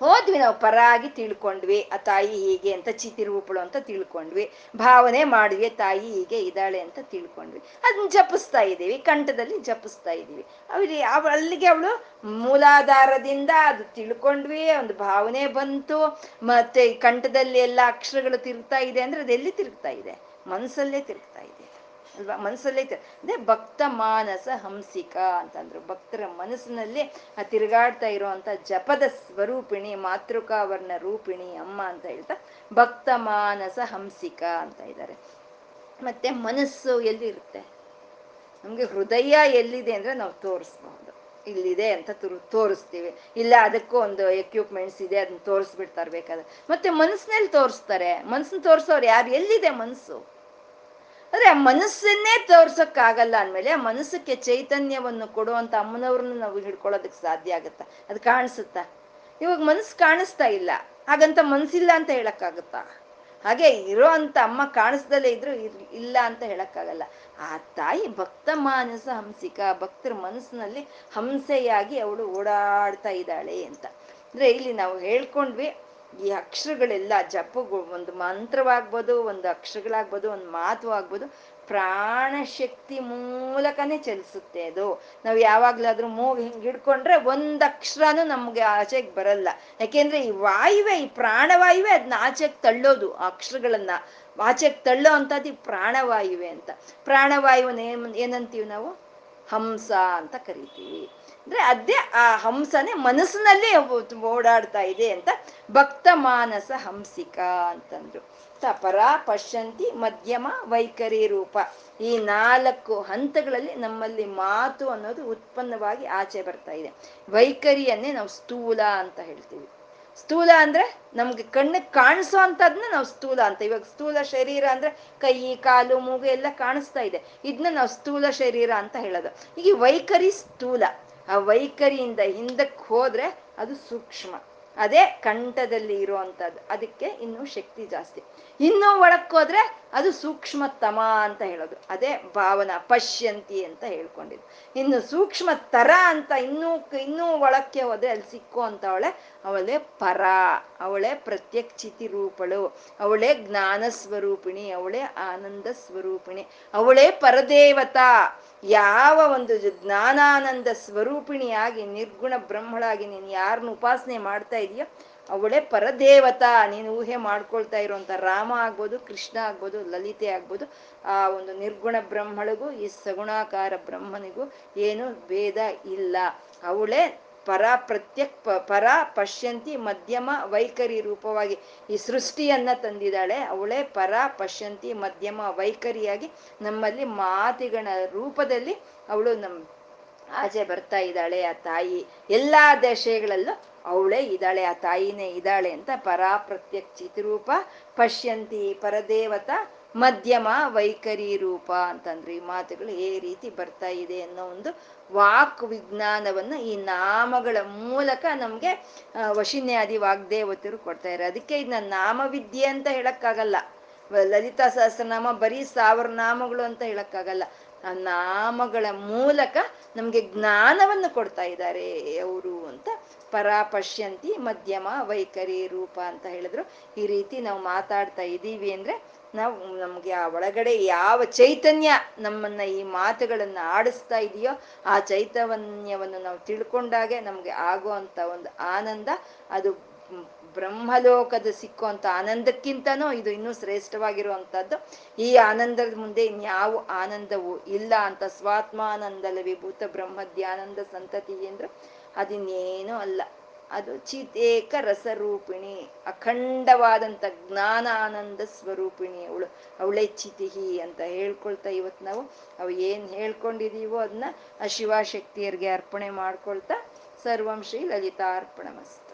ಹೋದ್ವಿ ನಾವು ಪರಾಗಿ ತಿಳ್ಕೊಂಡ್ವಿ. ಆ ತಾಯಿ ಹೀಗೆ ಅಂತ ಚಿತಿರೂಪಳು ಅಂತ ತಿಳ್ಕೊಂಡ್ವಿ. ಭಾವನೆ ಮಾಡಿದ್ವಿ ತಾಯಿ ಹೀಗೆ ಇದ್ದಾಳೆ ಅಂತ ತಿಳ್ಕೊಂಡ್ವಿ. ಅದನ್ನ ಜಪಿಸ್ತಾ ಇದ್ದೀವಿ, ಕಂಠದಲ್ಲಿ ಜಪಿಸ್ತಾ ಇದ್ದೀವಿ. ಅವ್ರಿ ಅವ, ಅಲ್ಲಿಗೆ ಅವಳು ಮೂಲಾಧಾರದಿಂದ ಅದು ತಿಳ್ಕೊಂಡ್ವಿ, ಒಂದು ಭಾವನೆ ಬಂತು. ಮತ್ತೆ ಕಂಠದಲ್ಲಿ ಎಲ್ಲ ಅಕ್ಷರಗಳು ತಿರುಗ್ತಾ ಇದೆ ಅಂದ್ರೆ ಅದೆಲ್ಲಿ ತಿರುಗ್ತಾ ಇದೆ? ಮನಸ್ಸಲ್ಲೇ ತಿರುಗ್ತಾ ಇದೆ. ಅಲ್ವಾ? ಮನಸ್ಸಲ್ಲೇ ಅಂದ್ರೆ ಭಕ್ತ ಮಾನಸ ಹಂಸಿಕ ಅಂತಂದ್ರು. ಭಕ್ತರ ಮನಸ್ಸಿನಲ್ಲಿ ಆ ತಿರುಗಾಡ್ತಾ ಇರುವಂತ ಜಪದ ಸ್ವರೂಪಿಣಿ, ಮಾತೃಕಾವರ್ಣ ರೂಪಿಣಿ ಅಮ್ಮ ಅಂತ ಹೇಳ್ತಾ ಭಕ್ತ ಮಾನಸ ಹಂಸಿಕ ಅಂತ ಇದ್ದಾರೆ. ಮತ್ತೆ ಮನಸ್ಸು ಎಲ್ಲಿರುತ್ತೆ? ನಮ್ಗೆ ಹೃದಯ ಎಲ್ಲಿದೆ ಅಂದ್ರೆ ನಾವು ತೋರಿಸ್ಬಹುದು. ಇಲ್ಲಿದೆ ಅಂತ ತುರು ತೋರಿಸ್ತೀವಿ. ಇಲ್ಲ ಅದಕ್ಕೂ ಒಂದು ಎಕ್ವಿಪ್ಮೆಂಟ್ಸ್ ಇದೆ, ಅದನ್ನ ತೋರಿಸ್ಬಿಡ್ತಾ ಬೇಕಾದ್ರೆ. ಮತ್ತೆ ಮನಸ್ಸಿನಲ್ಲಿ ತೋರಿಸ್ತಾರೆ. ಮನಸ್ಸನ್ನ ತೋರಿಸೋರು ಯಾರು? ಎಲ್ಲಿದೆ ಮನಸ್ಸು? ಅಂದ್ರೆ ಆ ಮನಸ್ಸನ್ನೇ ತೋರ್ಸಕ್ಕಾಗಲ್ಲ ಅಂದ್ಮೇಲೆ ಆ ಮನಸ್ಸಕ್ಕೆ ಚೈತನ್ಯವನ್ನು ಕೊಡುವಂತ ಅಮ್ಮನವ್ರನ್ನ ನಾವು ಹಿಡ್ಕೊಳ್ಳೋದಕ್ಕೆ ಸಾಧ್ಯ ಆಗತ್ತಾ? ಅದು ಕಾಣಿಸುತ್ತಾ? ಇವಾಗ ಮನಸ್ಸು ಕಾಣಿಸ್ತಾ ಇಲ್ಲ. ಹಾಗಂತ ಮನ್ಸಿಲ್ಲ ಅಂತ ಹೇಳಕ್ಕಾಗುತ್ತಾ? ಹಾಗೆ ಇರೋ ಅಂತ ಅಮ್ಮ ಕಾಣಿಸ್ದಲ್ಲೇ ಇದ್ರು ಇಲ್ಲ ಅಂತ ಹೇಳಕ್ಕಾಗಲ್ಲ. ಆ ತಾಯಿ ಭಕ್ತ ಮಾನಸ ಹಂಸಿಕ, ಭಕ್ತರ ಮನಸ್ಸಿನಲ್ಲಿ ಹಂಸೆಯಾಗಿ ಅವಳು ಓಡಾಡ್ತಾ ಇದ್ದಾಳೆ ಅಂತ. ಅಂದ್ರೆ ಇಲ್ಲಿ ನಾವು ಹೇಳ್ಕೊಂಡ್ವಿ ಈ ಅಕ್ಷರಗಳೆಲ್ಲ ಜಪಗಳು ಒಂದು ಮಂತ್ರವಾಗ್ಬೋದು, ಒಂದು ಅಕ್ಷರಗಳಾಗ್ಬೋದು, ಒಂದು ಮಾತು ಆಗ್ಬೋದು ಪ್ರಾಣಶಕ್ತಿ ಮೂಲಕನೇ ಚಲಿಸುತ್ತೆ ಅದು. ನಾವು ಯಾವಾಗ್ಲಾದ್ರೂ ಮೂಗ್ ಹಿಂಗ್ ಹಿಡ್ಕೊಂಡ್ರೆ ಒಂದ್ ಅಕ್ಷರನೂ ನಮ್ಗೆ ಆಚೆಗೆ ಬರಲ್ಲ. ಯಾಕೆಂದ್ರೆ ಈ ವಾಯುವೆ, ಈ ಪ್ರಾಣವಾಯುವೆ ಅದನ್ನ ಆಚೆಗೆ ತಳ್ಳೋದು ಅಕ್ಷರಗಳನ್ನ ಆಚೆಗೆ ತಳ್ಳೋ ಅಂತದ್ದು ಈ ಪ್ರಾಣವಾಯುವೆ ಅಂತ. ಪ್ರಾಣವಾಯುವನ್ನ ಏನ್, ಏನಂತೀವಿ ನಾವು? ಹಂಸ ಅಂತ ಕರಿತೀವಿ. ಅಂದ್ರೆ ಅದೇ ಆ ಹಂಸನೇ ಮನಸ್ಸಿನಲ್ಲಿ ಓಡಾಡ್ತಾ ಇದೆ ಅಂತ ಭಕ್ತ ಮಾನಸ ಹಂಸಿಕ ಅಂತಂದ್ರು. ಪರ ಪಶ್ಯಂತಿ ಮಧ್ಯಮ ವೈಖರಿ ರೂಪ. ಈ ನಾಲ್ಕು ಹಂತಗಳಲ್ಲಿ ನಮ್ಮಲ್ಲಿ ಮಾತು ಅನ್ನೋದು ಉತ್ಪನ್ನವಾಗಿ ಆಚೆ ಬರ್ತಾ ಇದೆ. ವೈಖರಿಯನ್ನೇ ನಾವು ಸ್ಥೂಲ ಅಂತ ಹೇಳ್ತೀವಿ. ಸ್ಥೂಲ ಅಂದ್ರೆ ನಮ್ಗೆ ಕಣ್ಣಿಗೆ ಕಾಣಿಸೋ ಅಂತದ್ನ ನಾವು ಸ್ಥೂಲ ಅಂತ. ಇವಾಗ ಸ್ಥೂಲ ಶರೀರ ಅಂದ್ರೆ ಕೈ, ಕಾಲು, ಮೂಗು ಎಲ್ಲ ಕಾಣಿಸ್ತಾ ಇದೆ. ಇದನ್ನ ನಾವು ಸ್ಥೂಲ ಶರೀರ ಅಂತ ಹೇಳೋದು. ಈಗ ವೈಖರಿ ಸ್ಥೂಲ. ಆ ವೈಖರಿಯಿಂದ ಹಿಂದಕ್ಕೆ ಹೋದ್ರೆ ಅದು ಸೂಕ್ಷ್ಮ. ಅದೇ ಕಂಠದಲ್ಲಿ ಇರುವಂತದ್ದು ಅದಕ್ಕೆ ಇನ್ನೂ ಶಕ್ತಿ ಜಾಸ್ತಿ. ಇನ್ನೂ ಒಳಕ್ಕೋದ್ರೆ ಅದು ಸೂಕ್ಷ್ಮತಮ ಅಂತ ಹೇಳೋದು. ಅದೇ ಭಾವನ, ಪಶ್ಯಂತಿ ಅಂತ ಹೇಳ್ಕೊಂಡಿದ್ದು. ಇನ್ನು ಸೂಕ್ಷ್ಮ ತರ ಅಂತ ಇನ್ನೂ ಇನ್ನೂ ಒಳಕ್ಕೆ ಹೋದ್ರೆ ಅಲ್ಲಿ ಸಿಕ್ಕೋ ಅಂತವಳೆ ಅವಳೇ ಪರ, ಅವಳೇ ಪ್ರತ್ಯಕ್ಷಿತಿ ರೂಪಳು, ಅವಳೇ ಜ್ಞಾನ ಸ್ವರೂಪಿಣಿ, ಅವಳೇ ಆನಂದ ಸ್ವರೂಪಿಣಿ, ಅವಳೇ ಪರದೇವತಾ. ಯಾವ ಒಂದು ಜ್ಞಾನಾನಂದ ಸ್ವರೂಪಿಣಿಯಾಗಿ, ನಿರ್ಗುಣ ಬ್ರಹ್ಮಳಾಗಿ ನೀನು ಯಾರನ್ನ ಉಪಾಸನೆ ಮಾಡ್ತಾ ಇದೆಯೋ, ಅವಳೇ ಪರದೇವತಾ. ನೀನು ಊಹೆ ಮಾಡ್ಕೊಳ್ತಾ ಇರುವಂತ ರಾಮ ಆಗ್ಬೋದು, ಕೃಷ್ಣ ಆಗ್ಬೋದು, ಲಲಿತೆ ಆಗ್ಬೋದು, ಆ ಒಂದು ನಿರ್ಗುಣ ಬ್ರಹ್ಮಳಿಗೂ, ಈ ಸಗುಣಾಕಾರ ಬ್ರಹ್ಮನಿಗೂ ಏನು ಭೇದ ಇಲ್ಲ. ಅವಳೇ ಪರ ಪ್ರತ್ಯಕ್ ಪರ ಪಶ್ಯಂತಿ ಮಧ್ಯಮ ವೈಖರಿ ರೂಪವಾಗಿ ಈ ಸೃಷ್ಟಿಯನ್ನ ತಂದಿದ್ದಾಳೆ. ಅವಳೇ ಪರ ಪಶ್ಯಂತಿ ಮಧ್ಯಮ ವೈಖರಿಯಾಗಿ ನಮ್ಮಲ್ಲಿ ಮಾತಿಗಳ ರೂಪದಲ್ಲಿ ಅವಳು ನಮ್ ಆಚೆ ಬರ್ತಾ ಇದ್ದಾಳೆ. ಆ ತಾಯಿ ಎಲ್ಲಾ ದೇಶಗಳಲ್ಲೂ ಅವಳೇ ಇದ್ದಾಳೆ. ಆ ತಾಯಿನೇ ಇದ್ದಾಳೆ ಅಂತ ಪರಾ ಪ್ರತ್ಯಕ್ ಚಿತ್ರೂಪ ಪಶ್ಯಂತಿ ಪರದೇವತ ಮಧ್ಯಮ ವೈಖರಿ ರೂಪ ಅಂತಂದ್ರೆ ಈ ಮಾತುಗಳು ಏ ರೀತಿ ಬರ್ತಾ ಇದೆ ಅನ್ನೋ ಒಂದು ವಾಕ್ ವಿಜ್ಞಾನವನ್ನ ಈ ನಾಮಗಳ ಮೂಲಕ ನಮ್ಗೆ ವಶಿನ್ಯಾದಿ ವಾಗ್ದೇವತರು ಕೊಡ್ತಾ ಇರೋ ಅದಕ್ಕೆ ಇದನ್ನ ನಾಮವಿದ್ಯೆ ಅಂತ ಹೇಳಕ್ಕಾಗಲ್ಲ. ಲಲಿತಾ ಸಹಸ್ರನಾಮ ಬರೀ ಸಾವಿರ ನಾಮಗಳು ಅಂತ ಹೇಳಕ್ಕಾಗಲ್ಲ. ಆ ನಾಮಗಳ ಮೂಲಕ ನಮ್ಗೆ ಜ್ಞಾನವನ್ನು ಕೊಡ್ತಾ ಇದ್ದಾರೆ ಅವರು ಅಂತ ಪರಾಪಶ್ಯಂತಿ ಮಧ್ಯಮ ವೈಖರಿ ರೂಪ ಅಂತ ಹೇಳಿದ್ರು. ಈ ರೀತಿ ನಾವು ಮಾತಾಡ್ತಾ ಇದ್ದೀವಿ ಅಂದ್ರೆ ನಾವು ನಮ್ಗೆ ಆ ಒಳಗಡೆ ಯಾವ ಚೈತನ್ಯ ನಮ್ಮನ್ನ ಈ ಮಾತುಗಳನ್ನ ಆಡಿಸ್ತಾ ಇದೆಯೋ ಆ ಚೈತನ್ಯವನ್ನು ನಾವು ತಿಳ್ಕೊಂಡಾಗೆ ನಮ್ಗೆ ಆಗುವಂತ ಒಂದು ಆನಂದ, ಅದು ಬ್ರಹ್ಮಲೋಕದ ಸಿಕ್ಕುವಂತ ಆನಂದಕ್ಕಿಂತನೂ ಇದು ಇನ್ನೂ ಶ್ರೇಷ್ಠವಾಗಿರುವಂತದ್ದು ಈ ಆನಂದದ ಮುಂದೆ ಇನ್ಯಾವ ಆನಂದವೂ ಇಲ್ಲ ಅಂತ ಸ್ವಾತ್ಮಾನಂದ ವಿಭೂತ ಬ್ರಹ್ಮದ್ಯಾನಂದ ಸಂತತಿ ಅಂದ್ರೆ ಅದಿನ್ನೇನೂ ಅಲ್ಲ. ಅದು ಚಿತೇಕ ರಸರೂಪಿಣಿ ಅಖಂಡವಾದಂಥ ಜ್ಞಾನಾನಂದ ಸ್ವರೂಪಿಣಿ ಅವಳು. ಅವಳೆ ಚಿತಿಹಿ ಅಂತ ಹೇಳ್ಕೊಳ್ತಾ ಇವತ್ತು ನಾವು. ಅವು ಏನು ಹೇಳ್ಕೊಂಡಿದೀವೋ ಅದನ್ನ ಆ ಶಿವಶಕ್ತಿಯರಿಗೆ ಅರ್ಪಣೆ ಮಾಡ್ಕೊಳ್ತಾ ಸರ್ವಂ ಶ್ರೀ ಲಲಿತಾರ್ಪಣ ಅರ್ಪಣಮಸ್ತು